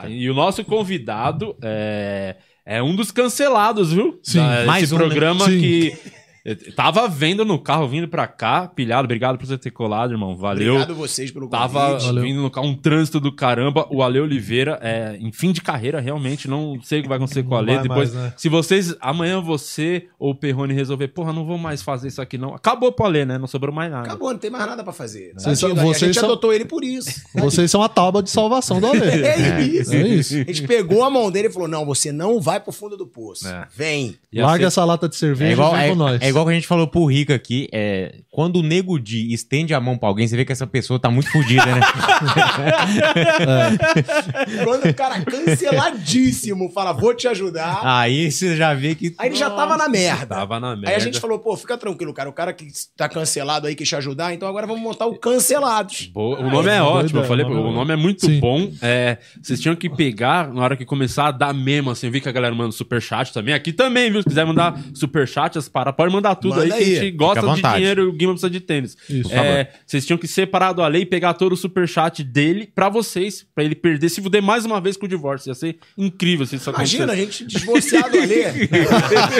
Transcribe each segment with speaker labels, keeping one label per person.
Speaker 1: Ah, e o nosso convidado é, é um dos cancelados, viu?
Speaker 2: Sim,
Speaker 1: Da-
Speaker 3: mais
Speaker 1: esse
Speaker 3: um, né?
Speaker 1: programa
Speaker 2: Sim.
Speaker 1: que eu tava vendo no carro vindo pra cá, pilhado. Obrigado por você ter colado, irmão. Valeu.
Speaker 4: Obrigado vocês pelo
Speaker 1: Tava
Speaker 4: convite.
Speaker 2: Valeu.
Speaker 1: vindo no carro, um trânsito do caramba. O Ale Oliveira é em fim de carreira, realmente. Não sei o que vai acontecer com o Ale. Depois,
Speaker 2: mais, né?
Speaker 1: se vocês, amanhã você ou o Perrone resolver, porra, não vou mais fazer isso aqui, não. Acabou pro Ale, né? Não sobrou mais nada.
Speaker 4: Acabou, não tem mais nada pra fazer.
Speaker 2: Vocês são-
Speaker 4: a gente
Speaker 2: são-
Speaker 4: adotou ele por isso.
Speaker 2: Vocês são a tábua de salvação do Ale.
Speaker 4: É isso.
Speaker 2: É isso.
Speaker 4: A gente pegou a mão dele e falou: não, você não vai pro fundo do poço.
Speaker 1: É.
Speaker 4: Vem.
Speaker 2: Larga
Speaker 1: ser-
Speaker 2: essa lata de cerveja
Speaker 3: É igual,
Speaker 2: e vem
Speaker 3: é,
Speaker 2: com nós.
Speaker 3: é igual que a gente falou pro Rico aqui, é, quando o Nego Di estende a mão pra alguém, você vê que essa pessoa tá muito fodida, né?
Speaker 4: Quando o cara canceladíssimo fala, vou te ajudar.
Speaker 3: Aí você já vê que...
Speaker 4: Aí ele já tava na merda.
Speaker 1: Tava na merda.
Speaker 4: Aí a gente falou, pô, fica tranquilo, cara. O cara que tá cancelado aí quis te ajudar, então agora vamos montar o Cancelados.
Speaker 1: Boa, o nome é
Speaker 2: doido,
Speaker 1: ótimo, eu
Speaker 2: é,
Speaker 1: falei,
Speaker 2: o nome é
Speaker 1: o nome é muito
Speaker 2: Sim.
Speaker 1: bom. É, vocês tinham que pegar, na hora que começar a dar mesmo, assim, eu vi que a galera manda superchat também. Aqui também, viu? Se quiser mandar superchat, as para, pode mandar tudo
Speaker 4: Manda
Speaker 1: aí, que
Speaker 4: aí.
Speaker 1: a gente gosta de dinheiro e o Guima precisa de tênis.
Speaker 2: Isso,
Speaker 1: É, vocês tinham que separar do Ale e pegar todo o superchat dele pra vocês, pra ele perder, se fuder mais uma vez com o divórcio. Ia ser incrível se isso
Speaker 4: Imagina, a gente divorciado ali.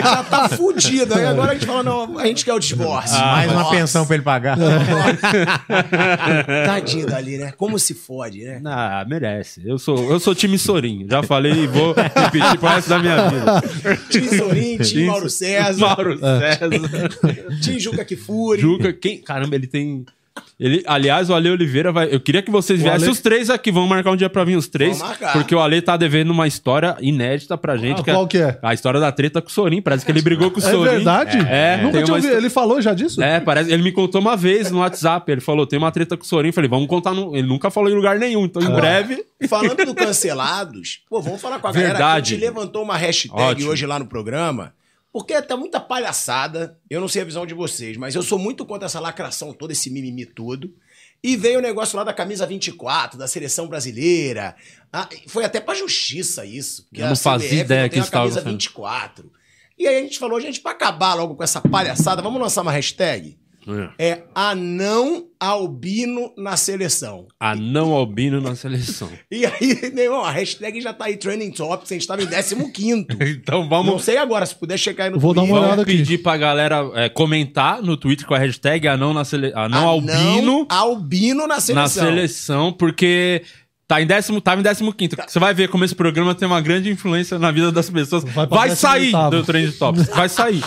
Speaker 4: já tá fudido. Aí agora a gente fala, não, a gente quer o divórcio.
Speaker 3: Mais uma
Speaker 4: Nossa.
Speaker 3: pensão pra ele pagar.
Speaker 4: Tadinho dali, né? Como se fode, né?
Speaker 1: Ah, merece. Eu sou, eu sou time Sorin. Já falei e vou repetir pro resto da minha vida.
Speaker 4: Tim Sorin, Tim Mauro César,
Speaker 1: Mauro César.
Speaker 4: Tim Juca Kifuri.
Speaker 1: Juca, quem. Caramba, ele tem. Ele, aliás, o Ale Oliveira vai. Eu queria que vocês
Speaker 2: O
Speaker 1: viessem
Speaker 2: Ale-
Speaker 1: os três aqui. Vamos marcar um dia pra vir os três. Porque o Ale tá devendo uma história inédita pra gente.
Speaker 2: Ah, qual que é?
Speaker 1: A história da treta com o Sorin. Parece que ele brigou com o
Speaker 2: É
Speaker 1: Sorin.
Speaker 2: verdade?
Speaker 1: É,
Speaker 2: Nunca tinha ouvido. Ele falou já disso?
Speaker 1: É, parece. Ele me contou uma vez no WhatsApp. Ele falou: tem uma treta com o Sorin. Eu falei, vamos contar. No... Ele nunca falou em lugar nenhum. Então, em breve.
Speaker 4: Falando do cancelados, pô, vamos falar com a galera
Speaker 1: Verdade.
Speaker 4: que a gente levantou uma hashtag
Speaker 1: Ótimo.
Speaker 4: hoje lá no programa, porque tá muita palhaçada. Eu não sei a visão de vocês, mas eu sou muito contra essa lacração toda, esse mimimi todo. E veio o negócio lá da camisa 24, da seleção brasileira. Ah, foi até pra justiça isso.
Speaker 1: Eu não fazia ideia
Speaker 4: não
Speaker 1: que
Speaker 4: tem a
Speaker 1: isso tava
Speaker 4: camisa
Speaker 1: sendo.
Speaker 4: 24. E aí a gente falou, gente, pra acabar logo com essa palhaçada, vamos lançar uma hashtag? É anão albino na seleção.
Speaker 1: Anão albino na seleção.
Speaker 4: E aí, meu irmão, a hashtag já tá aí trending topics, a gente tava em 15
Speaker 1: Então
Speaker 4: Não
Speaker 1: vamos.
Speaker 4: sei agora, se puder checar aí no
Speaker 2: Vou dar uma
Speaker 4: Twitter.
Speaker 2: olhada aqui.
Speaker 1: pedir pra galera é, comentar no Twitter com a hashtag anão, na sele... anão albino
Speaker 4: albino na seleção.
Speaker 1: na seleção, porque tá em décimo, tava em décimo quinto. Você vai ver como esse programa tem uma grande influência na vida das pessoas.
Speaker 2: Vai
Speaker 1: Vai, sair
Speaker 2: 18º.
Speaker 1: do Trend Tops. Vai sair.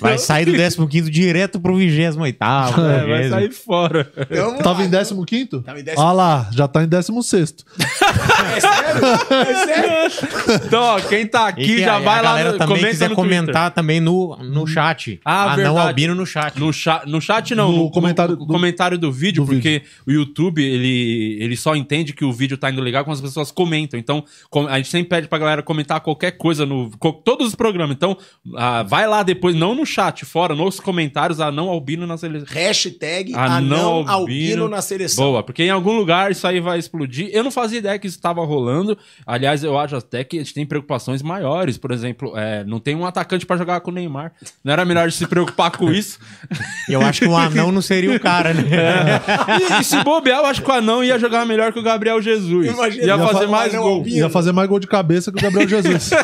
Speaker 3: Vai sair do 15 direto pro 28º.
Speaker 1: É, vai sair fora.
Speaker 4: Então,
Speaker 2: Tava
Speaker 4: lá.
Speaker 2: em 15
Speaker 4: Tava em décimo-
Speaker 2: Ah lá, já tá em 16
Speaker 4: É sério? É sério?
Speaker 1: Então, ó, quem tá aqui já
Speaker 3: a,
Speaker 1: vai
Speaker 3: a
Speaker 1: lá no,
Speaker 3: também
Speaker 1: comenta
Speaker 3: quiser
Speaker 1: no
Speaker 3: comentar também no, no chat.
Speaker 1: Ah,
Speaker 3: Anão
Speaker 1: verdade.
Speaker 3: albino no chat.
Speaker 1: No, cha no chat não,
Speaker 2: No
Speaker 1: no,
Speaker 2: comentário
Speaker 1: no
Speaker 2: do-
Speaker 1: comentário do vídeo,
Speaker 2: do
Speaker 1: porque o YouTube, ele, ele só entende que o vídeo tá indo legal quando as pessoas comentam. Então, com- a gente sempre pede pra galera comentar qualquer coisa no co- todos os programas. Então, ah, vai lá depois, não no chat, fora, nos comentários, anão albino na seleção.
Speaker 4: Hashtag
Speaker 1: Anão
Speaker 4: anão
Speaker 1: albino.
Speaker 4: albino na seleção.
Speaker 1: Boa, porque em algum lugar isso aí vai explodir. Eu não fazia ideia que isso estava rolando. Aliás, eu acho até que a gente tem preocupações maiores. Por exemplo, é, não tem um atacante pra jogar com o Neymar. Não era melhor se preocupar com isso?
Speaker 3: Eu acho que o anão não seria o cara, né?
Speaker 1: E, e se bobear, eu acho que o anão ia jogar melhor que o Gabriel Jesus.
Speaker 4: Imagina,
Speaker 1: ia
Speaker 4: ia
Speaker 1: fazer
Speaker 4: falar
Speaker 1: mais gol.
Speaker 4: albino.
Speaker 2: Ia fazer mais gol de cabeça que o Gabriel Jesus.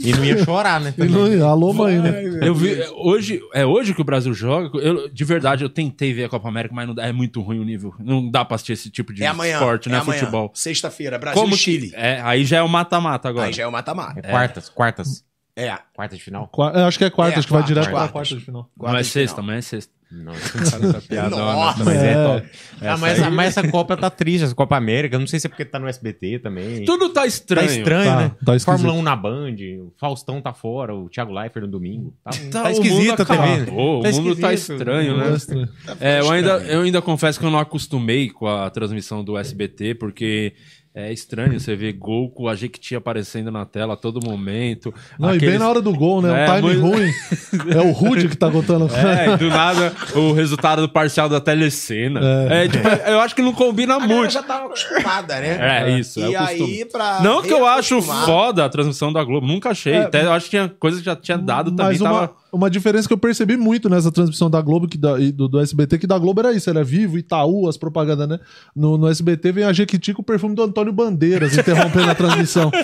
Speaker 3: E não ia chorar, né?
Speaker 2: Não ia, alô, mãe, né?
Speaker 1: Eu vi, é, hoje, é hoje que o Brasil joga. Eu, de verdade, eu tentei ver a Copa América, mas não dá, é muito ruim o nível. Não dá pra assistir esse tipo de
Speaker 4: É amanhã.
Speaker 1: esporte,
Speaker 4: é
Speaker 1: né?
Speaker 4: amanhã.
Speaker 1: Futebol.
Speaker 4: Sexta-feira, Brasil
Speaker 1: Como
Speaker 4: e Chile.
Speaker 1: que. É, aí já é o mata-mata agora.
Speaker 4: Aí já é o mata-mata.
Speaker 3: Quartas, quartas.
Speaker 4: É.
Speaker 3: Quartas de final?
Speaker 2: Qua- eu acho que é quarta,
Speaker 4: É,
Speaker 2: acho que vai direto pra
Speaker 4: quartas.
Speaker 2: quarta de final.
Speaker 1: Não é
Speaker 4: Quartas
Speaker 1: sexta, amanhã é sexta.
Speaker 3: Não.
Speaker 1: Essa piada,
Speaker 4: Nossa.
Speaker 1: mas é
Speaker 2: É.
Speaker 1: top.
Speaker 3: Ah, mas, mas essa Copa tá triste, essa Copa América. Eu Não sei se é porque tá no SBT também.
Speaker 1: Tudo tá
Speaker 3: Tá
Speaker 1: estranho.
Speaker 3: estranho,
Speaker 2: Tá,
Speaker 3: né?
Speaker 2: tá.
Speaker 3: Fórmula 1 na Band, o Faustão tá fora, o Thiago Leifert no domingo. Tá,
Speaker 1: Tá,
Speaker 3: tá esquisito a TV. né?
Speaker 1: acabou, o mundo tá estranho, né?
Speaker 2: Tá estranho.
Speaker 1: É, eu ainda, eu ainda confesso que eu não acostumei com a transmissão do SBT, porque é estranho você ver gol com a Jequiti aparecendo na tela a todo momento.
Speaker 2: Não, e
Speaker 1: Aqueles-
Speaker 2: bem na hora do gol, né?
Speaker 1: É,
Speaker 2: um time
Speaker 1: muito-
Speaker 2: ruim. É o Rude que tá contando.
Speaker 1: É, e do nada o resultado do parcial da telecena. É. tipo, eu acho que não combina
Speaker 4: A
Speaker 1: muito.
Speaker 4: já tava acostumada, né?
Speaker 1: É, isso, é
Speaker 4: E
Speaker 1: o costume.
Speaker 4: aí, pra.
Speaker 1: Não que eu acho foda a transmissão da Globo, nunca achei.
Speaker 2: É,
Speaker 1: Até eu acho que tinha coisa que já tinha dado também.
Speaker 2: Mas uma,
Speaker 1: Tava...
Speaker 2: uma diferença que eu percebi muito nessa transmissão da Globo que da- e do, do SBT, que da Globo era isso, era vivo, Itaú, as propagandas, né? No, no SBT vem a Jequiti com o perfume do Antônio Bandeiras interrompendo a transmissão.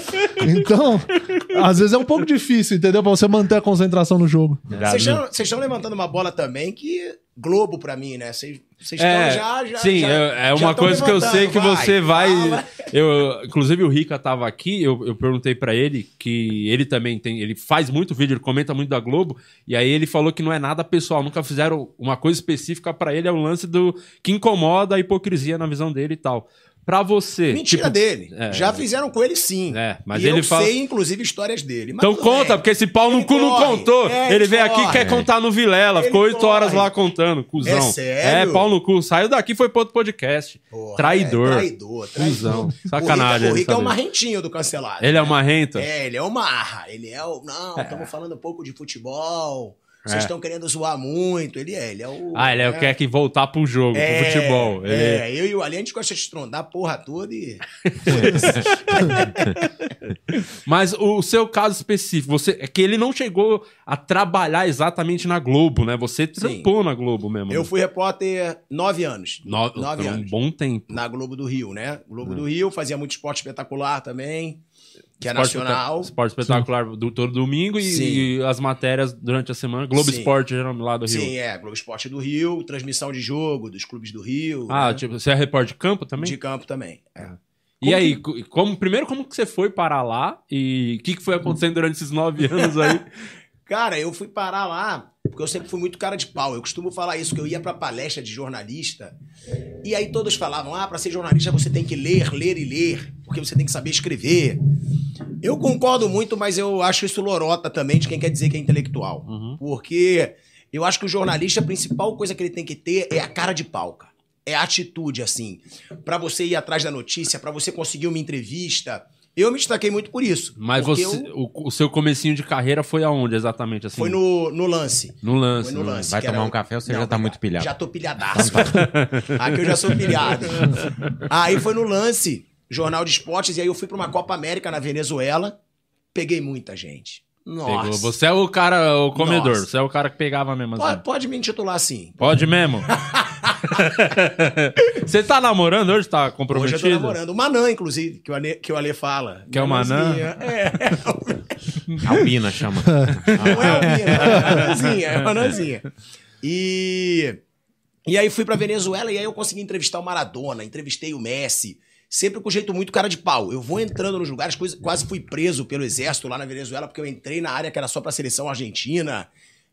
Speaker 2: Então, às vezes é um pouco difícil, entendeu? Pra você manter a concentração no jogo.
Speaker 4: Vocês estão, vocês estão levantando uma bola também que Globo pra mim, né? Vocês
Speaker 1: É,
Speaker 4: estão já, já.
Speaker 1: sim,
Speaker 4: já-
Speaker 1: é, é uma coisa que eu sei que
Speaker 4: levantando,
Speaker 1: você vai.
Speaker 4: fala.
Speaker 1: Eu, inclusive o Rica tava aqui, eu, eu perguntei pra ele que ele também tem, ele faz muito vídeo, ele comenta muito da Globo, e aí ele falou que não é nada pessoal, nunca fizeram uma coisa específica pra ele, é o lance do que incomoda a hipocrisia na visão dele e tal. Pra você,
Speaker 4: Mentira
Speaker 1: tipo,
Speaker 4: dele.
Speaker 1: é,
Speaker 4: já fizeram com ele sim.
Speaker 1: É, mas
Speaker 4: e
Speaker 1: ele
Speaker 4: eu
Speaker 1: fala-
Speaker 4: sei, inclusive, histórias dele. Mas
Speaker 1: Então conta,
Speaker 4: bem.
Speaker 1: porque esse pau no
Speaker 4: Ele
Speaker 1: cu não
Speaker 4: corre.
Speaker 1: contou.
Speaker 4: É,
Speaker 1: ele
Speaker 4: ele
Speaker 1: veio aqui e
Speaker 4: corre.
Speaker 1: quer contar no Vilela.
Speaker 4: Ele
Speaker 1: Ficou oito
Speaker 4: corre.
Speaker 1: horas lá contando, cuzão.
Speaker 4: É sério?
Speaker 1: É, pau no cu. Saiu daqui e foi pro outro podcast.
Speaker 4: Porra,
Speaker 1: traidor.
Speaker 4: é, traidor, traidor.
Speaker 1: Cusão.
Speaker 4: O
Speaker 1: Sacanagem,
Speaker 4: o
Speaker 1: ele
Speaker 4: Rica é o marrentinho do cancelado.
Speaker 1: Ele é uma renta.
Speaker 4: É, ele é o marra. Ele é o. Não, estamos falando um pouco de futebol. Vocês
Speaker 1: É.
Speaker 4: estão querendo zoar muito. Ele é, ele é o.
Speaker 1: Ah, ele é o que quer que voltar pro jogo,
Speaker 4: É,
Speaker 1: pro futebol. Ele...
Speaker 4: É, eu e o Ali, a gente gosta de estrondar a porra toda e.
Speaker 1: Mas o seu caso específico, você é que ele não chegou a trabalhar exatamente na Globo, né? Você trampou na Globo mesmo.
Speaker 4: Eu fui repórter nove anos.
Speaker 1: no...
Speaker 4: nove
Speaker 1: um
Speaker 4: anos.
Speaker 1: bom tempo.
Speaker 4: Na Globo do Rio, né? Globo do Rio, fazia muito esporte espetacular também, que é
Speaker 1: Esporte
Speaker 4: nacional.
Speaker 1: Esporte espetacular do todo domingo e, e as matérias durante a semana. Globo
Speaker 4: Sim.
Speaker 1: Esporte, lá do Rio.
Speaker 4: Sim, é, Globo Esporte do Rio, transmissão de jogo dos clubes do Rio.
Speaker 1: Ah,
Speaker 4: né?
Speaker 1: tipo, você é repórter de campo também?
Speaker 4: de campo também. é.
Speaker 1: E aí, co- como, primeiro, como que você foi parar lá? E o que, que foi acontecendo durante esses nove anos aí?
Speaker 4: Cara, eu fui parar lá porque eu sempre fui muito cara de pau. Eu costumo falar isso, que eu ia pra palestra de jornalista e aí todos falavam: ah, pra ser jornalista você tem que ler, ler e ler, porque você tem que saber escrever. Eu concordo muito, mas eu acho isso lorota também de quem quer dizer que é intelectual. Porque eu acho que o jornalista, a principal coisa que ele tem que ter é a cara de pau, cara. É a atitude, assim. Pra você ir atrás da notícia, pra você conseguir uma entrevista. Eu me destaquei muito por isso.
Speaker 1: Mas você,
Speaker 4: eu-
Speaker 1: o, o seu comecinho de carreira foi aonde exatamente? Assim,
Speaker 4: Foi no, no lance.
Speaker 1: no lance.
Speaker 4: Foi no lance.
Speaker 3: Vai tomar
Speaker 4: era-
Speaker 3: um café ou você
Speaker 4: Não,
Speaker 3: já tá muito pilhado?
Speaker 4: Já tô pilhadaço. Aqui eu já sou pilhado. Aí foi no lance, Jornal de Esportes, e aí eu fui pra uma Copa América na Venezuela. Peguei muita gente. Nossa.
Speaker 1: Pegou. Você é o cara, o comedor.
Speaker 4: Nossa.
Speaker 1: Você é o cara que pegava mesmo. assim.
Speaker 4: Pode, pode me intitular assim.
Speaker 1: Pode mesmo? você tá namorando hoje? Tá
Speaker 4: Hoje
Speaker 1: comprometido?
Speaker 4: eu tô namorando. O Manã, inclusive, que o Ale, que o Ale fala.
Speaker 1: Que é o Manã?
Speaker 4: Manãzinha. É,
Speaker 3: Albina chama.
Speaker 4: não é o Mina, é Manãzinha, é Manãzinha. E, e aí fui pra Venezuela e aí eu consegui entrevistar o Maradona, entrevistei o Messi, sempre com jeito muito cara de pau. Eu vou entrando nos lugares, quase fui preso pelo exército lá na Venezuela, porque eu entrei na área que era só pra seleção argentina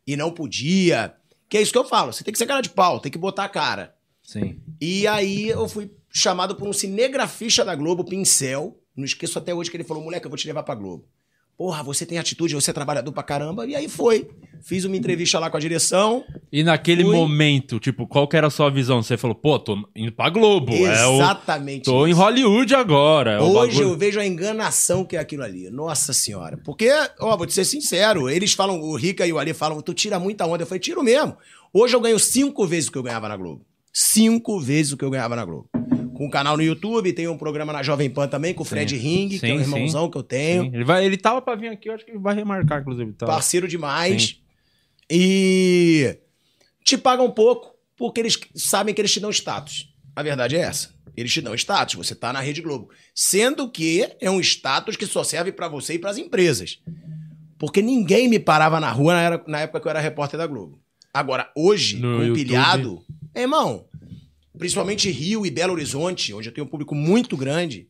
Speaker 4: e não podia. Que é isso que eu falo, você tem que ser cara de pau, tem que botar a cara.
Speaker 1: Sim.
Speaker 4: E aí eu fui chamado por um cinegrafista da Globo, Pincel. Não esqueço até hoje que ele falou: moleque, eu vou te levar pra Globo. Porra, você tem atitude, você é trabalhador pra caramba. E aí foi. Fiz uma entrevista lá com a direção.
Speaker 1: E naquele
Speaker 4: Fui.
Speaker 1: momento, tipo, qual que era a sua visão? Você falou, pô, tô indo pra Globo. É o...
Speaker 4: Exatamente.
Speaker 1: Tô em
Speaker 4: isso.
Speaker 1: Hollywood agora. é
Speaker 4: Hoje eu vejo a enganação que é aquilo ali. Nossa senhora. Porque, ó, vou te ser sincero, eles falam, o Rica e o Ali falam, tu tira muita onda. Eu falei, tiro mesmo. Hoje eu ganho cinco vezes o que eu ganhava na Globo. Cinco vezes o que eu ganhava na Globo. Com um canal no YouTube, tem um programa na Jovem Pan também, com o Fred Ring, que é
Speaker 1: Sim,
Speaker 4: um irmãozão que eu tenho.
Speaker 1: Sim. Ele, vai, ele tava pra vir aqui, eu acho que ele vai remarcar, inclusive. Tá.
Speaker 4: Parceiro demais. E te pagam pouco porque eles sabem que eles te dão status. A verdade é essa. Eles te dão status, você tá na Rede Globo. Sendo que é um status que só serve pra você e pras empresas. Porque ninguém me parava na rua na, era- na época que eu era repórter da Globo. Agora, hoje,
Speaker 1: No
Speaker 4: com o
Speaker 1: YouTube.
Speaker 4: irmão, principalmente Rio e Belo Horizonte, onde eu tenho um público muito grande.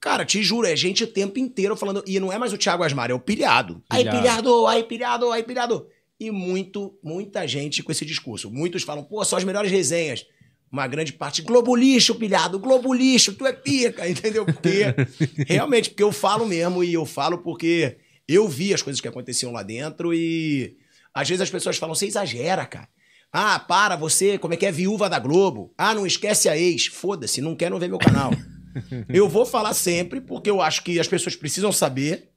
Speaker 4: Cara, te juro, é gente o tempo inteiro falando. E não é mais o Thiago Asmar, é o pilhado. Aí,
Speaker 1: Pilhado.
Speaker 4: pilhado, aí, pilhado, aí, pilhado. E muito, muita gente com esse discurso. Muitos falam, pô, são as melhores resenhas. Uma grande parte, Globo lixo, pilhado, Globo lixo, tu é pica, entendeu? Porque, realmente, porque eu falo mesmo e eu falo porque eu vi as coisas que aconteciam lá dentro e às vezes as pessoas falam, você exagera, cara. Ah, para, você, como é que é viúva da Globo? Ah, não esquece a ex. Foda-se, não quer não ver meu canal. eu vou falar sempre, porque eu acho que as pessoas precisam saber.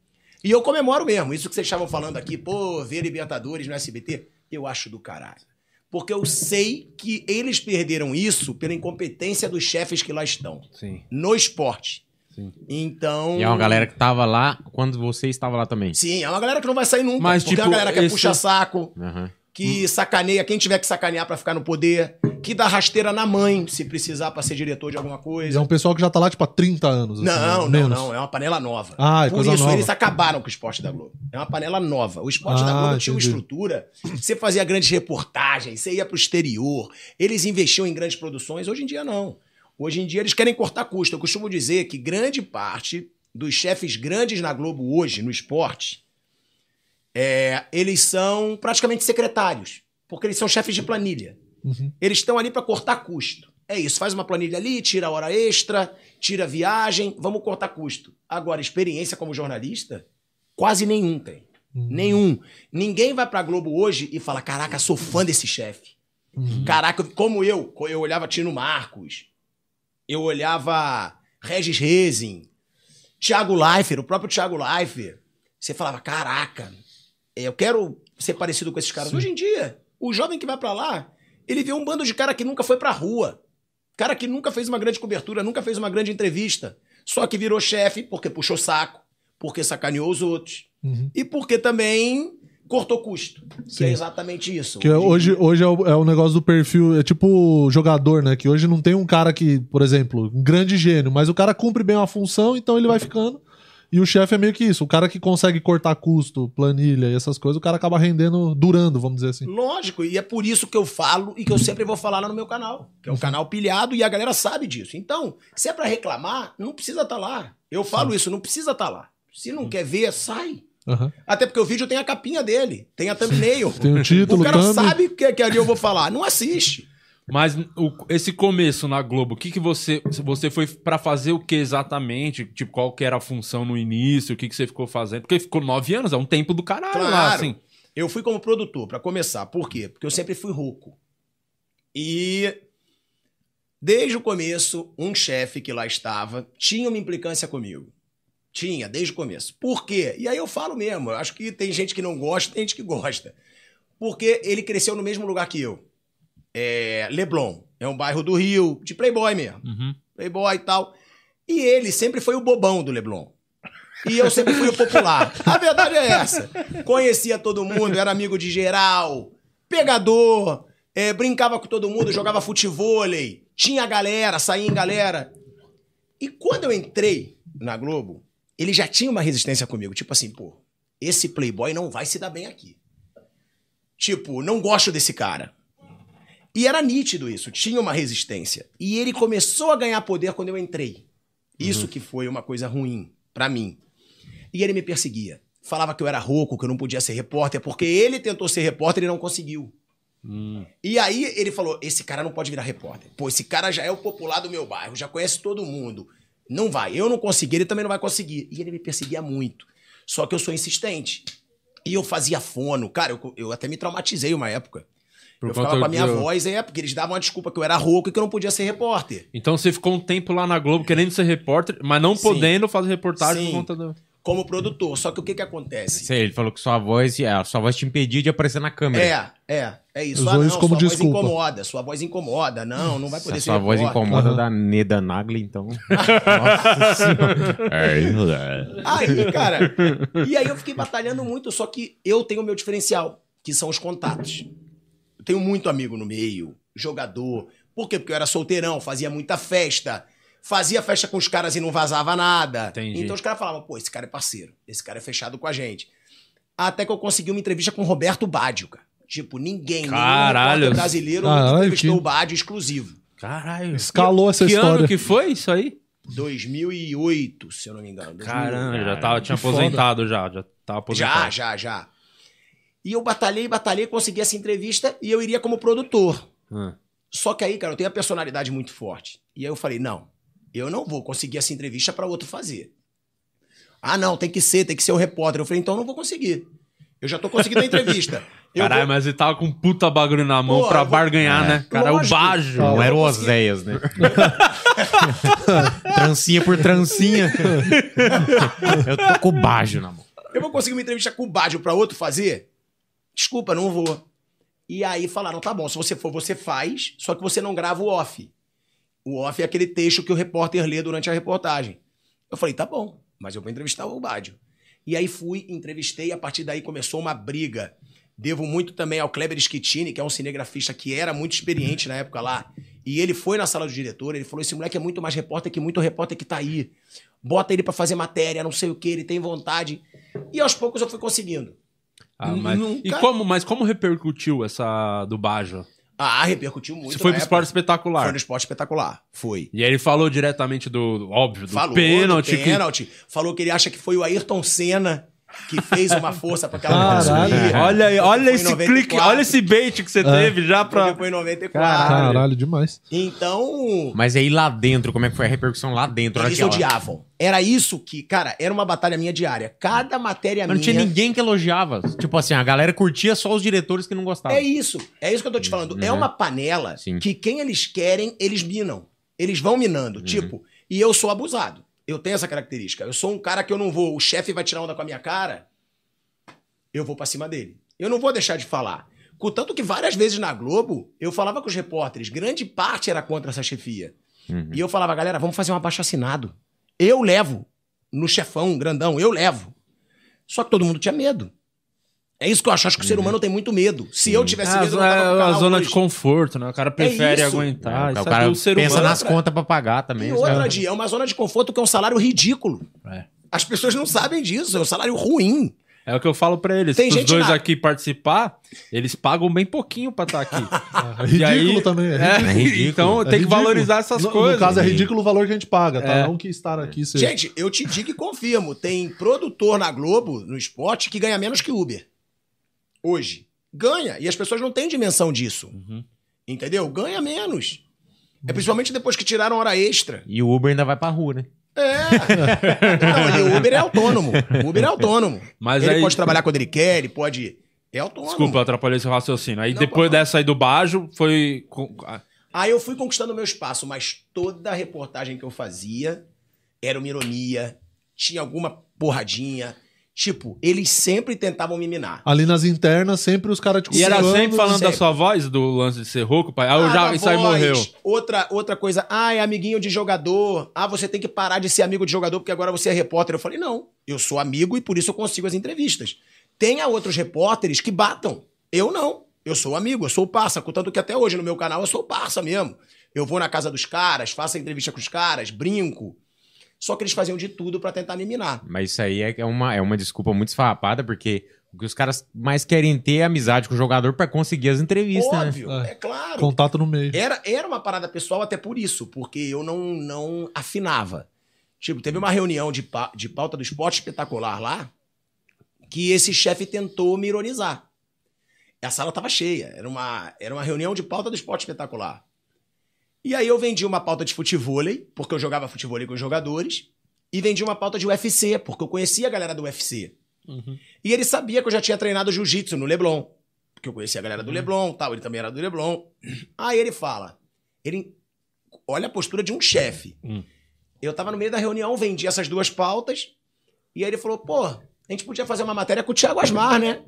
Speaker 4: E eu comemoro mesmo. Isso que vocês estavam falando aqui, pô, ver Libertadores no SBT, eu acho do caralho. Porque eu sei que eles perderam isso pela incompetência dos chefes que lá estão.
Speaker 1: Sim.
Speaker 4: No esporte.
Speaker 1: Sim.
Speaker 4: Então.
Speaker 3: E é uma galera que tava lá quando você estava lá também.
Speaker 4: Sim, é uma galera que não vai sair nunca.
Speaker 1: Mas,
Speaker 4: porque é
Speaker 1: tipo,
Speaker 4: uma galera que
Speaker 1: esse-
Speaker 4: puxa saco,
Speaker 3: Aham.
Speaker 4: Que sacaneia quem tiver que sacanear pra ficar no poder, que dá rasteira na mãe, se precisar pra ser diretor de alguma
Speaker 2: É
Speaker 4: coisa.
Speaker 2: um pessoal que já tá lá, tipo, há 30 anos. assim,
Speaker 4: Não,
Speaker 2: né?
Speaker 4: não, não. É uma panela nova.
Speaker 2: Ah, é
Speaker 4: Por
Speaker 2: coisa
Speaker 4: isso,
Speaker 2: nova.
Speaker 4: eles acabaram com o esporte da Globo. É uma panela nova. O esporte
Speaker 2: Ah,
Speaker 4: da Globo tinha uma estrutura. Você fazia grandes reportagens, você ia pro exterior, eles investiam em grandes produções. Hoje em dia, não. Hoje em dia, eles querem cortar custo. Eu costumo dizer que grande parte dos chefes grandes na Globo hoje, no esporte, é, eles são praticamente secretários. Porque eles são chefes de planilha.
Speaker 2: Uhum.
Speaker 4: Eles estão ali para cortar custo. É isso, faz uma planilha ali, tira a hora extra, tira a viagem, vamos cortar custo. Agora, experiência como jornalista, quase nenhum tem.
Speaker 2: Uhum.
Speaker 4: Nenhum. Ninguém vai pra Globo hoje e fala: caraca, sou fã desse chefe.
Speaker 2: Uhum.
Speaker 4: Caraca, como eu, eu olhava Tino Marcos, eu olhava Regis Rezin, Thiago Leifert, o próprio Thiago Leifert. Você falava: caraca, eu quero ser parecido com esses caras.
Speaker 2: Sim.
Speaker 4: Hoje em dia, o jovem que vai pra lá, ele vê um bando de cara que nunca foi pra rua. Cara que nunca fez uma grande cobertura, nunca fez uma grande entrevista. Só que virou chefe porque puxou saco, porque sacaneou os outros.
Speaker 2: Uhum.
Speaker 4: E porque também cortou custo. Que
Speaker 2: Sim.
Speaker 4: é exatamente isso.
Speaker 2: Que hoje, hoje é, o, é o negócio do perfil, é tipo jogador, né? Que hoje não tem um cara que, por exemplo, um grande gênio, mas o cara cumpre bem uma função, então ele vai ficando. E o chefe é meio que isso, o cara que consegue cortar custo, planilha e essas coisas, o cara acaba rendendo, durando, vamos dizer assim.
Speaker 4: Lógico, e é por isso que eu falo e que eu sempre vou falar lá no meu canal, que é o canal pilhado e a galera sabe disso. Então, se é pra reclamar, não precisa estar lá. Eu falo isso, não precisa estar lá. Se não quer ver, sai.
Speaker 2: Aham.
Speaker 4: Até porque o vídeo tem a capinha dele, tem a thumbnail.
Speaker 2: Tem o título,
Speaker 4: o cara
Speaker 2: thumb.
Speaker 4: sabe que, que ali eu vou falar, não assiste.
Speaker 1: Mas o- esse começo na Globo, o que, que você. Você foi pra fazer o que exatamente? Tipo, qual que era a função no início? O que, que você ficou fazendo? Porque ficou nove anos, é um tempo do caralho lá,
Speaker 4: Claro.
Speaker 1: assim.
Speaker 4: Eu fui como produtor, pra começar. Por quê? Porque eu sempre fui rouco. E desde o começo, um chefe que lá estava tinha uma implicância comigo. Tinha, desde o começo. Por quê? E aí eu falo mesmo, acho que tem gente que não gosta, tem gente que gosta. Porque ele cresceu no mesmo lugar que eu. É, Leblon. É um bairro do Rio, de playboy mesmo.
Speaker 1: Uhum.
Speaker 4: Playboy e tal. E ele sempre foi o bobão do Leblon. E eu sempre fui o popular. A verdade é essa. Conhecia todo mundo, era amigo de geral, pegador, é, brincava com todo mundo, jogava futevôlei, tinha galera, saía em galera. E quando eu entrei na Globo, ele já tinha uma resistência comigo. Tipo assim, pô, esse playboy não vai se dar bem aqui. Tipo, não gosto desse cara. E era nítido isso, tinha uma resistência. E ele começou a ganhar poder quando eu entrei. Isso que foi uma coisa ruim pra mim. E ele me perseguia. Falava que eu era rouco, que eu não podia ser repórter, porque ele tentou ser repórter e não conseguiu.
Speaker 1: Hum.
Speaker 4: E aí ele falou: esse cara não pode virar repórter. Pô, esse cara já é o popular do meu bairro, já conhece todo mundo. Não vai. Eu não consegui, ele também não vai conseguir. E ele me perseguia muito. Só que eu sou insistente. E eu fazia fono. Cara, eu, eu até me traumatizei uma época.
Speaker 1: Por
Speaker 4: eu ficava com a minha
Speaker 1: do-
Speaker 4: voz, é, porque eles davam uma desculpa que eu era rouco e que eu não podia ser repórter.
Speaker 1: Então você ficou um tempo lá na Globo querendo ser repórter, mas não
Speaker 4: Sim.
Speaker 1: podendo fazer reportagem
Speaker 4: Sim.
Speaker 1: por conta do.
Speaker 4: Como produtor. Só que o que que acontece?
Speaker 3: Sei, ele falou que sua voz, a sua voz te impedia de aparecer na câmera.
Speaker 4: É, é, é isso.
Speaker 2: Usou
Speaker 4: Ah, não,
Speaker 2: isso como
Speaker 4: sua voz
Speaker 2: desculpa.
Speaker 4: incomoda, sua voz incomoda. Não, não vai
Speaker 3: Se
Speaker 4: poder
Speaker 3: a
Speaker 4: ser
Speaker 3: sua voz incomoda
Speaker 2: Aham.
Speaker 3: da Neda Nagli, então. Nossa senhora. É, é.
Speaker 4: Aí, cara, e aí eu fiquei batalhando muito, só que eu tenho o meu diferencial, que são os contatos. Tenho muito amigo no meio, jogador. Por quê? Porque eu era solteirão, fazia muita festa, fazia festa com os caras e não vazava nada.
Speaker 1: Entendi.
Speaker 4: Então os caras falavam, pô, esse cara é parceiro, esse cara é fechado com a gente. Até que eu consegui uma entrevista com o Roberto Baggio, cara. Tipo, ninguém,
Speaker 1: Caralho.
Speaker 4: brasileiro
Speaker 2: Caralho,
Speaker 4: entrevistou
Speaker 2: que-
Speaker 4: o Baggio exclusivo.
Speaker 1: Caralho.
Speaker 2: Escalou essa
Speaker 1: que
Speaker 2: história.
Speaker 1: ano que foi isso aí?
Speaker 4: 2008, se eu não me engano. 2008.
Speaker 1: Caramba, já tava, tinha
Speaker 2: que foda.
Speaker 1: aposentado já. Já tava aposentado.
Speaker 4: Já, já, já. E eu batalhei, batalhei, consegui essa entrevista e eu iria como produtor.
Speaker 1: Ah.
Speaker 4: Só que aí, cara, eu tenho a personalidade muito forte. E aí eu falei, não, eu não vou conseguir essa entrevista pra outro fazer. Ah, não, tem que ser, tem que ser o repórter. Eu falei, então eu não vou conseguir. Eu já tô conseguindo a entrevista.
Speaker 1: Caralho,
Speaker 4: vou-
Speaker 1: mas ele tava com um puta bagulho na mão
Speaker 4: Pô,
Speaker 1: pra
Speaker 4: vou-
Speaker 1: barganhar,
Speaker 3: É.
Speaker 1: né? Cara, é o
Speaker 4: Lógico.
Speaker 1: Bajo.
Speaker 3: Não
Speaker 4: Eu
Speaker 3: era o. Oséias, né? trancinha por trancinha. Eu tô com o bajo na mão.
Speaker 4: Eu vou conseguir uma entrevista com o Baggio pra outro fazer? Desculpa, não vou. E aí falaram, tá bom, se você for, você faz, só que você não grava o off. O off é aquele texto que o repórter lê durante a reportagem. Eu falei, tá bom, mas eu vou entrevistar o Bádio. E aí fui, entrevistei, e a partir daí começou uma briga. Devo muito também ao Kleber Schittini, que é um cinegrafista que era muito experiente na época lá. E ele foi na sala do diretor, ele falou: esse moleque é muito mais repórter que muito repórter que tá aí. Bota ele pra fazer matéria, não sei o que, ele tem vontade. E aos poucos eu fui conseguindo.
Speaker 1: Ah, mas,
Speaker 4: Nunca-
Speaker 1: e como, mas como repercutiu essa do Bajo?
Speaker 4: Ah, repercutiu muito.
Speaker 1: Você foi pro esporte espetacular.
Speaker 4: Foi no esporte espetacular. Foi.
Speaker 1: E aí ele falou diretamente do, do- óbvio, do
Speaker 4: Falou
Speaker 1: pênalti.
Speaker 4: do
Speaker 1: que-
Speaker 4: pênalti. Falou que ele acha que foi o Ayrton Senna que fez uma força pra aquela
Speaker 2: Caralho.
Speaker 4: subir.
Speaker 1: Olha aí, olha esse
Speaker 4: 94,
Speaker 1: clique, olha esse bait que você teve já pra.
Speaker 4: Foi em 94.
Speaker 2: Caralho, demais.
Speaker 4: Então,
Speaker 3: Mas aí lá dentro, como é que foi a repercussão lá dentro?
Speaker 4: eles
Speaker 3: Naquela-
Speaker 4: odiavam. Era isso que, cara, era uma batalha minha diária. Cada matéria
Speaker 3: não
Speaker 4: minha...
Speaker 3: tinha ninguém que elogiava. Tipo assim, a galera curtia só os diretores que não gostavam.
Speaker 4: É isso. É isso que eu tô te falando. É
Speaker 3: Uhum.
Speaker 4: uma panela
Speaker 3: Sim.
Speaker 4: que quem eles querem, eles minam. Eles vão
Speaker 3: Uhum.
Speaker 4: minando. Tipo, e eu sou abusado. Eu tenho essa característica. Eu sou um cara que eu não vou. O chefe vai tirar onda com a minha cara, eu vou pra cima dele. Eu não vou deixar de falar. Contanto que várias vezes na Globo, eu falava com os repórteres, grande parte era contra essa chefia.
Speaker 3: Uhum.
Speaker 4: E eu falava, galera, vamos fazer um abaixo assinado. Eu levo no chefão grandão, eu levo. Só que todo mundo tinha medo. É isso que eu acho. Acho que o ser humano tem muito medo. Se eu tivesse
Speaker 1: É,
Speaker 4: medo, eu não tava com o
Speaker 1: é a
Speaker 4: canal
Speaker 1: zona
Speaker 4: hoje.
Speaker 1: de conforto, né? O cara prefere
Speaker 4: isso.
Speaker 1: aguentar.
Speaker 3: É,
Speaker 1: isso
Speaker 3: o
Speaker 1: é
Speaker 3: cara pensa
Speaker 1: humano.
Speaker 3: nas contas pra pagar também.
Speaker 4: E
Speaker 3: isso
Speaker 4: outra,
Speaker 3: é-
Speaker 4: Di, é uma zona de conforto que é um salário ridículo.
Speaker 1: É.
Speaker 4: As pessoas não sabem disso, é um salário ruim.
Speaker 1: É o que eu falo pra eles.
Speaker 4: Tem
Speaker 1: Se os
Speaker 4: gente
Speaker 1: dois
Speaker 4: na-
Speaker 1: aqui participar, eles pagam bem pouquinho pra estar aqui.
Speaker 2: É
Speaker 1: E
Speaker 2: ridículo
Speaker 1: aí-
Speaker 2: também. É
Speaker 1: É,
Speaker 2: ridículo.
Speaker 3: ridículo.
Speaker 1: Então
Speaker 2: É
Speaker 1: tem que
Speaker 2: ridículo.
Speaker 1: valorizar essas
Speaker 2: no,
Speaker 1: coisas.
Speaker 2: No caso, é ridículo o valor que a gente paga, tá?
Speaker 1: É.
Speaker 2: Não que estar aqui seja.
Speaker 4: Gente, eu te digo e confirmo: tem produtor na Globo, no esporte, que ganha menos que Uber. Hoje. Ganha. E as pessoas não têm dimensão disso.
Speaker 1: Uhum.
Speaker 4: Entendeu? Ganha menos. É principalmente depois que tiraram hora extra.
Speaker 3: E o Uber ainda vai pra rua, né?
Speaker 4: É. Não, e o Uber é autônomo. O Uber é autônomo.
Speaker 1: Mas
Speaker 4: ele
Speaker 1: aí-
Speaker 4: pode trabalhar quando ele quer, ele pode. É autônomo.
Speaker 1: Desculpa, eu atrapalhei esse raciocínio. Aí
Speaker 4: Não,
Speaker 1: depois
Speaker 4: pode
Speaker 1: dessa aí do Bajo, foi.
Speaker 4: Aí eu fui conquistando meu espaço, mas toda reportagem que eu fazia era uma ironia, tinha alguma porradinha. Tipo, eles sempre tentavam me minar.
Speaker 2: Ali nas internas, sempre os caras te
Speaker 1: E era sempre falando da
Speaker 4: sempre.
Speaker 1: sua voz, do lance de ser rouco, pai. Ah, eu
Speaker 4: Ah,
Speaker 1: já,
Speaker 4: da
Speaker 1: isso aí
Speaker 4: voz.
Speaker 1: morreu.
Speaker 4: Outra, outra coisa, ah, é amiguinho de jogador. Ah, você tem que parar de ser amigo de jogador porque agora você é repórter. Eu falei, não, eu sou amigo e por isso eu consigo as entrevistas. Tenha outros repórteres que batam. Eu não. Eu sou amigo, eu sou o parça. Contanto que até hoje no meu canal eu sou o parça mesmo. Eu vou na casa dos caras, faço a entrevista com os caras, brinco. Só que eles faziam de tudo pra tentar me minar.
Speaker 3: Mas isso aí é é uma, é uma desculpa muito esfarrapada, porque o que os caras mais querem ter é amizade com o jogador pra conseguir as entrevistas, né?
Speaker 4: Óbvio,
Speaker 2: É.
Speaker 4: é claro.
Speaker 2: Contato no meio.
Speaker 4: Era, era uma parada pessoal até por isso, porque eu não, não afinava. Tipo, teve uma reunião de, pa- de pauta do esporte espetacular lá, que esse chefe tentou me ironizar. A sala tava cheia, era uma, era uma reunião de pauta do esporte espetacular. E aí eu vendi uma pauta de futevôlei, porque eu jogava futevôlei com os jogadores, e vendi uma pauta de UFC, porque eu conhecia a galera do UFC. E ele sabia que eu já tinha treinado jiu-jitsu no Leblon, porque eu conhecia a galera do Leblon, tal, ele também era do Leblon. Aí ele fala, ele olha a postura de um chefe.
Speaker 1: Hum.
Speaker 4: Eu tava no meio da reunião, vendi essas duas pautas, e aí ele falou, pô, a gente podia fazer uma matéria com o Thiago Asmar, né?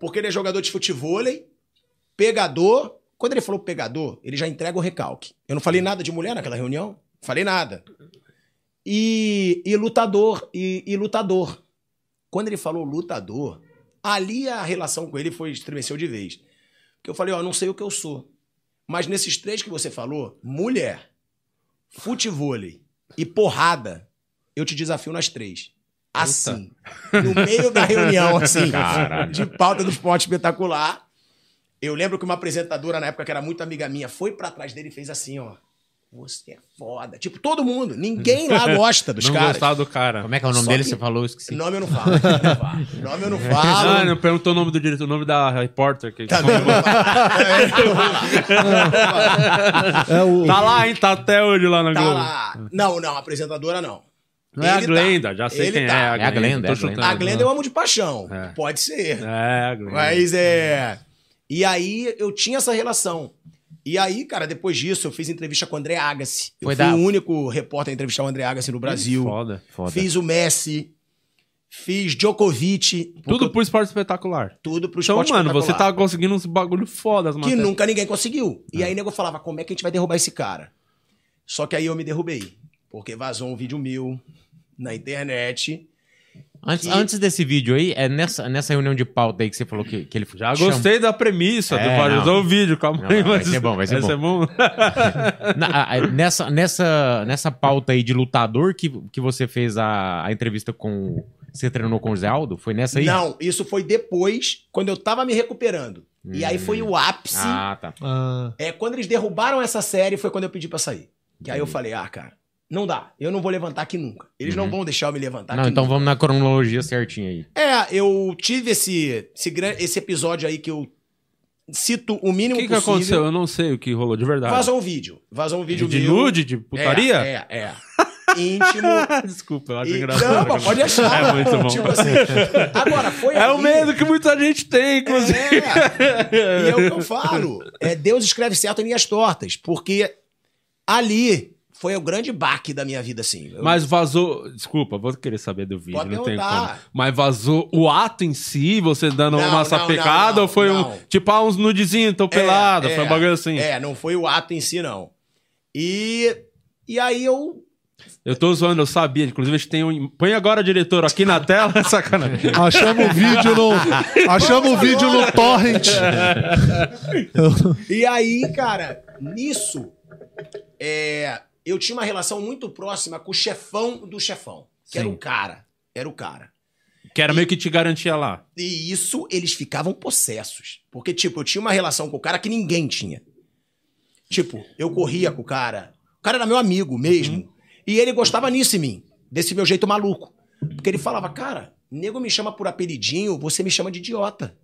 Speaker 4: Porque ele é jogador de futevôlei, pegador. Quando ele falou pegador, ele já entrega o recalque. Eu não falei nada de mulher naquela reunião, falei nada. E, e lutador, e, e lutador. Quando ele falou lutador, ali a relação com ele foi estremeceu de vez. Porque eu falei, ó, não sei o que eu sou. Mas nesses três que você falou, mulher, futevôlei e porrada, eu te desafio nas três. Assim. No meio da reunião, assim,
Speaker 3: Caralho.
Speaker 4: de pauta do esporte espetacular. Eu lembro que uma apresentadora, na época, que era muito amiga minha, foi pra trás dele e fez assim, ó. Você é foda. Tipo, todo mundo. Ninguém lá gosta dos
Speaker 1: não
Speaker 4: caras.
Speaker 1: gostava do cara.
Speaker 3: Como é que é o nome
Speaker 4: Só
Speaker 3: dele?
Speaker 4: que-
Speaker 3: Você falou, esqueci.
Speaker 4: Nome eu não falo. Nome eu não falo. Nome eu não falo.
Speaker 1: Ah, não perguntou o nome do diretor, o nome da repórter. Que
Speaker 4: Também não. É, não.
Speaker 2: É
Speaker 1: Tá lá, hein? Tá até hoje lá na
Speaker 4: Tá
Speaker 1: Globo.
Speaker 4: lá. Não, não, apresentadora não.
Speaker 1: Não é a
Speaker 4: Ele
Speaker 1: Glenda,
Speaker 4: tá.
Speaker 1: já sei
Speaker 4: Ele
Speaker 1: quem
Speaker 4: tá.
Speaker 1: é.
Speaker 3: É a Glenda, é a Glenda.
Speaker 1: chutando.
Speaker 4: A Glenda eu amo de paixão.
Speaker 1: É.
Speaker 4: Pode ser.
Speaker 1: É, a Glenda.
Speaker 4: Mas é. E aí eu tinha essa relação. E aí, cara, depois disso, eu fiz entrevista com o André Agassi. Eu
Speaker 3: Foi
Speaker 4: fui
Speaker 3: da-
Speaker 4: o único repórter a entrevistar o André Agassi no Brasil.
Speaker 1: Foda.
Speaker 3: Foda.
Speaker 4: Fiz o Messi. Fiz Djokovic.
Speaker 1: Tudo pro esporte espetacular.
Speaker 4: tudo pro
Speaker 1: Então,
Speaker 4: esporte
Speaker 1: mano, você
Speaker 4: espetacular.
Speaker 1: tava conseguindo uns bagulho foda as
Speaker 4: Que
Speaker 1: matérias.
Speaker 4: nunca ninguém conseguiu. E aí nego falava, como é que a gente vai derrubar esse cara? Só que aí eu me derrubei. Porque vazou um vídeo meu na internet.
Speaker 3: Antes,
Speaker 4: Que-
Speaker 3: antes desse vídeo aí, é nessa, nessa reunião de pauta aí que você falou que, que ele
Speaker 1: Já
Speaker 3: chama-
Speaker 1: gostei da premissa
Speaker 3: É,
Speaker 1: do o vídeo, calma
Speaker 3: Não,
Speaker 1: aí.
Speaker 3: vai
Speaker 1: mas-
Speaker 3: ser bom, vai ser
Speaker 1: bom.
Speaker 3: Na- a- a- nessa, nessa, nessa pauta aí de lutador que, que você fez a, a entrevista com. Você treinou com o Zé Aldo? Foi nessa aí?
Speaker 4: Não, isso foi depois, quando eu tava me recuperando. E aí foi o ápice.
Speaker 3: Ah, tá.
Speaker 2: Ah,
Speaker 4: É, quando eles derrubaram essa série, foi quando eu pedi pra sair. Que aí eu falei, ah, cara, não dá. Eu não vou levantar aqui nunca. Eles não vão deixar eu me levantar
Speaker 3: Uhum. Não,
Speaker 4: aqui
Speaker 3: então
Speaker 4: nunca.
Speaker 3: vamos na cronologia certinha aí.
Speaker 4: É, eu tive esse, esse, esse episódio aí que eu cito o
Speaker 1: O
Speaker 4: mínimo
Speaker 1: que, que
Speaker 4: possível.
Speaker 1: aconteceu? Eu não sei o que rolou de verdade.
Speaker 4: Vazou um vídeo. Vazou um vídeo
Speaker 1: de
Speaker 4: meu.
Speaker 1: nude, de putaria?
Speaker 4: É, é. é. Íntimo.
Speaker 1: Desculpa, eu acho
Speaker 4: E-
Speaker 1: engraçado.
Speaker 4: Não, pode achar.
Speaker 1: É muito bom.
Speaker 4: Tipo assim, agora, foi
Speaker 1: É o medo que muita gente tem, inclusive.
Speaker 4: É. E é o que eu falo. É, Deus escreve certo em linhas tortas. Porque ali foi o grande baque da minha vida, assim. Eu-
Speaker 1: Mas vazou. Desculpa, vou querer saber do vídeo,
Speaker 4: Pode
Speaker 1: não tem como. Mas vazou o ato em si, você dando
Speaker 4: Não,
Speaker 1: uma sapecada,
Speaker 4: não, não,
Speaker 1: ou foi
Speaker 4: não.
Speaker 1: um. Tipo, ah, uns nudezinhos, tô pelada, foi um bagulho assim.
Speaker 4: É, não foi o ato em si, não. E, e aí eu.
Speaker 1: Eu tô zoando, eu sabia. Inclusive, a gente tem um. Põe agora, diretor, aqui na tela, sacanagem.
Speaker 2: achamos o vídeo no. Achamos o vídeo no Torrent.
Speaker 4: E aí, cara, nisso, é, eu tinha uma relação muito próxima com o chefão do chefão. Que era
Speaker 1: Sim.
Speaker 4: o cara. Era o cara.
Speaker 1: Que era meio que te garantia lá.
Speaker 4: E isso, eles ficavam possessos. Porque, tipo, eu tinha uma relação com o cara que ninguém tinha. Tipo, eu corria com o cara. O cara era meu amigo mesmo. E ele gostava nisso em mim. Desse meu jeito maluco. Porque ele falava, cara, nego me chama por apelidinho, você me chama de idiota.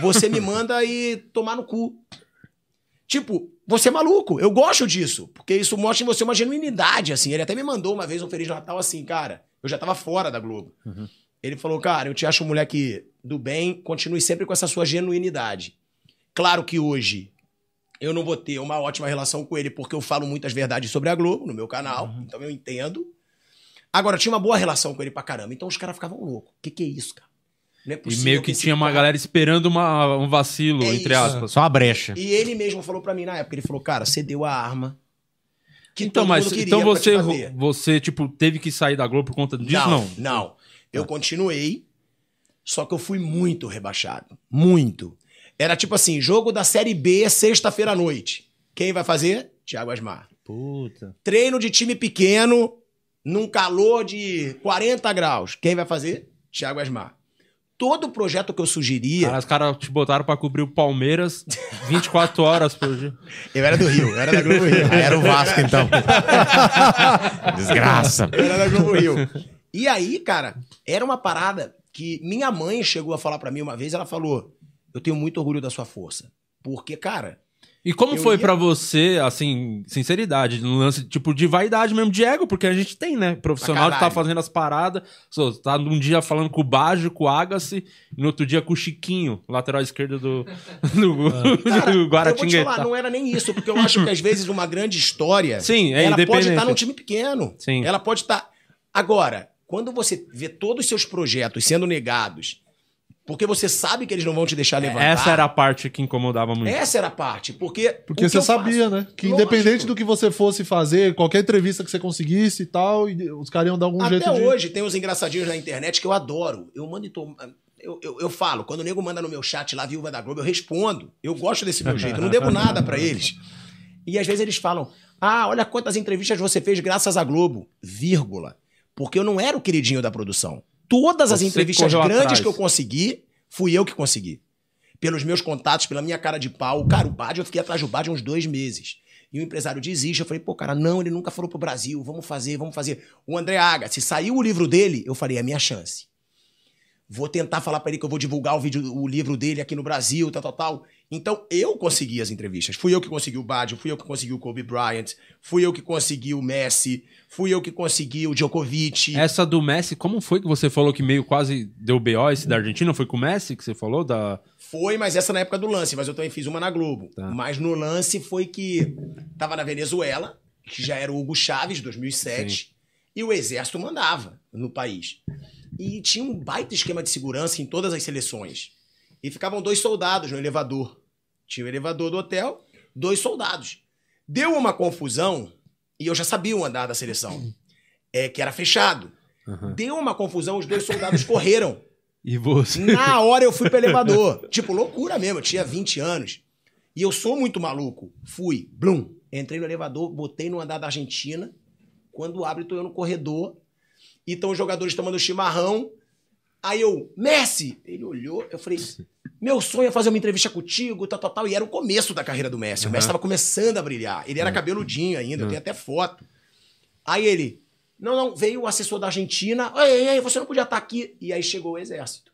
Speaker 4: Você me manda e tomar no cu. Tipo, você é maluco. Eu gosto disso. Porque isso mostra em você uma genuinidade, assim. Ele até me mandou uma vez um Feliz Natal assim, cara. Eu já tava fora da Globo. Ele falou, cara, eu te acho um moleque do bem, continue sempre com essa sua genuinidade. Claro que hoje eu não vou ter uma ótima relação com ele, porque eu falo muitas verdades sobre a Globo no meu canal, então eu entendo. Agora, eu tinha uma boa relação com ele pra caramba, então os caras ficavam loucos. O que, que é isso, cara? Não é
Speaker 1: E
Speaker 4: possível
Speaker 1: meio que tinha uma
Speaker 4: cara-
Speaker 1: galera esperando uma, um vacilo,
Speaker 4: É
Speaker 1: entre
Speaker 4: isso.
Speaker 1: aspas.
Speaker 3: Só a brecha.
Speaker 4: E ele mesmo falou pra mim na época, ele falou, cara, você deu a arma. Que
Speaker 1: Então, mas então você, você, tipo, teve que sair da Globo por conta disso?
Speaker 4: não,
Speaker 1: Não.
Speaker 4: não. Eu continuei, só que eu fui muito rebaixado. Muito. Era tipo assim, jogo da Série B, sexta-feira à noite. Quem vai fazer? Thiago Asmar.
Speaker 1: Puta.
Speaker 4: Treino de time pequeno, num calor de 40 graus. Quem vai fazer? Thiago Asmar. Todo projeto que eu sugeria...
Speaker 1: Cara, os caras te botaram pra cobrir o Palmeiras 24 horas por dia.
Speaker 4: Eu era do Rio, eu era da Globo Rio.
Speaker 3: Aí era o Vasco, então. Desgraça.
Speaker 4: Eu era da Globo Rio. E aí, cara, era uma parada que minha mãe chegou a falar pra mim uma vez, ela falou: "Eu tenho muito orgulho da sua força". Porque, cara,
Speaker 1: E como
Speaker 4: Eu
Speaker 1: foi
Speaker 4: ia-
Speaker 1: pra você, assim, sinceridade, no lance, tipo, de vaidade mesmo, de ego, porque a gente tem, né? Profissional que tá fazendo as paradas, tá num dia falando com o Bajo, com o Agassi, e no outro dia com o Chiquinho, lateral esquerdo do, do,
Speaker 4: cara,
Speaker 1: do
Speaker 4: eu vou te
Speaker 1: Guaratinguetá.
Speaker 4: falar, não era nem isso, porque eu acho que às vezes uma grande história,
Speaker 1: Sim, é
Speaker 4: ela pode estar num time pequeno.
Speaker 1: Sim.
Speaker 4: Ela pode estar Agora, quando você vê todos os seus projetos sendo negados, porque você sabe que eles não vão te deixar levantar.
Speaker 1: Essa era a parte que incomodava muito.
Speaker 4: Essa era a parte, porque
Speaker 2: Porque você sabia,
Speaker 4: faço-
Speaker 2: né? Que
Speaker 4: Lógico.
Speaker 2: independente do que você fosse fazer, qualquer entrevista que você conseguisse e tal, e os caras iam dar algum
Speaker 4: Até
Speaker 2: jeito de.
Speaker 4: hoje tem uns engraçadinhos na internet que eu adoro. Eu mando e eu, eu, eu falo, quando o nego manda no meu chat lá, Viúva da Globo, eu respondo. Eu gosto desse meu jeito, eu não devo nada pra eles. E às vezes eles falam: Ah, olha quantas entrevistas você fez graças à Globo. Vírgula. Porque eu não era o queridinho da produção. Todas as
Speaker 1: Você
Speaker 4: entrevistas
Speaker 1: correu
Speaker 4: grandes
Speaker 1: atrás.
Speaker 4: que eu consegui, fui eu que consegui. Pelos meus contatos, pela minha cara de pau. Cara, o Bad, eu fiquei atrás do Bad uns dois meses. E o empresário desiste. Eu falei, pô, cara, não, ele nunca falou pro Brasil. Vamos fazer, vamos fazer. O André Aga, se saiu o livro dele, eu falei, é a minha chance. Vou tentar falar pra ele que eu vou divulgar o, vídeo, o livro dele aqui no Brasil, tal, tal, tal. Então, eu consegui as entrevistas. Fui eu que consegui o Baggio, fui eu que consegui o Kobe Bryant, fui eu que consegui o Messi, fui eu que consegui o Djokovic.
Speaker 1: Essa do Messi, como foi que você falou que meio quase deu BO esse da Argentina? Foi com o Messi que você falou? Da...
Speaker 4: Foi, mas essa na época do lance, mas eu também fiz uma na Globo.
Speaker 1: Tá.
Speaker 4: Mas no lance foi que tava na Venezuela, que já era o Hugo Chaves, 2007, e o exército mandava no país. E tinha um baita esquema de segurança em todas as seleções. E ficavam dois soldados no elevador. Tinha o elevador do hotel, dois soldados. Deu uma confusão, e eu já sabia o andar da seleção, é que era fechado. Deu uma confusão, os dois soldados correram.
Speaker 1: E você?
Speaker 4: Na hora eu fui pro elevador. Tipo, loucura mesmo. Eu tinha 20 anos. E eu sou muito maluco. Fui, blum. Entrei no elevador, botei no andar da Argentina. Quando abre, tô eu no corredor. E estão os jogadores tomando chimarrão. Aí eu, Messi! Ele olhou, eu falei, meu sonho é fazer uma entrevista contigo, tal, tal, tal. E era o começo da carreira do Messi. O Messi estava começando a brilhar. Ele era cabeludinho ainda, eu tenho até foto. Aí ele, não, não, veio o assessor da Argentina. Ei, ei, você não podia estar aqui. E aí chegou o exército.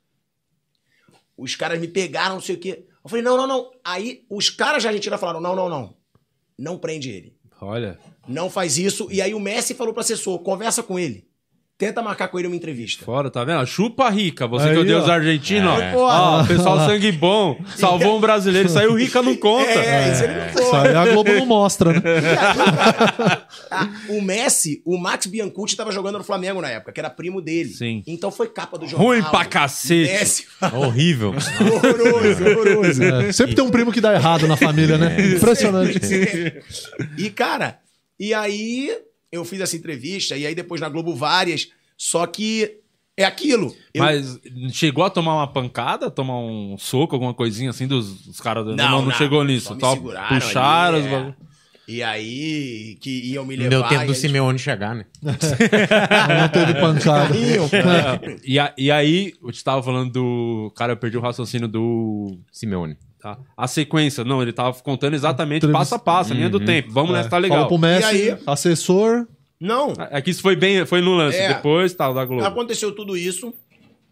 Speaker 4: Os caras me pegaram, não sei o quê. Eu falei, não, não, não. Aí os caras da Argentina falaram, não, não, não. Não prende ele.
Speaker 1: Olha.
Speaker 4: Não faz isso. E aí o Messi falou pro assessor, conversa com ele. Tenta marcar com ele uma entrevista.
Speaker 1: Fora, tá vendo? Chupa rica, você
Speaker 2: Aí,
Speaker 1: que odeia
Speaker 2: ó.
Speaker 1: os argentinos,
Speaker 4: É.
Speaker 1: ó. Ó, pessoal sangue bom, salvou um brasileiro, saiu rica não conta.
Speaker 4: É, isso ele não
Speaker 2: Isso aí a Globo não mostra, né?
Speaker 4: Aí, o Messi, o Max Biancucci tava jogando no Flamengo na época, que era primo dele.
Speaker 1: Sim.
Speaker 4: Então foi capa do jornal.
Speaker 1: Ruim pra cacete.
Speaker 4: Messi,
Speaker 3: Horrível.
Speaker 4: horroroso, horroroso.
Speaker 2: É, Sempre tem um primo que dá errado na família, né? Impressionante.
Speaker 4: E, cara, e aí eu fiz essa entrevista, e aí depois na Globo várias, só que é aquilo. Eu-
Speaker 1: Mas chegou a tomar uma pancada, tomar um soco, alguma coisinha assim dos, dos caras? do-
Speaker 4: Não,
Speaker 1: não, não
Speaker 4: não.
Speaker 1: chegou nisso.
Speaker 4: Só me
Speaker 1: Só
Speaker 4: seguraram
Speaker 1: puxaram
Speaker 4: ali,
Speaker 1: os
Speaker 4: é. E aí, que iam me levar.
Speaker 3: deu tempo do Simeone chegar, né?
Speaker 2: Não teve pancada.
Speaker 4: Carrinho.
Speaker 1: E, a- e aí, eu te tava falando do. Cara, eu perdi o raciocínio do.
Speaker 3: Simeone.
Speaker 1: Tá? A sequência. Não, ele tava contando exatamente
Speaker 2: Entrevista-
Speaker 1: passo a passo, a linha do tempo. Vamos nessa, tá legal.
Speaker 2: pro Messi,
Speaker 4: E aí?
Speaker 2: assessor.
Speaker 4: Não,
Speaker 1: É que isso foi bem, foi no lance.
Speaker 4: É.
Speaker 1: Depois, tal, da Globo.
Speaker 4: aconteceu tudo isso.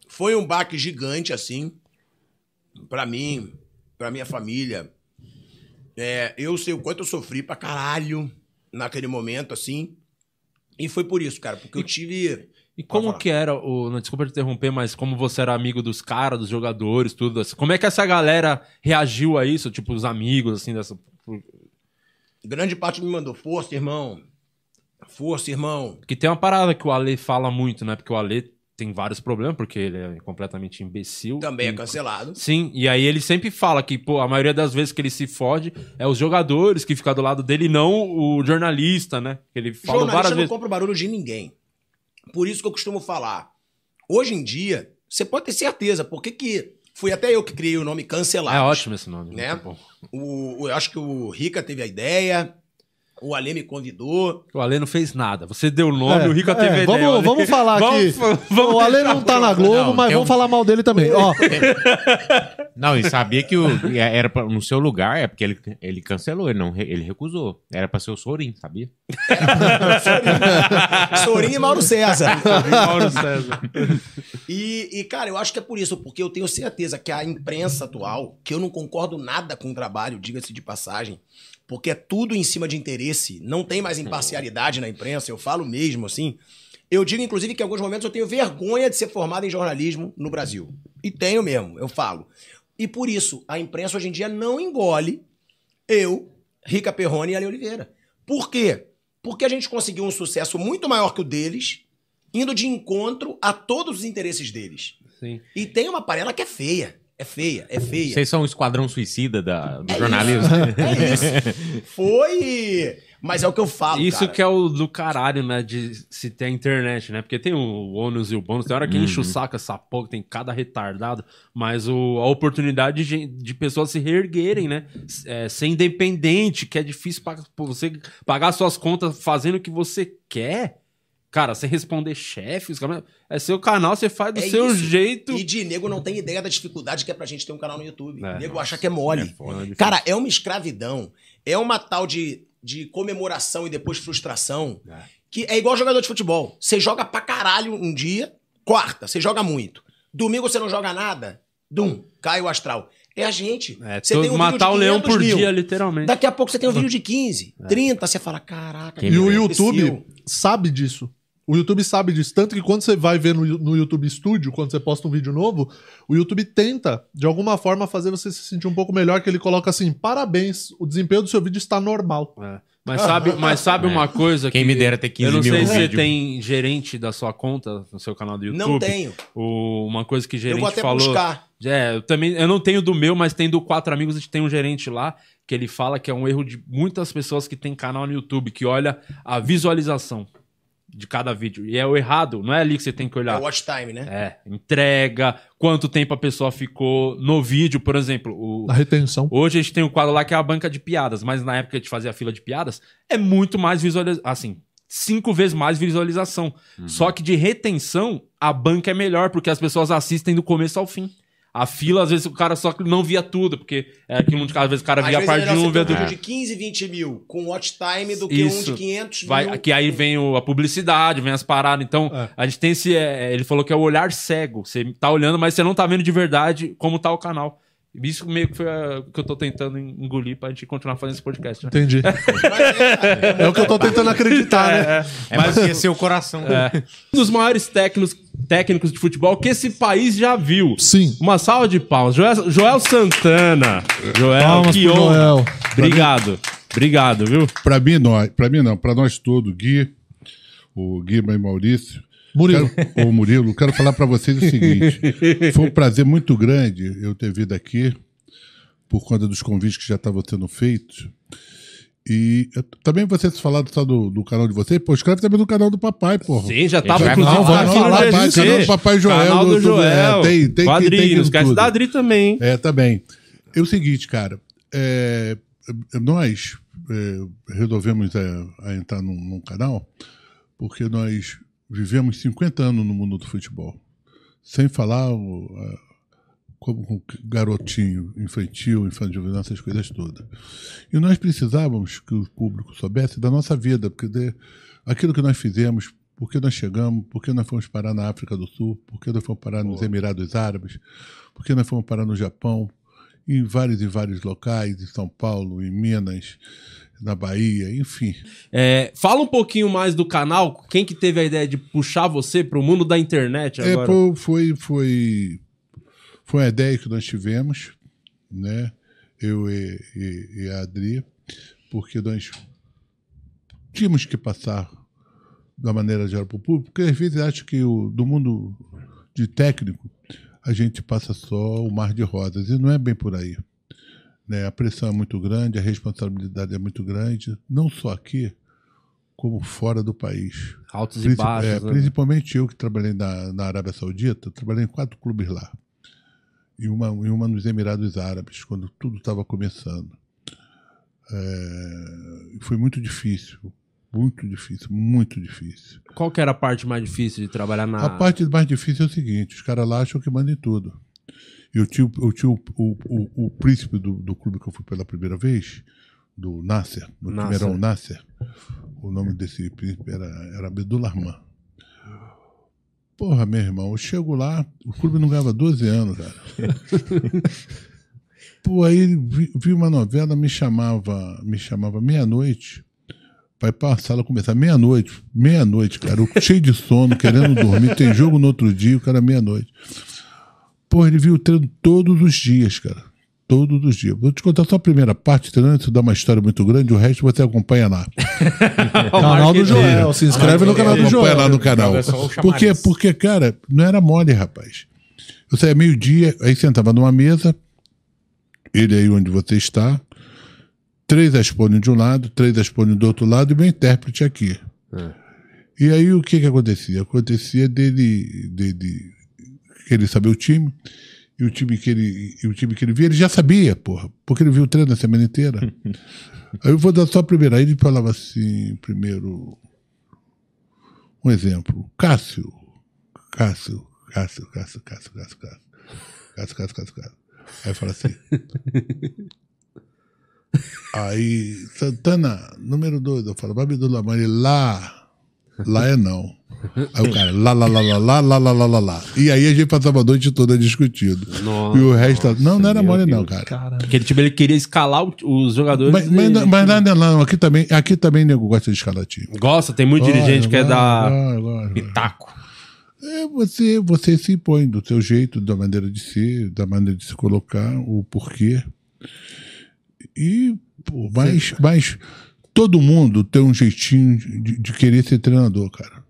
Speaker 4: Foi um baque gigante, assim, pra mim, pra minha família. É, eu sei o quanto eu sofri pra caralho naquele momento, assim. E foi por isso, cara, porque eu tive.
Speaker 1: E como que era o. Não, desculpa te interromper, mas como você era amigo dos caras, dos jogadores, tudo assim. Como é que essa galera reagiu a isso? Tipo, os amigos, assim, dessa.
Speaker 4: Grande parte me mandou força, irmão. Força, irmão.
Speaker 1: Porque tem uma parada que o Ale fala muito, né? Porque o Ale tem vários problemas, porque ele é completamente imbecil.
Speaker 4: Também é
Speaker 1: E-
Speaker 4: cancelado.
Speaker 1: Sim, e aí ele sempre fala que, pô, a maioria das vezes que ele se fode é os jogadores que ficam do lado dele, não o jornalista, né? Que ele fala
Speaker 4: Jornalista
Speaker 1: várias
Speaker 4: não
Speaker 1: vezes.
Speaker 4: compra o barulho de ninguém. Por isso que eu costumo falar. Hoje em dia, você pode ter certeza, porque que fui até eu que criei o nome cancelado.
Speaker 1: É ótimo esse nome.
Speaker 4: Né? O, o- eu acho que o Rica teve a ideia, o Ale me convidou.
Speaker 1: O Ale não fez nada. Você deu o nome,
Speaker 2: É,
Speaker 1: o Rica
Speaker 2: é,
Speaker 1: teve a ideia.
Speaker 2: vamos,
Speaker 1: o
Speaker 2: vamos falar
Speaker 1: Vamos-
Speaker 2: aqui.
Speaker 1: vamos
Speaker 2: o Ale
Speaker 1: deixar
Speaker 2: não tá na Globo,
Speaker 3: Não,
Speaker 2: mas vamos
Speaker 3: um-
Speaker 2: falar mal dele também. Ó,
Speaker 3: Não, e sabia que o, era pra- no seu lugar, é porque ele, ele cancelou, ele, não, ele recusou. Era pra ser o Sorin, sabia?
Speaker 4: Sorinho e Mauro César.
Speaker 1: Mauro César.
Speaker 4: E, e, cara, eu acho que é por isso, porque eu tenho certeza que a imprensa atual, que eu não concordo nada com o trabalho, diga-se de passagem, porque é tudo em cima de interesse, não tem mais imparcialidade na imprensa, eu falo mesmo assim. Eu digo, inclusive, que em alguns momentos eu tenho vergonha de ser formado em jornalismo no Brasil. E tenho mesmo, eu falo. E por isso, a imprensa hoje em dia não engole eu, Rica Perrone e Ale Oliveira. Por quê? Porque a gente conseguiu um sucesso muito maior que o deles, indo de encontro a todos os interesses deles.
Speaker 1: Sim.
Speaker 4: E tem uma parela que é feia. É feia, é feia.
Speaker 3: Vocês são o esquadrão suicida da, do
Speaker 4: É
Speaker 3: jornalismo.
Speaker 4: É isso. Foi. Mas é o que eu falo.
Speaker 1: Isso
Speaker 4: cara.
Speaker 1: que é o do caralho, né? De se ter a internet, né? Porque tem o ônus e o bônus. Tem hora que enche o saco essa porra, tem cada retardado. Mas o, a oportunidade de, de pessoas se reerguerem, né? É, ser independente, que é difícil pra, pra você pagar suas contas fazendo o que você quer. Cara, sem responder chefe, os caras- é seu canal, você faz do
Speaker 4: É
Speaker 1: seu
Speaker 4: isso.
Speaker 1: jeito.
Speaker 4: E de nego não tem ideia da dificuldade que é pra gente ter um canal no YouTube.
Speaker 1: É.
Speaker 4: nego acha que é mole.
Speaker 1: É foda, é.
Speaker 4: Cara, é uma escravidão. É uma tal de, de comemoração e depois frustração.
Speaker 1: É.
Speaker 4: Que é igual jogador de futebol. Você joga pra caralho um dia, quarta, você joga muito. Domingo você não joga nada, dum, cai o astral. É a gente.
Speaker 1: É,
Speaker 4: você tem um
Speaker 1: matar o
Speaker 4: vídeo de
Speaker 1: leão
Speaker 4: 500
Speaker 1: por
Speaker 4: mil.
Speaker 1: dia, literalmente.
Speaker 4: Daqui a pouco você tem um vídeo de 15,
Speaker 1: É.
Speaker 4: 30, você fala, caraca.
Speaker 2: E o YouTube sabe disso. O YouTube sabe disso. Tanto que quando você vai ver no, no YouTube Studio, quando você posta um vídeo novo, o YouTube tenta, de alguma forma, fazer você se sentir um pouco melhor, que ele coloca assim, parabéns, o desempenho do seu vídeo está normal.
Speaker 1: É. Mas sabe, mas sabe uma coisa
Speaker 3: Quem
Speaker 1: que...
Speaker 3: me dera ter 15
Speaker 1: Eu não
Speaker 3: mil
Speaker 1: sei se você tem gerente da sua conta no seu canal do YouTube.
Speaker 4: Não tenho.
Speaker 1: O- uma coisa que o gerente
Speaker 4: Eu vou até
Speaker 1: falou.
Speaker 4: buscar.
Speaker 1: É, eu também eu não tenho do meu, mas tem do Quatro Amigos, a gente tem um gerente lá que ele fala que é um erro de muitas pessoas que tem canal no YouTube, que olha a visualização. De cada vídeo. E é o errado, não é ali que você tem que
Speaker 4: É
Speaker 1: olhar.
Speaker 4: o watch time, né?
Speaker 1: É, entrega, quanto tempo a pessoa ficou no vídeo, por exemplo. O,
Speaker 2: A retenção.
Speaker 1: Hoje a gente tem o quadro lá que é a banca de piadas, mas na época que a gente fazia a fila de piadas, é muito mais visualização. Assim, cinco vezes mais visualização. Só que de retenção, a banca é melhor, porque as pessoas assistem do começo ao fim. A fila, às vezes, o cara só não via tudo, porque é aquilo de às vezes o cara
Speaker 4: Às
Speaker 1: via a
Speaker 4: é
Speaker 1: parte de um, via
Speaker 4: um
Speaker 1: do
Speaker 4: vídeo de 15, 20 mil com watch time do que um de 500 mil.
Speaker 1: Vai, que aí vem o- a publicidade, vem as paradas. Então,
Speaker 2: É.
Speaker 1: a gente tem esse. é, ele falou que é o olhar cego. Você tá olhando, mas você não tá vendo de verdade como tá o canal. Isso meio que foi a- o que eu tô tentando engolir pra gente continuar fazendo esse podcast. né?
Speaker 2: Entendi. É o que eu tô tentando acreditar, né?
Speaker 3: É mais que seu coração.
Speaker 1: Um dos maiores técnicos, técnicos de futebol que esse país já viu.
Speaker 2: Sim.
Speaker 1: Uma salva de palmas. Joel, Joel Santana. Joel,
Speaker 2: Palmas
Speaker 1: que honra.
Speaker 2: Joel.
Speaker 1: Obrigado. Obrigado, viu?
Speaker 5: Para mim, não, para mim não, para nós todos, Gui, o Gui e Maurício,
Speaker 2: Murilo.
Speaker 5: quero, o Murilo, quero falar para vocês o seguinte: foi um prazer muito grande eu ter vindo aqui por conta dos convites que já estavam sendo feitos. E eu- também vocês falaram só do, do canal de vocês, pô, escreve também no canal do papai, porra.
Speaker 1: Sim, já tava
Speaker 3: vai
Speaker 1: inclusive aqui
Speaker 2: vamos
Speaker 1: no
Speaker 5: vai, canal do Papai Joel,
Speaker 1: Canal do
Speaker 5: tudo,
Speaker 1: Joel.
Speaker 5: é, tem- tem
Speaker 1: Quadrinhos,
Speaker 5: tem tudo.
Speaker 1: da Adri também. hein?
Speaker 5: É, também. É o seguinte, cara. é, nós é, resolvemos é, a entrar num, num canal porque nós vivemos 50 anos no mundo do futebol. Sem falar o, a- como com garotinho, infantil, infantil, essas coisas todas. E nós precisávamos que o público soubesse da nossa vida, porque de, aquilo que nós fizemos, por que nós chegamos, por que nós fomos parar na África do Sul, por que nós fomos parar nos Emirados Árabes, por que nós fomos parar no Japão, em vários e vários locais, em São Paulo, em Minas, na Bahia, enfim.
Speaker 1: É, fala um pouquinho mais do canal. Quem que teve a ideia de puxar você pro mundo da internet
Speaker 5: É,
Speaker 1: agora?
Speaker 5: pô, foi, foi, foi uma ideia que nós tivemos, né? Eu e, e, e a Adri, porque nós tínhamos que passar da maneira geral para o público, porque às vezes acho que o, do mundo de técnico a gente passa só o mar de rosas, e não é bem por aí. Né? A pressão é muito grande, a responsabilidade é muito grande, não só aqui, como fora do país.
Speaker 1: Altos e
Speaker 5: Princip-
Speaker 1: baixos.
Speaker 5: é,
Speaker 1: né?
Speaker 5: principalmente eu que trabalhei na, na Arábia Saudita, trabalhei em quatro clubes lá. E uma, e uma nos Emirados Árabes, quando tudo estava começando. É, e foi muito difícil. Muito difícil, muito difícil.
Speaker 1: Qual que era a parte mais difícil de trabalhar na...
Speaker 5: A parte mais difícil é o seguinte: os caras lá acham que mandam em tudo. Eu tinha, eu tinha o, o, o, o príncipe do, do clube que eu fui pela primeira vez, do Nasser, no time
Speaker 1: Nasser.
Speaker 5: era o Nasser. O nome desse príncipe era, era Abdullah Rahman. Porra, meu irmão, eu chego lá, o clube não ganhava 12 anos, cara. Pô, aí vi, vi uma novela, me chamava, me chamava meia-noite, vai pra sala começar meia-noite, meia-noite, cara, eu cheio de sono, querendo dormir, tem jogo no outro dia, o cara meia-noite. Pô, ele viu o treino todos os dias, cara. Todos os dias. Vou te contar só a primeira parte, treinando, isso dá uma história muito grande, o resto você acompanha lá.
Speaker 2: Canal do Joel. Se inscreve no canal do
Speaker 5: Acompanha
Speaker 2: Joel.
Speaker 5: lá no canal.
Speaker 3: É.
Speaker 5: Porque, porque, cara, não era mole, rapaz. Eu saía meio-dia, aí sentava numa mesa, ele aí onde você está, três aspônios de um lado, três aspônios do outro lado e meu intérprete aqui. E aí o que que acontecia? Acontecia dele, dele ele saber o time, e o time que ele, o time que ele via, ele já sabia, porra, porque ele viu o treino a semana inteira. aí eu vou dar só a primeira. Aí ele falava assim, primeiro, um exemplo. Cássio. Cássio, Cássio, Cássio, Cássio, Cássio, Cássio. Cássio, Cássio, Cássio, Cássio. Aí fala assim. Aí, Santana, número dois, eu falo, Babi do Lamani, lá. Lá é não. Aí o cara, lá, lá, lá, lá, lá, lá, lá, lá, lá, lá. E aí a gente passava a noite toda discutindo.
Speaker 1: Nossa,
Speaker 5: e o resto. Não, não era mole, não, cara.
Speaker 1: Aquele time ele queria escalar os jogadores.
Speaker 5: Mas, mas,
Speaker 1: e-
Speaker 5: mas nada não, aqui também, aqui também nego gosta de escalar time.
Speaker 1: Gosta, tem muito dirigente que é da.
Speaker 5: da.
Speaker 3: Pitaco.
Speaker 5: É, você, você se impõe do seu jeito, da maneira de ser, da maneira de se colocar, o porquê. E, pô, mas, mas todo mundo tem um jeitinho de, de querer ser treinador, cara.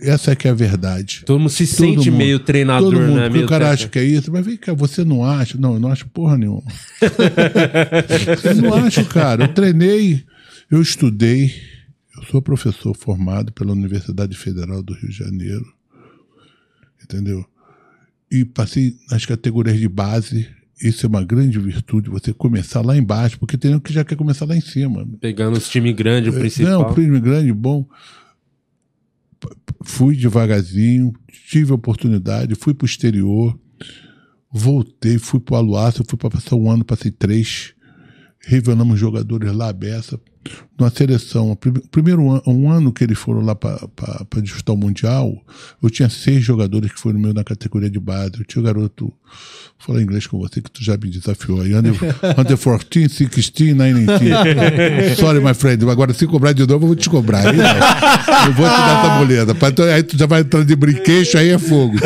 Speaker 5: Essa é que é a verdade.
Speaker 1: Todo mundo se sente
Speaker 5: mundo.
Speaker 1: meio treinador,
Speaker 5: Todo mundo,
Speaker 1: né?
Speaker 5: porque
Speaker 1: Meio
Speaker 5: o cara
Speaker 1: técnico.
Speaker 5: acha que é isso, mas vem cá, você não acha? Não, eu não acho porra nenhuma. eu não acho, cara. Eu treinei, eu estudei, Eu sou professor formado pela Universidade Federal do Rio de Janeiro, entendeu? E passei nas categorias de base. Isso é uma grande virtude, você começar lá embaixo, porque tem um que já quer começar lá em cima.
Speaker 1: Pegando os times grandes, o principal.
Speaker 5: Não, prêmio grande, bom. Fui devagarzinho, tive a oportunidade, fui pro exterior, voltei, fui pro Aluácio, fui para passar um ano, passei três. Revelamos jogadores lá beça. Numa seleção, primeiro an- um ano que eles foram lá para disputar o Mundial, eu tinha seis jogadores que foram meu na categoria de base. Eu tinha o garoto, vou falar inglês com você, que tu já me desafiou aí. Under, under 14, 16, 19. Sorry, my friend. Agora, se cobrar de novo, eu vou te cobrar. Aí, não. eu vou te dar essa tu- Aí tu já vai entrar de brinquedo, aí é fogo.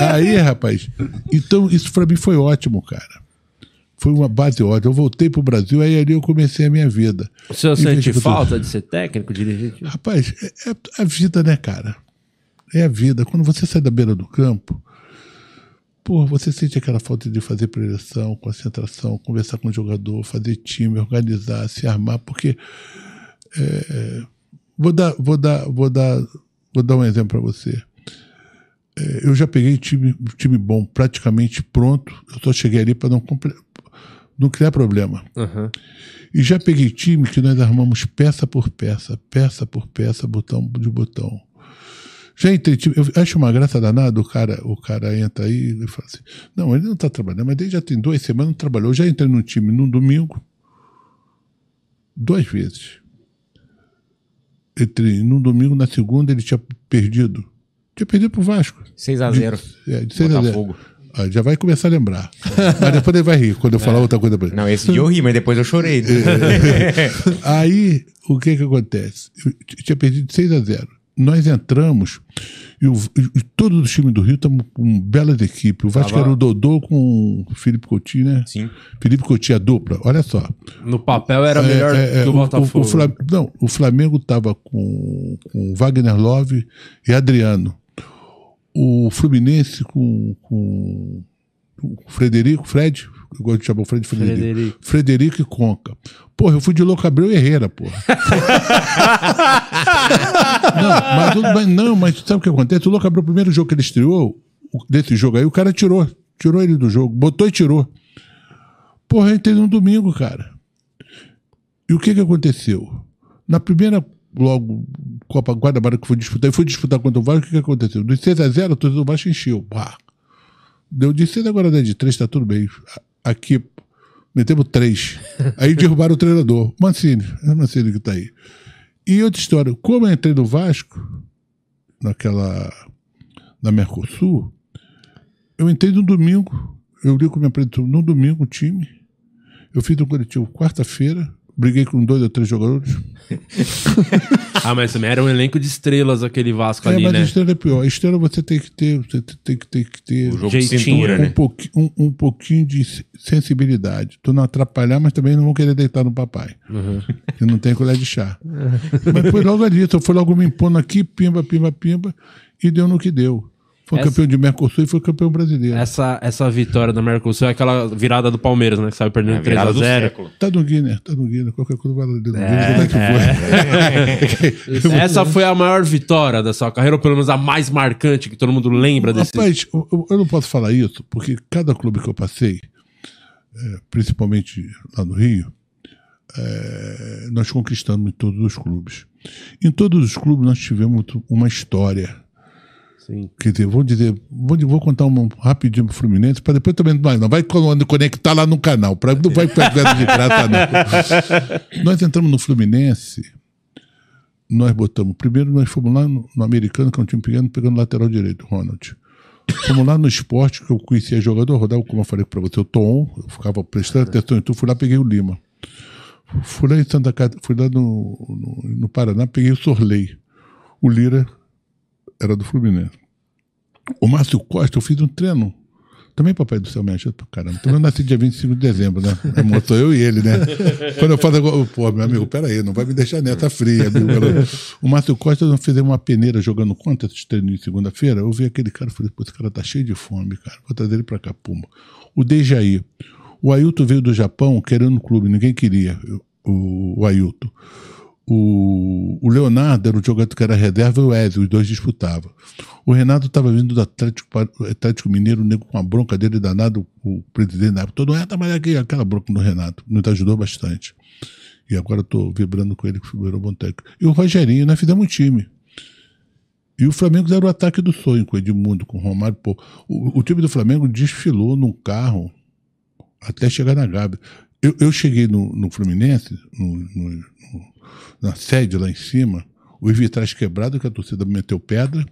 Speaker 5: Aí, rapaz, então isso pra mim foi ótimo, cara. Foi uma base ótima. Eu voltei pro Brasil, aí ali eu comecei a minha vida.
Speaker 1: O senhor
Speaker 5: E
Speaker 1: sente falta de ser técnico, dirigente?
Speaker 5: Rapaz, é, é a vida, né, cara? É a vida. Quando você sai da beira do campo, pô, você sente aquela falta de fazer preleção, concentração, conversar com o jogador, fazer time, organizar, se armar, porque é, vou dar, vou dar, vou dar, vou dar um exemplo para você. É, eu já peguei time, time bom, praticamente pronto. Eu só cheguei ali para não, não criar problema.
Speaker 1: Aham.
Speaker 5: E já peguei time que nós armamos peça por peça, peça por peça, botão de botão. Já entrei time, eu acho uma graça danada, o cara, o cara entra aí e fala assim, não, ele não está trabalhando, mas ele já tem duas semanas não trabalhou. Eu já entrei num time num domingo, duas vezes. Entrei num domingo, na segunda ele tinha perdido. Tinha perdido pro Vasco.
Speaker 3: 6x0.
Speaker 5: É, de 6 a 0. Ah, já vai começar a lembrar. mas depois ele vai rir quando eu falar outra coisa pra ele.
Speaker 3: Não, esse dia eu ri, mas depois eu chorei.
Speaker 5: Aí, o que que acontece? Eu tinha perdido de 6 a 0. Nós entramos e, o, e todos os times do Rio estavam com belas equipes. O Vasco
Speaker 1: Tava-
Speaker 5: era o Dodô com o Felipe Coutinho, né?
Speaker 3: Sim.
Speaker 5: Felipe Coutinho, a dupla. Olha só.
Speaker 1: No papel era melhor
Speaker 5: É, é,
Speaker 1: que o
Speaker 5: o,
Speaker 1: Botafogo.
Speaker 5: o Flam- não, o Flamengo estava com, com Wagner Love e Adriano. O Fluminense com, com o Frederico, Fred, eu gosto de chamar o Fred de Frederico.
Speaker 1: Frederico.
Speaker 5: Frederico e Conca. Porra, eu fui de Louco Abreu e Herrera, porra. não, mas, bem, não, mas sabe o que acontece? O Louco Abreu, o primeiro jogo que ele estreou, desse jogo aí, o cara tirou. Tirou ele do jogo, botou e tirou. Porra, eu entrei num domingo, cara. E o que que aconteceu? Na primeira, logo, Copa Guanabara que foi disputar, e foi disputar contra o Vasco, o que aconteceu? Dos 6 a 0 o torcedor do Vasco encheu. Pá. Deu de 6 agora de 3, tá tudo bem. Aqui, metemos 3. Aí derrubaram o treinador. Mancini, é o Mancini que tá aí. E outra história, como eu entrei no Vasco, naquela, na Mercosul, eu entrei no domingo, eu li com minha apresentou no domingo o time, eu fiz um coletivo quarta-feira, briguei com dois ou três jogadores.
Speaker 1: Ah, mas também era um elenco de estrelas aquele Vasco
Speaker 5: É,
Speaker 1: ali,
Speaker 5: mas
Speaker 1: né?
Speaker 5: a estrela é pior. A estrela você tem que ter, você tem que ter, que ter
Speaker 3: O jogo
Speaker 1: Jeitinho,
Speaker 3: de cintura,
Speaker 5: um,
Speaker 3: né?
Speaker 5: pouqui- um, um pouquinho de se- sensibilidade. Tu não atrapalhar, mas também não vão querer deitar no papai. Que não tem colher de chá. mas foi logo ali, só foi logo me impondo aqui, pimba, pimba, pimba, e deu no que deu. Foi
Speaker 1: Essa-
Speaker 5: campeão de Mercosul e foi campeão brasileiro.
Speaker 1: Essa, essa vitória da Mercosul é aquela virada do Palmeiras, né? Que saiu perdendo
Speaker 3: É, virada do
Speaker 1: 3x0.
Speaker 3: século.
Speaker 5: Tá no Guinness, tá no Guinness. Qualquer coisa vai lá dentro do Guinness, como é que foi.
Speaker 1: Essa foi a maior vitória da sua carreira, ou pelo menos a mais marcante, que todo mundo lembra desse.
Speaker 5: Rapaz, eu, eu- eu não posso falar isso, porque cada clube que eu passei, é, principalmente lá no Rio, é, nós conquistamos em todos os clubes. Em todos os clubes nós tivemos uma história.
Speaker 1: Sim.
Speaker 5: Quer dizer, vou dizer, vou, vou contar uma rapidinho pro Fluminense, para depois também não, não vai con- conectar lá no canal, pra, não vai pegar de graça, não. nós entramos no Fluminense, nós botamos, primeiro nós fomos lá no, no americano, que é um time pequeno, pegando lateral direito, Ronald. Fomos lá no esporte, que eu conhecia jogador, rodava, como eu falei para você, o Tom, eu ficava prestando atenção em tudo, fui lá, peguei o Lima. Fui lá em Santa Catarina, fui lá no, no, no Paraná, peguei o Sorley. O Lira era do Fluminense. O Márcio Costa, eu fiz um treino. Também Papai do Céu me ajuda pra caramba. Também eu nasci dia 25 de dezembro, né? É, sou eu e ele, né? Quando eu falo, agora, pô, meu amigo, peraí, não vai me deixar nessa fria, amigo. O Márcio Costa, nós fizemos uma peneira jogando contra esses treinos de segunda-feira. Eu vi aquele cara e falei, pô, esse cara tá cheio de fome, cara. Vou trazer ele pra cá, pumba. O Dejaí. O Ailton veio do Japão querendo um clube, ninguém queria. Eu- o, o Ailton. O, o Leonardo era o jogador que era reserva e o Ezio, os dois disputavam. O Renato estava vindo do Atlético, Atlético Mineiro, o nego com a bronca dele danado, o presidente da época, todo ah, mas aqui, aquela bronca do Renato, nos ajudou bastante. E agora estou vibrando com ele, que virou bom técnico. E o Rogerinho, nós fizemos um time. E o Flamengo era o ataque do sonho, com o Edmundo, com o Romário. Pô, o, o time do Flamengo desfilou num carro até chegar na Gávea. Eu, eu cheguei no, no Fluminense, no- no- no- na sede lá em cima, os vitrais quebrados, que a torcida me meteu pedra.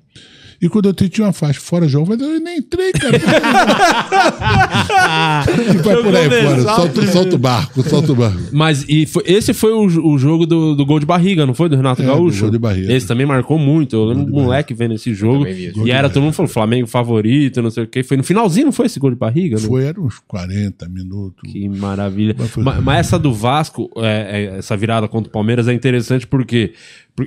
Speaker 5: E quando eu tinha uma faixa fora jogo, mas eu nem entrei, cara. e vai por aí fora, solta, solta o barco, solta o barco.
Speaker 1: Mas e foi- esse foi o, o jogo do, do gol de barriga, não foi? Do Renato
Speaker 5: É,
Speaker 1: Gaúcho?
Speaker 5: do gol de barriga.
Speaker 1: Esse também marcou muito. Eu lembro do moleque vendo esse jogo. E era todo mundo falou Flamengo favorito, não sei o quê. Foi no finalzinho, não foi esse gol de barriga? Não?
Speaker 5: Foi, eram uns 40 minutos.
Speaker 1: Que maravilha.
Speaker 5: Mas
Speaker 1: Mas, essa do Vasco, é, é, essa virada contra o Palmeiras é interessante porque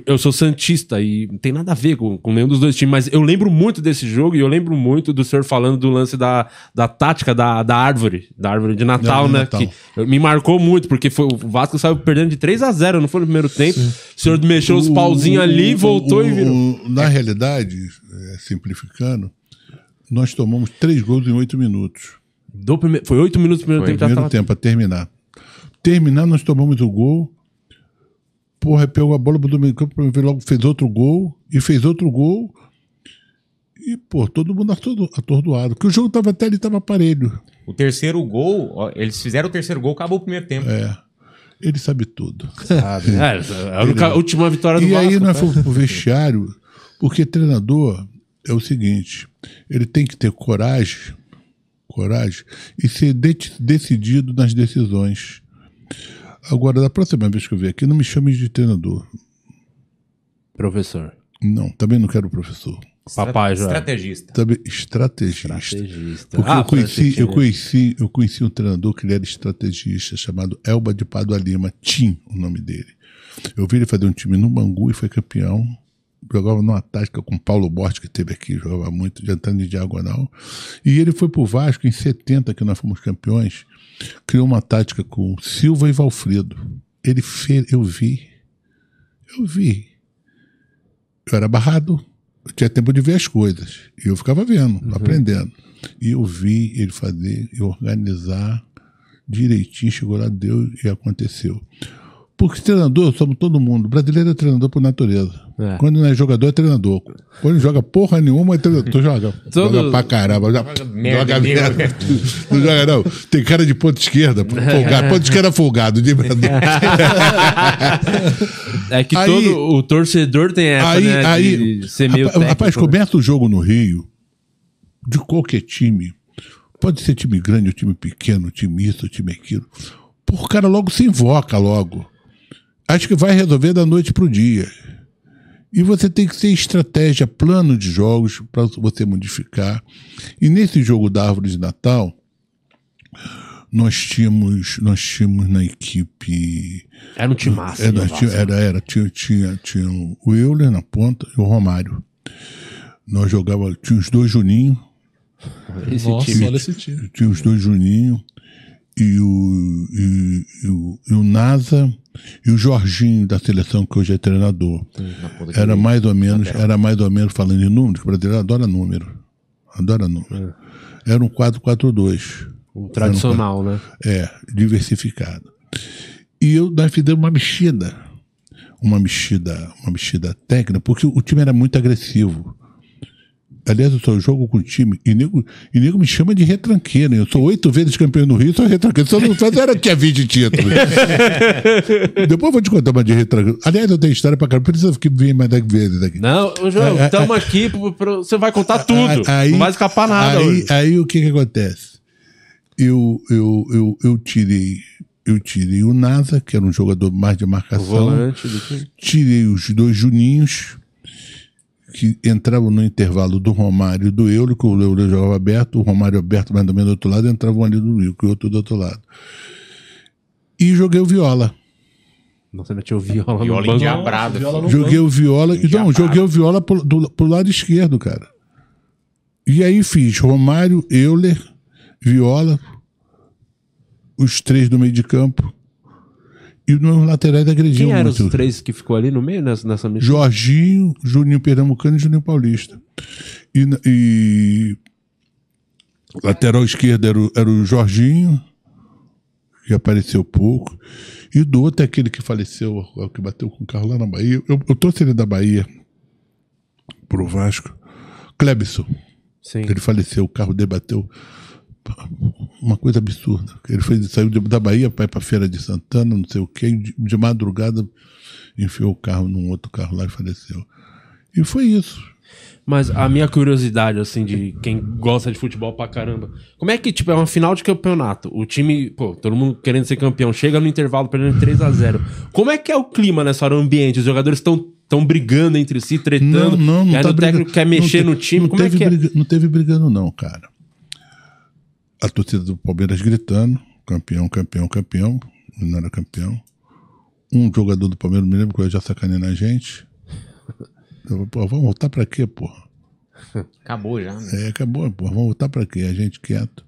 Speaker 1: eu sou Santista e não tem nada a ver com, com nenhum dos dois times, mas eu lembro muito desse jogo e eu lembro muito do senhor falando do lance da, da tática da, da árvore, da árvore de Natal, né?
Speaker 5: de
Speaker 1: Que me marcou muito, porque foi, o Vasco saiu perdendo de 3 a 0 não foi no primeiro tempo. O senhor mexeu os pauzinhos ali, voltou
Speaker 5: o-
Speaker 1: e virou.
Speaker 5: na realidade, é, simplificando, nós tomamos três gols em oito minutos.
Speaker 1: Do prime- Foi 8 minutos do primeiro
Speaker 3: Foi,
Speaker 1: tempo
Speaker 5: Primeiro tempo, para terminar. Terminar, nós tomamos o gol. Porra, pegou a bola pro meio campo, logo fez outro gol e fez outro gol. E, pô, todo mundo atordo- atordoado. Porque o jogo tava até ali, tava parelho.
Speaker 3: O terceiro gol, ó, eles fizeram o terceiro gol, acabou o primeiro tempo.
Speaker 5: É. Ele sabe tudo.
Speaker 1: É, a única- última vitória do
Speaker 5: E
Speaker 1: Vasco.
Speaker 5: aí nós
Speaker 1: tá?
Speaker 5: fomos pro vestiário, porque treinador é o seguinte, ele tem que ter coragem, coragem e ser de- decidido nas decisões. Agora, da próxima vez que eu vier aqui, não me chame de treinador.
Speaker 1: Professor.
Speaker 5: Não, também não quero professor.
Speaker 1: Papai já.
Speaker 3: Estrategista.
Speaker 5: Também estrategista.
Speaker 1: Estrategista.
Speaker 5: Porque
Speaker 1: Ah,
Speaker 5: eu, conheci, eu, conheci, eu conheci um treinador que ele era estrategista, chamado Elba de Padua Lima, Tim, o nome dele. Eu vi ele fazer um time no Bangu e foi campeão. Jogava numa tática com Paulo Borges, que teve aqui, jogava muito, adiantando de diagonal. E ele foi pro Vasco em 70, que nós fomos campeões. Criou uma tática com Silva e Valfredo. Ele fez, eu vi. Eu vi. Eu era barrado, eu tinha tempo de ver as coisas. E eu ficava vendo, aprendendo. E eu vi ele fazer e organizar direitinho, chegou lá, deu e aconteceu. Porque treinador, somos todo mundo. Brasileiro é treinador por natureza.
Speaker 1: É.
Speaker 5: Quando não é jogador, é treinador. Quando não joga porra nenhuma, é treinador. Tu joga.
Speaker 1: Todo-
Speaker 5: Joga pra caramba. Joga,
Speaker 3: merda,
Speaker 5: joga
Speaker 3: merda.
Speaker 5: merda. Não joga, não. Tem cara de ponta esquerda, folgado. Ponta esquerda folgado, de.
Speaker 1: É que
Speaker 5: Aí-
Speaker 1: todo o torcedor tem essa,
Speaker 5: aí,
Speaker 1: né?
Speaker 5: aí,
Speaker 1: de ser meio
Speaker 5: rapaz, rapaz,
Speaker 1: técnico, né?
Speaker 5: começa o jogo no Rio, de qualquer time. Pode ser time grande, ou time pequeno, time isso, ou time aquilo. Pô, o cara logo se invoca logo. Acho que vai resolver da noite pro dia. E você tem que ter estratégia, plano de jogos para você modificar. E nesse jogo da árvore de Natal, nós tínhamos, nós tínhamos na equipe
Speaker 1: Era um time massa.
Speaker 5: era, tinha, era, era, tinha, tinha, tinha o Euler na ponta e o Romário. Nós jogava, tinha os dois Juninho,
Speaker 1: Esse
Speaker 2: Nossa,
Speaker 1: time.
Speaker 2: olha esse time.
Speaker 5: tinha os dois Juninho e o, e, e o, e o NASA e o Jorginho da seleção que hoje é treinador. Era mais ou menos, era mais ou menos falando em número, que o brasileiro adora número. Adora número. Era um 4-4-2.
Speaker 1: O tradicional, né?
Speaker 5: É, diversificado. E eu, nós fizemos uma mexida. Uma mexida, uma mexida técnica, porque o time era muito agressivo. Aliás, eu só jogo com o time e nego, e nego me chama de retranqueiro. Eu sou oito vezes campeão no Rio, sou retranqueiro. Eu não fazer, era tinha 20 títulos. Depois eu vou te contar uma de retranqueiro. Aliás, eu tenho história pra caramba, precisa que venha mais vezes aqui.
Speaker 1: Não, João, estamos aqui, pro- pro- você vai contar tudo.
Speaker 5: Aí-
Speaker 1: não vai escapar nada
Speaker 5: aí,
Speaker 1: hoje.
Speaker 5: aí o que que acontece? Eu, eu, eu, eu tirei eu tirei o NASA, que era um jogador mais de
Speaker 1: O
Speaker 5: marcação.
Speaker 1: volante.
Speaker 5: Tirei os dois Juninhos, que entravam no intervalo do Romário e do que o Euro jogava aberto, o Romário aberto, mais ou menos do outro lado, entravam ali do Rio, que o outro do outro lado. E joguei o Viola.
Speaker 1: Nossa, meteu o viola,
Speaker 3: Viola
Speaker 1: no banco.
Speaker 3: endiabrado.
Speaker 2: Viola no
Speaker 5: Joguei o Viola. Não, joguei o Viola pro, do, pro lado esquerdo, cara. E aí fiz Romário, Euler, Viola, os três do meio de campo. E nos laterais agrediam
Speaker 1: Quem eram os
Speaker 5: muito.
Speaker 1: três que ficou ali no meio nessa, nessa mexida?
Speaker 5: Jorginho, Juninho Pernambucano e Juninho Paulista. E, e lateral esquerdo era o, era o Jorginho, que apareceu pouco. E do outro é aquele que faleceu, o que bateu com o carro lá na Bahia. Eu, eu trouxe ele da Bahia pro Vasco. Klebson.
Speaker 1: Sim.
Speaker 5: Ele faleceu, o carro debateu uma coisa absurda. Ele foi, saiu da Bahia para ir para Feira de Santana, não sei o quê, de, de madrugada enfiou o carro num outro carro lá e faleceu. E foi isso.
Speaker 1: Mas a minha curiosidade, assim, de quem gosta de futebol pra caramba. Como é que, tipo, é uma final de campeonato? O time, pô, todo mundo querendo ser campeão, chega no intervalo perdendo 3 a 0 Como é que é o clima nessa hora, o ambiente? Os jogadores estão tão brigando entre si, tretando. e aí
Speaker 5: tá
Speaker 1: o técnico
Speaker 5: brigando.
Speaker 1: quer
Speaker 5: Não
Speaker 1: mexer no time.
Speaker 5: não
Speaker 1: Como é que é?
Speaker 5: briga- não teve brigando, não, cara. A torcida do Palmeiras gritando: campeão, campeão, campeão. Não era campeão. Um jogador do Palmeiras, me lembro que eu já sacaneando a gente. Eu, falei, pô, vamos voltar pra quê, porra?
Speaker 3: Acabou já, né?
Speaker 5: É, acabou, porra. Vamos voltar pra quê? A gente quieto.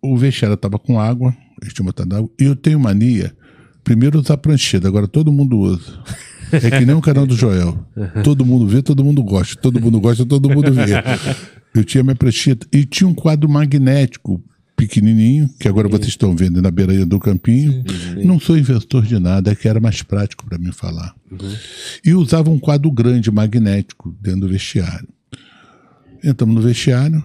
Speaker 5: O vestiário tava com água, eles tinham botado água. E eu tenho mania, primeiro usar prancheta, agora todo mundo usa. É que nem o canal do Joel. Todo mundo vê, todo mundo gosta. Todo mundo gosta, todo mundo vê. Eu tinha minha prancheta. E tinha um quadro magnético pequenininho, que agora vocês estão vendo na beira do campinho. Não sou inventor de nada, é que era mais prático para mim falar. E usava um quadro grande magnético dentro do vestiário. Entramos no vestiário,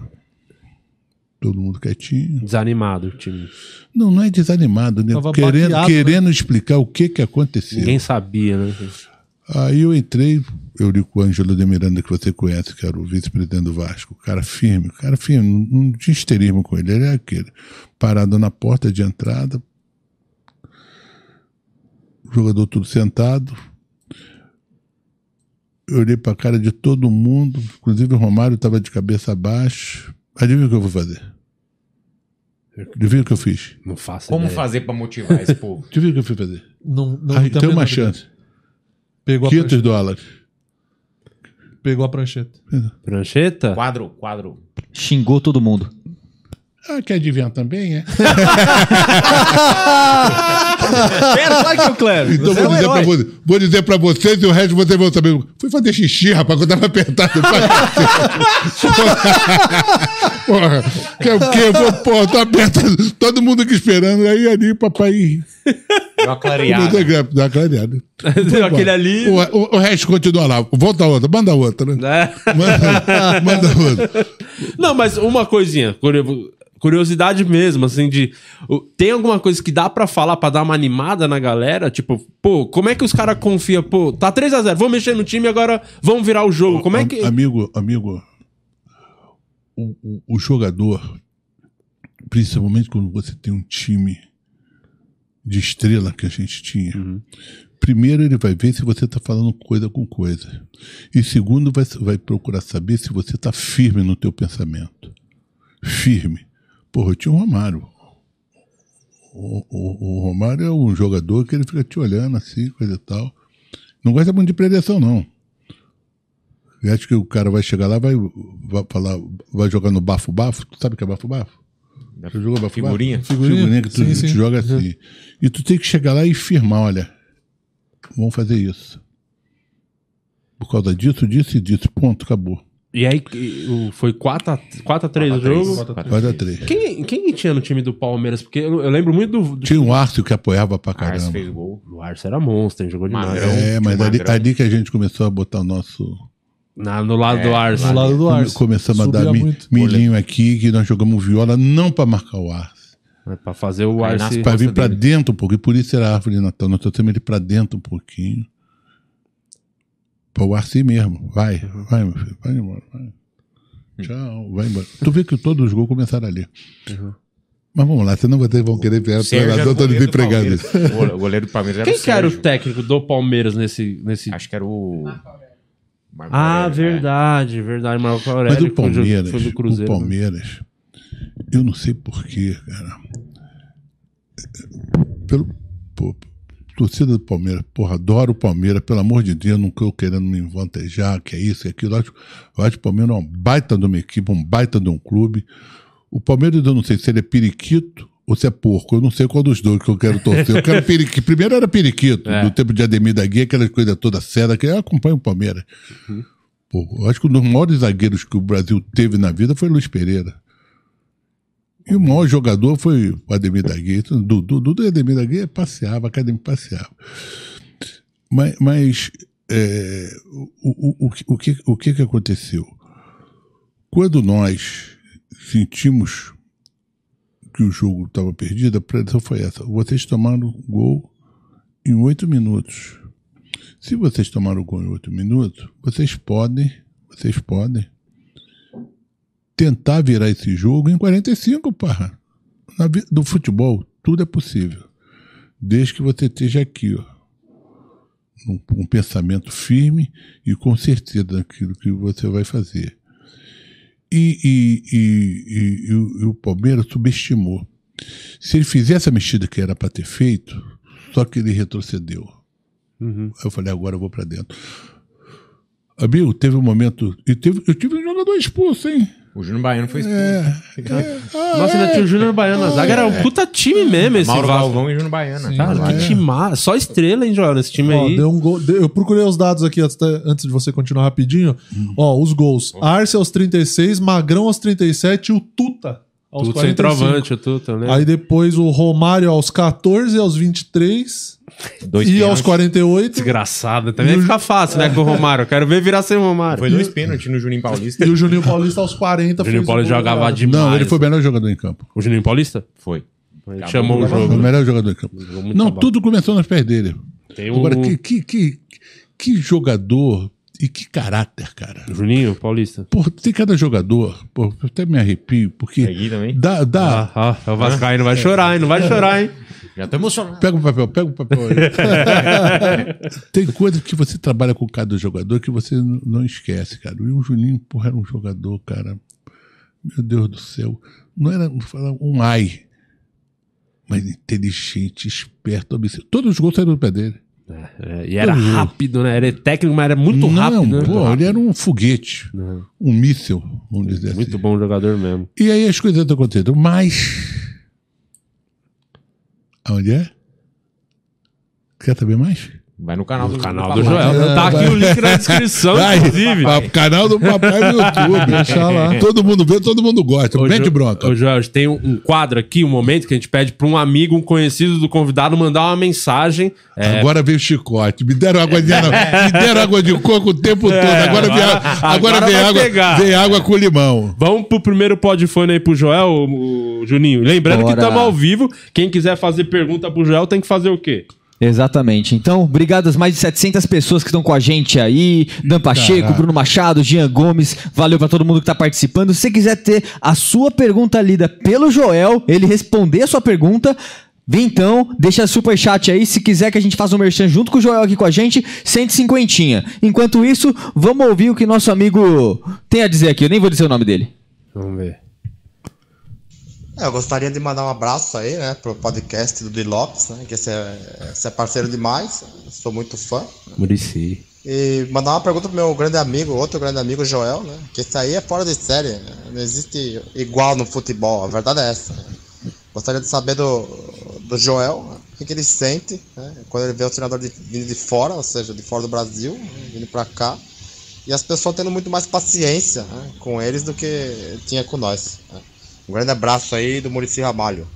Speaker 5: todo mundo quietinho.
Speaker 1: Desanimado o time.
Speaker 5: Não, não é desanimado, né?
Speaker 2: Tava
Speaker 5: Querendo,
Speaker 2: baqueado,
Speaker 5: querendo explicar o que que aconteceu.
Speaker 1: Ninguém sabia, né?
Speaker 5: Aí eu entrei, eu li com o Ângelo de Miranda, que você conhece, que era o vice-presidente do Vasco. Cara firme, cara firme, não, não tinha histerismo com ele, ele é aquele. Parado na porta de entrada, o jogador tudo sentado. Eu olhei pra cara de todo mundo, inclusive o Romário estava de cabeça baixa. Adivinha o que eu vou fazer? Adivinha o que eu fiz?
Speaker 1: Não faço
Speaker 3: Como
Speaker 1: ideia.
Speaker 3: fazer pra motivar esse povo?
Speaker 5: Adivinha o que eu fui fazer?
Speaker 2: Não, não
Speaker 5: Aí,
Speaker 2: tem a
Speaker 5: tem uma chance.
Speaker 2: Pegou a,
Speaker 5: 500
Speaker 2: prancheta,
Speaker 5: dólares.
Speaker 2: pegou a prancheta.
Speaker 1: Prancheta?
Speaker 3: Quadro, quadro.
Speaker 6: Xingou todo mundo.
Speaker 5: Ah, quer adivinhar também, é?
Speaker 6: Pera, claro que eu Cleber.
Speaker 5: Então
Speaker 6: Você é
Speaker 5: vou
Speaker 6: um
Speaker 5: dizer, pra
Speaker 6: herói.
Speaker 5: vo- vou dizer pra vocês e o resto vocês vão saber. Fui fazer xixi, rapaz, que eu tava apertado. porra, quer o quê? Vou, porra, tô apertado. Todo mundo aqui esperando. Aí ali, papai.
Speaker 3: Deu uma clareada.
Speaker 5: Dá uma clareada.
Speaker 1: Deu aquele ali.
Speaker 5: O, o- o resto continua lá. Volta outra, manda outra, né?
Speaker 1: É.
Speaker 5: Manda, manda outra.
Speaker 1: Não, mas uma coisinha, curio- curiosidade mesmo, assim, de. Tem alguma coisa que dá pra falar pra dar uma animada na galera? Tipo, pô, como é que os caras confiam? Pô, tá 3x0, vamos mexer no time agora vamos virar o jogo. Como é que.
Speaker 5: Amigo, amigo, o, o- o jogador, principalmente quando você tem um time de estrela que a gente tinha, primeiro ele vai ver se você está falando coisa com coisa. E segundo, vai, vai procurar saber se você está firme no teu pensamento. Firme. Porra, eu tinha o Romário. O, o- o Romário é um jogador que ele fica te olhando assim, coisa e tal. Não gosta muito de preleção, não. Eu acho que o cara vai chegar lá, vai, vai falar, vai jogar no bafo-bafo. Tu sabe o que é bafo-bafo? Já jogou bafo-bafo?
Speaker 3: Figurinha?
Speaker 2: Figurinha?
Speaker 5: que tu,
Speaker 2: Sim,
Speaker 5: tu
Speaker 2: sim.
Speaker 5: joga assim. E tu tem que chegar lá e firmar, olha, vamos fazer isso. Por causa disso, disso e disso. Ponto, acabou.
Speaker 1: E aí o- foi 4x3 o jogo.
Speaker 5: 4 a 3
Speaker 1: Quem, quem tinha no time do Palmeiras? Porque eu, eu lembro muito do. do
Speaker 5: Tinha um Arce que apoiava pra
Speaker 3: Arce
Speaker 5: caramba.
Speaker 3: fez gol.
Speaker 1: o Arce era monstro, jogou demais.
Speaker 3: Magrão.
Speaker 5: É, mas ali, ali que a gente começou a botar o nosso.
Speaker 1: Na- no lado
Speaker 3: É,
Speaker 1: do Arce.
Speaker 2: Do lado do Arce.
Speaker 5: Começamos a
Speaker 2: Subia
Speaker 5: dar mi- milhinho aqui, que nós jogamos viola, não pra marcar o Arce.
Speaker 1: É, Pra fazer o Arce.
Speaker 5: Pra vir pra
Speaker 3: dele.
Speaker 5: dentro um pouquinho, por isso era a árvore de Natal. Nós trouxemos ele pra dentro um pouquinho. Pra o Arce mesmo. Vai, vai, meu filho, vai embora. Vai. Tchau, vai embora. Tu vê que todos os gols começaram ali. Mas vamos lá, senão vocês vão querer ver o treinador
Speaker 3: o
Speaker 5: todo desempregado.
Speaker 3: Palmeiras. O goleiro do Palmeiras era
Speaker 1: Quem
Speaker 3: o
Speaker 1: que era o técnico do Palmeiras nesse. nesse...
Speaker 3: Acho que era o... Marco
Speaker 1: Ah,
Speaker 3: Aurélio,
Speaker 1: verdade, verdade. Marco Aurélio.
Speaker 5: Mas o Palmeiras,
Speaker 1: foi do
Speaker 5: o
Speaker 1: Cruzeiro. né?
Speaker 5: Palmeiras, eu não sei porquê, cara. Pelo, pô, torcida do Palmeiras, porra, adoro o Palmeiras, pelo amor de Deus, não tô querendo me vantejar, que é isso, que é aquilo. Eu acho, eu acho que o Palmeiras é uma baita de uma equipe, um baita de um clube. O Palmeiras, eu não sei se ele é periquito ou se é porco. Eu não sei qual dos dois que eu quero torcer. Eu quero periquito. Primeiro era periquito,
Speaker 1: É.
Speaker 5: no tempo de Ademir da Guia, aquelas coisas todas seda, que eu acompanho o Palmeiras.
Speaker 1: Uhum.
Speaker 5: Pô, eu acho que um dos maiores zagueiros que o Brasil teve na vida foi Luiz Pereira. E o maior jogador foi o Ademir da Guia. Então, Dudu, Dudu e Ademir da Guia passeava, academia passeava. Mas, mas é, o, o, o, que- o, que, o aconteceu? Quando nós sentimos que o jogo estava perdido, a predição foi essa. Vocês tomaram gol em oito minutos. Se vocês tomaram gol em oito minutos, vocês podem, vocês podem tentar virar esse jogo em 45, parra. Na do futebol, tudo é possível. Desde que você esteja aqui, ó. Um, um pensamento firme e com certeza daquilo que você vai fazer. E, e, e, e- o, e o Palmeiras subestimou. Se ele fizesse a mexida que era para ter feito, só que ele retrocedeu. Aí eu falei, agora eu vou para dentro. Amigo, teve um momento. E teve, eu tive um jogador expulso, hein?
Speaker 3: O Júnior Baiano foi expulso.
Speaker 5: É.
Speaker 1: Nossa, ainda tinha o Júnior Baiano na zaga. Era um puta time mesmo esse
Speaker 3: Mauro
Speaker 1: Vasco.
Speaker 3: Galvão e Júnior Baiano.
Speaker 1: Cara, que time massa. Só estrela, hein, Joel, nesse time
Speaker 2: Ó,
Speaker 1: aí.
Speaker 2: deu um gol. deu- eu procurei os dados aqui antes, antes de você continuar rapidinho. Ó, os gols. Arce aos 36, Magrão aos 37 e o Tuta aos
Speaker 1: Tudo
Speaker 2: 45.
Speaker 1: centroavante, o Tuta, né?
Speaker 2: Aí depois o Romário aos 14, aos 23
Speaker 3: Dois
Speaker 2: e aos
Speaker 3: pênaltis.
Speaker 2: 48.
Speaker 1: Desgraçado. Também fica fácil, né, com o Romário. Eu quero ver virar sem o Romário.
Speaker 3: Foi dois pênaltis no Juninho Paulista.
Speaker 2: E o Juninho Paulista aos 40.
Speaker 1: O Juninho Paulista jogava demais.
Speaker 5: Não, ele foi o melhor jogador em campo.
Speaker 1: O Juninho Paulista?
Speaker 3: Foi. Acabou
Speaker 1: chamou o
Speaker 3: o
Speaker 5: Foi o
Speaker 1: jogo.
Speaker 5: melhor jogador em campo. Não,
Speaker 1: trabalho.
Speaker 5: tudo começou nos pés dele.
Speaker 1: Tem o
Speaker 5: Agora, que, que, que, que jogador e que caráter, cara.
Speaker 1: Juninho Paulista.
Speaker 5: Pô, tem cada jogador, pô, eu até me arrepio, porque
Speaker 3: Aqui também.
Speaker 5: dá, dá,
Speaker 1: Ah, ah, o Vascaíno vai chorar, hein? Não vai chorar, hein?
Speaker 3: Já tô emocionado.
Speaker 5: Pega o papel, pega o papel aí. Tem coisa que você trabalha com cada jogador que você não esquece, cara. E o Juninho, porra, era um jogador, cara. Meu Deus do céu. Não era um ai, mas inteligente, esperto, obsessivo. Todos os gols saíram do pé dele.
Speaker 1: É, e era rápido, né? Era técnico, mas era muito
Speaker 5: não,
Speaker 1: rápido, né?
Speaker 5: pô, ele era um foguete,
Speaker 1: Não.
Speaker 5: um míssil, vamos dizer assim.
Speaker 1: Muito bom jogador mesmo.
Speaker 5: E aí as coisas aconteceram. Mas. Aonde é? Quer saber mais?
Speaker 3: Vai no canal do,
Speaker 1: Canal
Speaker 3: papai.
Speaker 1: do Joel. Tá aqui o link na descrição,
Speaker 5: Vai,
Speaker 1: inclusive.
Speaker 5: pa- canal do papai no YouTube.
Speaker 2: Deixa lá.
Speaker 5: Todo mundo vê, todo mundo gosta.
Speaker 1: Ô,
Speaker 5: Mete
Speaker 1: Jo-
Speaker 5: bronca.
Speaker 1: Ô, Joel, tem um, um quadro aqui, um momento que a gente pede pra um amigo, um conhecido do convidado mandar uma mensagem. É,
Speaker 5: Agora veio o chicote. Me deram água de me deram água de coco o tempo todo. Agora, vem,
Speaker 1: agora-
Speaker 5: agora
Speaker 1: agora
Speaker 5: vem,
Speaker 1: vai
Speaker 5: água,
Speaker 1: pegar.
Speaker 5: vem água com limão.
Speaker 1: Vamos pro primeiro podfone aí pro Joel, o, o Juninho. Lembrando que
Speaker 6: Bora.
Speaker 1: estamos ao vivo. Quem quiser fazer pergunta pro Joel tem que fazer o quê?
Speaker 6: Exatamente. Então, obrigado às mais de 700 pessoas que estão com a gente aí. Dan Pacheco,
Speaker 5: Caraca.
Speaker 6: Bruno Machado, Jean Gomes. Valeu pra todo mundo que tá participando. Se você quiser ter a sua pergunta lida pelo Joel, ele responder a sua pergunta, vem então, deixa super chat aí. Se quiser que a gente faça um merchan junto com o Joel aqui com a gente, 150. Enquanto isso, vamos ouvir o que nosso amigo tem a dizer aqui. Eu nem vou dizer o nome dele.
Speaker 1: Vamos ver.
Speaker 7: É, eu gostaria de mandar um abraço aí, né, pro podcast do Di Lopes, né, que esse é, esse é parceiro demais, sou muito fã.
Speaker 1: Murici.
Speaker 7: E mandar uma pergunta pro meu grande amigo, outro grande amigo, Joel, né, que esse aí é fora de série, né, não existe igual no futebol, a verdade é essa. né. Gostaria de saber do, do Joel, né, o que, que ele sente, né, quando ele vê o treinador de, vindo de fora, ou seja, de fora do Brasil, né, vindo pra cá, e as pessoas tendo muito mais paciência né, com eles do que tinha com nós. né. Um grande abraço aí do Murici Ramalho.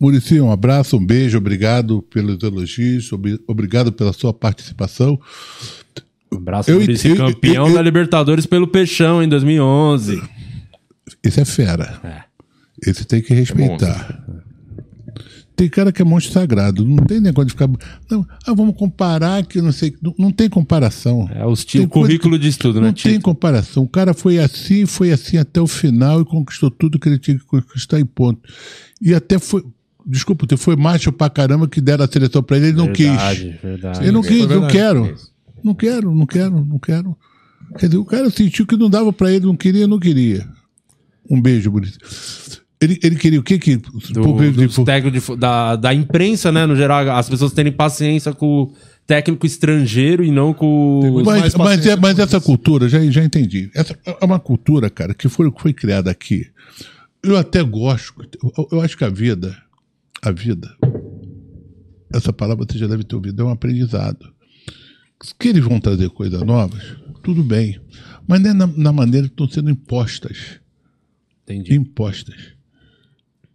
Speaker 5: Murici, um abraço, um beijo, obrigado pelos elogios, ob- obrigado pela sua participação.
Speaker 1: Um abraço
Speaker 5: Eu-
Speaker 1: Murici,
Speaker 5: eu-
Speaker 1: campeão
Speaker 5: eu- eu-
Speaker 1: da Libertadores pelo Peixão em 2011.
Speaker 5: Esse é fera. Esse tem que respeitar. Tem cara que é monstro sagrado. Não tem negócio de ficar. Não, ah, vamos comparar que não sei. Não, não tem comparação.
Speaker 1: É o estilo,
Speaker 5: Tem coisa
Speaker 1: currículo de estudo, né,
Speaker 5: Não tem comparação. O cara foi assim, foi assim até o final e conquistou tudo que ele tinha que conquistar em ponto. E até foi. Desculpa, foi macho pra caramba que deram a seleção pra ele, ele não
Speaker 1: Verdade,
Speaker 5: quis.
Speaker 1: verdade.
Speaker 5: Ele não quis, não quero. Não quero, não quero, não quero. Quer dizer, o cara sentiu que não dava pra ele, não queria, não queria. Um beijo, Bonito. Ele, ele queria o quê? Que,
Speaker 1: Do, de fu- da, da imprensa, né? No geral, as pessoas terem paciência com o técnico estrangeiro e não com
Speaker 5: mas, mas, é- mas essa cultura, já, já entendi. Essa é uma cultura, cara, que foi, foi criada aqui eu até gosto. Eu, eu acho que a vida, a vida, essa palavra você já deve ter ouvido, é um aprendizado. Que eles vão trazer coisas novas, tudo bem. Mas não é na, na maneira que estão sendo impostas.
Speaker 1: Entendi.
Speaker 5: Impostas.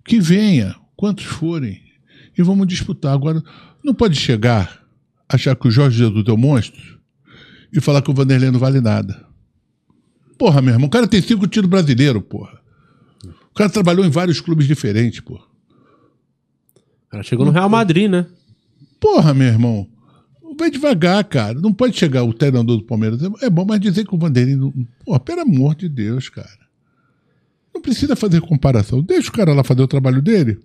Speaker 5: Que venha, quantos forem, e vamos disputar. Agora, não pode chegar, achar que o Jorge Jesus é um monstro e falar que o Vanderlei não vale nada. Porra, meu irmão, o cara tem cinco títulos brasileiros, porra. O cara trabalhou em vários clubes diferentes, porra.
Speaker 1: O cara chegou no Real Madrid, né?
Speaker 5: Porra, meu irmão. Vai devagar, cara. Não pode chegar o treinador do Palmeiras. É bom, mas dizer que o Vanderlei. Não... Porra, pelo amor de Deus, cara. Não precisa fazer comparação. Deixa o cara lá fazer o trabalho dele.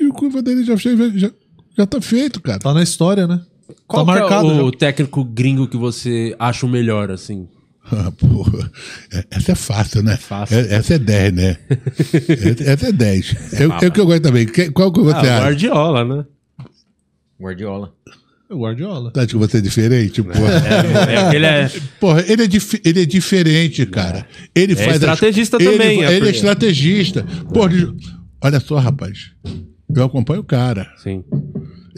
Speaker 5: E o que o Vanderlei já fez, já, já tá feito, cara.
Speaker 2: Tá na história, né?
Speaker 1: Qual
Speaker 2: tá marcado.
Speaker 1: é o
Speaker 2: já.
Speaker 1: técnico gringo que você acha o melhor, assim?
Speaker 5: Ah, porra. É- Essa é fácil, né?
Speaker 1: Fácil.
Speaker 5: É- Essa é 10, né? Essa- é 10. É, o que eu gosto também. Qual que você
Speaker 1: Ah,
Speaker 5: acha?
Speaker 1: Guardiola, né?
Speaker 3: Guardiola.
Speaker 2: O Guardiola.
Speaker 5: Acha que você é diferente? Porra.
Speaker 1: É, ele é...
Speaker 5: Porra, ele é, dif- ele é diferente, cara. Ele faz. as-
Speaker 1: estrategista
Speaker 5: ele,
Speaker 1: também, é
Speaker 5: Ele é estrategista. Porra, ele- olha só, rapaz. Eu acompanho o cara.
Speaker 1: Sim.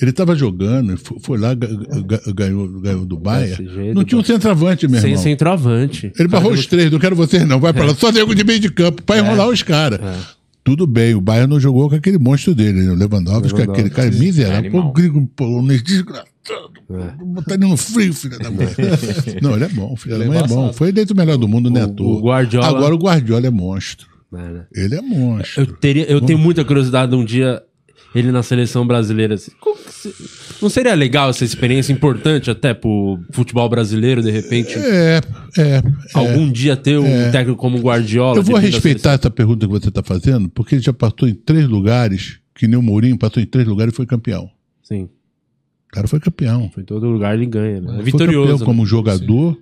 Speaker 5: Ele tava jogando, fo- foi lá, ga- ga- ganhou, ganhou do Bahia. Não tinha um centroavante, meu
Speaker 1: Sem
Speaker 5: irmão.
Speaker 1: centroavante.
Speaker 5: Ele barrou os três, não quero vocês não, vai pra
Speaker 1: É.
Speaker 5: lá. Só nego de meio de campo, pra enrolar os caras. Tudo bem, o Bayern não jogou com aquele monstro dele, né? o Lewandowski,
Speaker 1: Lewandowski.
Speaker 5: aquele cara miserável. Pô, o gringo polonês desgraçado.
Speaker 1: É.
Speaker 5: Botar ele no frio, filho da mãe. não, ele é bom, filho da
Speaker 2: Ele é
Speaker 5: mãe é bom. Foi eleito o melhor do mundo, né? à
Speaker 1: O-
Speaker 5: toa.
Speaker 1: o Guardiola-
Speaker 5: Agora o Guardiola é monstro.
Speaker 1: É, né?
Speaker 5: Ele é monstro.
Speaker 1: Eu, teria, eu tenho muita curiosidade de um dia ele na seleção brasileira. assim. Não seria legal essa experiência importante até pro futebol brasileiro, de repente?
Speaker 5: É, é.
Speaker 1: Algum dia ter um técnico como Guardiola?
Speaker 5: Eu vou respeitar essa pergunta que você está fazendo, porque ele já passou em três lugares, que nem o Mourinho passou em três lugares e foi campeão.
Speaker 1: Sim.
Speaker 5: O cara foi campeão.
Speaker 1: Em todo lugar ele ganha, né? É
Speaker 5: Foi
Speaker 1: vitorioso.
Speaker 5: campeão
Speaker 1: né?
Speaker 5: como jogador,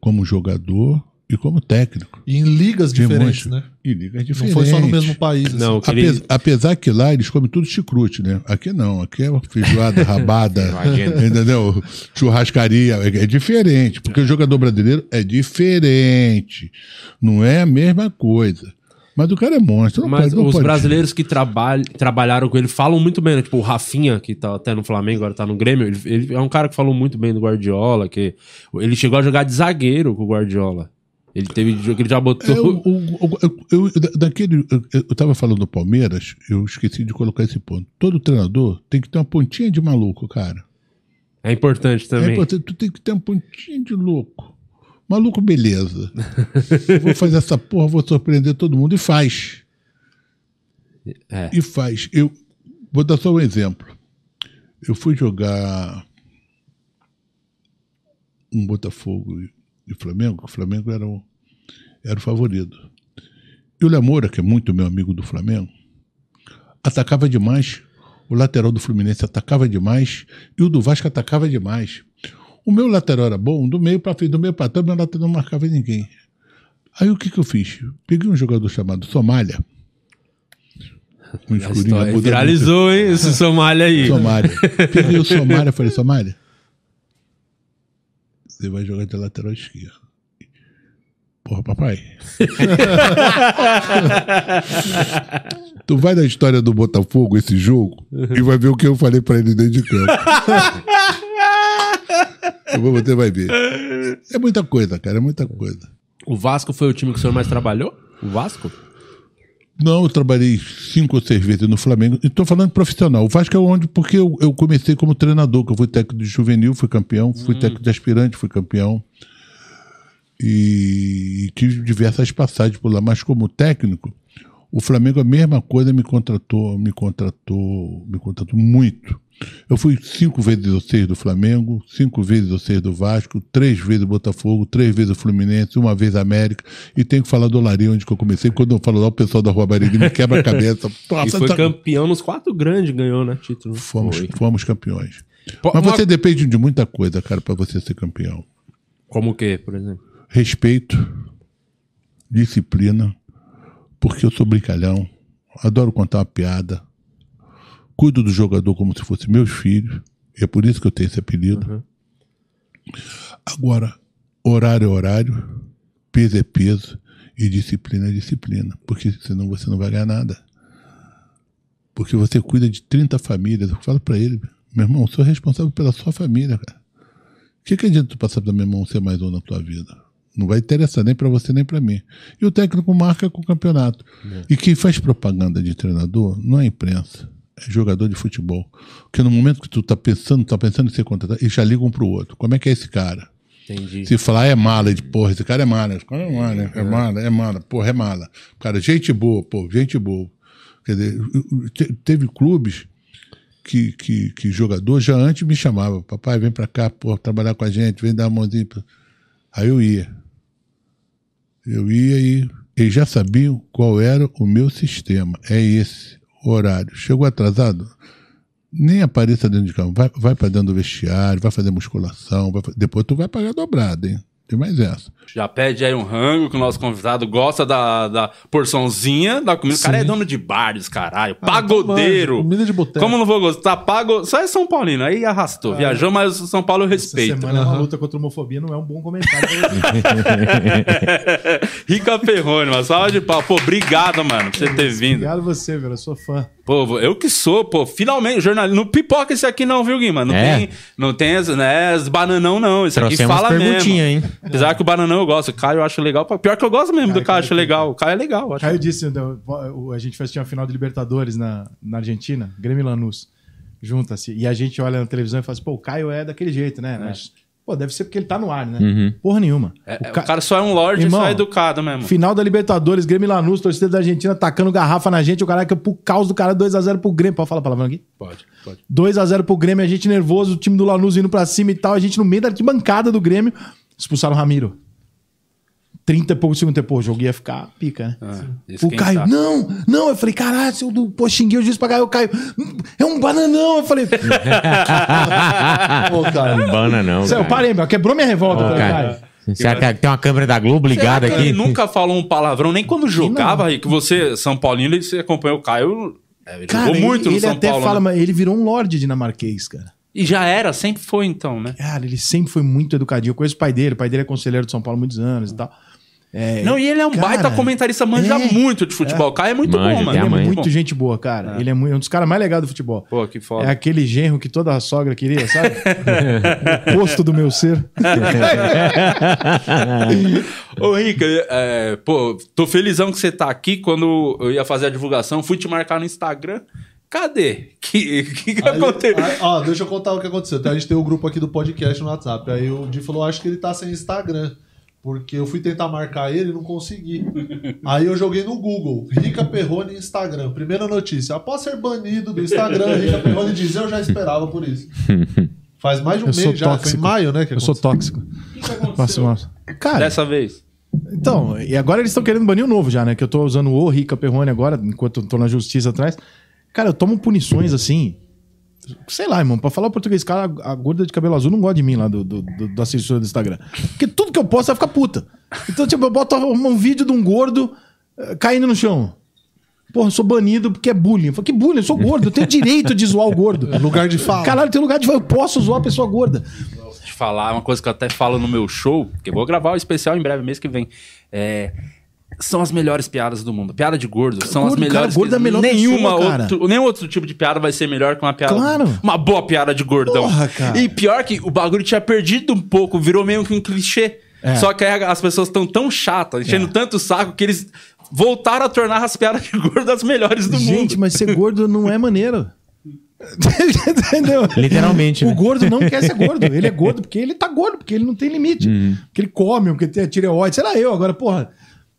Speaker 5: como jogador e como técnico.
Speaker 2: E em ligas
Speaker 5: De
Speaker 2: diferentes, né?
Speaker 5: E ligas
Speaker 2: Não
Speaker 5: diferentes.
Speaker 2: foi só no mesmo país. assim.
Speaker 1: Não, que ele-
Speaker 5: Apes- Apesar que lá eles comem tudo chicrute, né? Aqui não, aqui é feijoada, rabada, entendeu? Churrascaria, é é diferente, porque o jogador brasileiro é diferente, não é a mesma coisa. Mas o cara é monstro. Não
Speaker 1: Mas
Speaker 5: pode, não
Speaker 1: os
Speaker 5: pode-
Speaker 1: brasileiros que trabalham, trabalharam com ele falam muito bem, né? Tipo, o Rafinha, que tá até no Flamengo, agora tá no Grêmio, ele, ele é um cara que falou muito bem do Guardiola, que ele chegou a jogar de zagueiro com o Guardiola. Ele teve que ele já botou.
Speaker 5: É, eu, eu- da- daquele, eu, eu tava falando do Palmeiras, eu esqueci de colocar esse ponto. Todo treinador tem que ter uma pontinha de maluco, cara.
Speaker 1: É importante
Speaker 5: É
Speaker 1: também.
Speaker 5: importante, tu tem que ter uma pontinha de louco. Maluco, beleza. Eu vou fazer essa porra, vou surpreender todo mundo. E faz.
Speaker 1: É.
Speaker 5: E faz. Eu vou dar só um exemplo. Eu fui jogar um Botafogo e Flamengo. O Flamengo era o, era o favorito. E o Lamora, que é muito meu amigo do Flamengo, atacava demais. O lateral do Fluminense atacava demais. E o do Vasco atacava demais. O meu lateral era bom, do meio para frente, do meio para trás, meu lateral não marcava ninguém. Aí o que, que eu fiz? Peguei um jogador chamado Somália. Um escurinho
Speaker 1: viralizou, hein? Esse Somália aí.
Speaker 5: Somália. Peguei o Somália falei, Somália, você vai jogar de lateral esquerdo. Porra, papai. tu vai na história do Botafogo, esse jogo, e vai ver o que eu falei pra ele dentro de campo. Você vai ver. É muita coisa, cara, é muita coisa.
Speaker 1: O Vasco foi o time que o senhor mais trabalhou? O Vasco?
Speaker 5: Não, eu trabalhei cinco ou seis vezes no Flamengo. E tô falando profissional. O Vasco é onde, porque eu, eu comecei como treinador, que eu fui técnico de juvenil, fui campeão, fui técnico de aspirante, fui campeão. E, tive diversas passagens por lá. Mas como técnico, o Flamengo a mesma coisa me contratou, me contratou, me contratou muito. Eu fui cinco vezes ou seis do Flamengo, cinco vezes ou seis do Vasco, três vezes do Botafogo, três vezes o Fluminense, uma vez a América. E tenho que falar do Olaria, onde eu comecei. Quando eu falo lá, o pessoal da Rua Barigui me quebra a cabeça.
Speaker 1: E
Speaker 5: Nossa,
Speaker 1: foi
Speaker 5: tá-
Speaker 1: campeão nos quatro grandes, ganhou, né? Título.
Speaker 5: Fomos,
Speaker 1: Foi.
Speaker 5: fomos campeões.
Speaker 1: Pô,
Speaker 5: Mas
Speaker 1: uma-
Speaker 5: você depende de muita coisa, cara, para você ser campeão.
Speaker 1: Como o quê, por exemplo?
Speaker 5: Respeito, disciplina, porque eu sou brincalhão, adoro contar uma piada, cuido do jogador como se fosse meus filhos, e é por isso que eu tenho esse apelido. Agora, horário é horário, peso é peso, E disciplina é disciplina, porque senão você não vai ganhar nada. Porque você cuida de 30 famílias. Eu falo pra ele, meu irmão, eu sou responsável pela sua família, cara. O que, que adianta tu passar pra meu irmão ser mais um na tua vida? Não vai interessar nem pra você nem pra mim. E o técnico marca com o campeonato. E quem faz propaganda de treinador não é a imprensa, é jogador de futebol. Porque no momento que tu tá pensando, tá pensando em ser contratado, eles já ligam pro outro. Como é que é esse cara?
Speaker 3: Entendi.
Speaker 5: Se falar é mala, de porra, esse cara é mala. Esse cara é mala, é mala, é mala, porra, é mala. Cara, gente boa, pô, gente boa. Quer dizer, te- teve clubes que, que, que jogador já antes me chamava, papai, vem pra cá, pô, trabalhar com a gente, vem dar uma mãozinha. pra-" Aí eu ia. Eu ia e eles já sabiam qual era o meu sistema. É esse, horário. Chegou atrasado? Nem apareça dentro de campo. Vai, vai para dentro do vestiário, vai fazer musculação. vai Depois tu vai pagar dobrado, hein? Tem mais essa.
Speaker 1: Já pede aí um rango que o nosso convidado gosta da, da porçãozinha da comida. O cara é dono de bares, caralho. Pagodeiro.
Speaker 2: manja, comida de boteco.
Speaker 1: Como não vou gostar? Pago... Só é São Paulino. Aí arrastou. Viajou, mas o São Paulo eu
Speaker 8: Essa
Speaker 1: respeito.
Speaker 8: semana é uma luta contra a homofobia, não é um bom comentário. pra você.
Speaker 1: Rica Perrone, uma salva de pau. Pô, obrigado, mano, por você ter vindo.
Speaker 8: Obrigado você, velho. Eu sou fã.
Speaker 1: Pô, eu que sou, pô, finalmente, jornalista. Não pipoca esse aqui não, viu, Guima? Não
Speaker 3: É.
Speaker 1: tem, não tem as, né, as bananão não. Esse aqui fala mesmo.
Speaker 3: hein?
Speaker 1: Apesar que o bananão eu gosto. O Caio eu acho legal. Pior que eu gosto mesmo do Caio, acho legal. O Caio é legal. Acho.
Speaker 8: Caio disse, né, o- a gente fez tinha uma final de Libertadores na, na Argentina, Grêmio e Lanús. Junta-se. E a gente olha na televisão e fala assim, pô, o Caio é daquele jeito, né? Mas, pô, deve ser porque ele tá no ar, né? Porra nenhuma.
Speaker 1: É,
Speaker 8: o
Speaker 1: o,
Speaker 8: Ca-
Speaker 1: cara só é um lorde e
Speaker 8: Irmão,
Speaker 1: só é educado mesmo.
Speaker 8: Final da Libertadores, Grêmio e Lanús, torcida da Argentina tacando garrafa na gente, o cara que por causa do cara 2x0 pro Grêmio. Pode falar palavrão aqui?
Speaker 1: Pode, pode.
Speaker 8: 2x0 pro Grêmio, a gente nervoso, o time do Lanús indo pra cima e tal, a gente no meio da arquibancada do Grêmio, expulsaram o Ramiro. 30 e poucos segundos depois, o jogo ia ficar pica, né?
Speaker 1: Ah,
Speaker 8: o Caio,
Speaker 1: sabe.
Speaker 8: não, não, eu falei, caralho, seu do, pô, xinguei o juiz pra Caio, o Caio, "Hum, é um bananão, eu falei,
Speaker 2: Pô, cara.
Speaker 3: Bana não.
Speaker 8: Cê, eu parei, meu, quebrou minha revolta, eu falei,
Speaker 3: cara.
Speaker 8: Caio.
Speaker 3: Será que tem uma câmera da Globo ligada
Speaker 1: Será que
Speaker 3: aqui?
Speaker 1: Ele nunca falou um palavrão, nem quando jogava, aí que você, São Paulino, e você acompanhou o Caio. é, ele
Speaker 8: Cara,
Speaker 1: jogou muito
Speaker 8: ele,
Speaker 1: no
Speaker 8: ele
Speaker 1: São
Speaker 8: até
Speaker 1: Paulo.
Speaker 8: fala,
Speaker 1: né?
Speaker 8: mas ele virou um lorde dinamarquês, cara.
Speaker 1: E já era, sempre foi então, né?
Speaker 8: Cara, ele sempre foi muito educadinho. Eu conheço o pai dele, o pai dele é conselheiro de São Paulo há muitos anos e tal. É,
Speaker 1: Não, e ele é um
Speaker 8: cara,
Speaker 1: baita comentarista, manja
Speaker 8: é,
Speaker 1: muito de futebol. O Caio é muito
Speaker 3: Manja,
Speaker 1: bom, mano.
Speaker 8: ele é
Speaker 3: mãe.
Speaker 8: muito
Speaker 1: Bom.
Speaker 8: gente boa, cara. Ele é muito- um dos caras mais legais do futebol.
Speaker 1: Pô, que foda.
Speaker 8: É aquele genro que toda a sogra queria, sabe? o posto do meu ser.
Speaker 1: Ô, Rica, é, pô, tô felizão que você tá aqui. Quando eu ia fazer a divulgação, fui te marcar no Instagram. Cadê? Que que, que
Speaker 2: Aí-
Speaker 1: aconteceu?
Speaker 2: aí- ó, deixa eu contar o que aconteceu. Então, a gente tem o grupo aqui do podcast no WhatsApp. Aí o Di falou: acho que ele tá sem Instagram. Porque eu fui tentar marcar ele e não consegui. Aí eu joguei no Google, Rica Perrone Instagram. Primeira notícia. Após ser banido do Instagram, Rica Perrone diz: Eu já esperava por isso. Faz mais de um
Speaker 8: Eu sou
Speaker 2: mês já. Foi em
Speaker 8: tóxico.
Speaker 2: maio, né? Que
Speaker 8: Eu sou
Speaker 2: aconteceu.
Speaker 8: tóxico.
Speaker 1: O que aconteceu
Speaker 8: Passo mal. Cara,
Speaker 1: dessa vez?
Speaker 8: então, e agora eles estão querendo banir o novo já, né? Que eu tô usando o Rica Perrone agora, enquanto eu tô na justiça atrás. Cara, eu tomo punições assim. Sei lá, irmão, pra falar o português, cara, a gorda de cabelo azul não gosta de mim lá do, do, do, da censura do Instagram. Porque tudo que eu posto vai ficar puta. Então, tipo, eu boto um, um vídeo de um gordo eh, caindo no chão. Porra, eu sou banido porque é bullying. Eu falo, que bullying? Eu sou gordo, eu tenho direito de zoar o gordo.
Speaker 2: Lugar de fala.
Speaker 8: Caralho, tem lugar de fala, eu posso zoar a pessoa gorda.
Speaker 1: te falar uma coisa que eu até falo no meu show, que eu vou gravar o especial em breve, mês que vem. É, são as melhores piadas do mundo. Piada de gordo são as
Speaker 8: Gordo, cara,
Speaker 1: melhores.
Speaker 8: gordo é melhor
Speaker 1: nenhuma
Speaker 8: pessoa, cara.
Speaker 1: outro, nenhum outro tipo de piada vai ser melhor que uma piada.
Speaker 8: Claro.
Speaker 1: Uma boa piada de gordão.
Speaker 8: Porra, cara.
Speaker 1: E pior que o bagulho tinha perdido um pouco, virou meio que um clichê.
Speaker 8: É.
Speaker 1: Só que aí as pessoas estão tão chatas, enchendo tanto o saco, que eles voltaram a tornar as piadas de gordo as melhores do
Speaker 8: Gente,
Speaker 1: mundo.
Speaker 8: mas ser gordo não é maneiro. Entendeu?
Speaker 3: Literalmente,
Speaker 8: O
Speaker 3: né?
Speaker 8: gordo não quer ser gordo. Ele é gordo porque ele tá gordo, porque ele não tem limite. Porque ele come, porque tem a tireoide. Sei lá, eu. Agora, porra,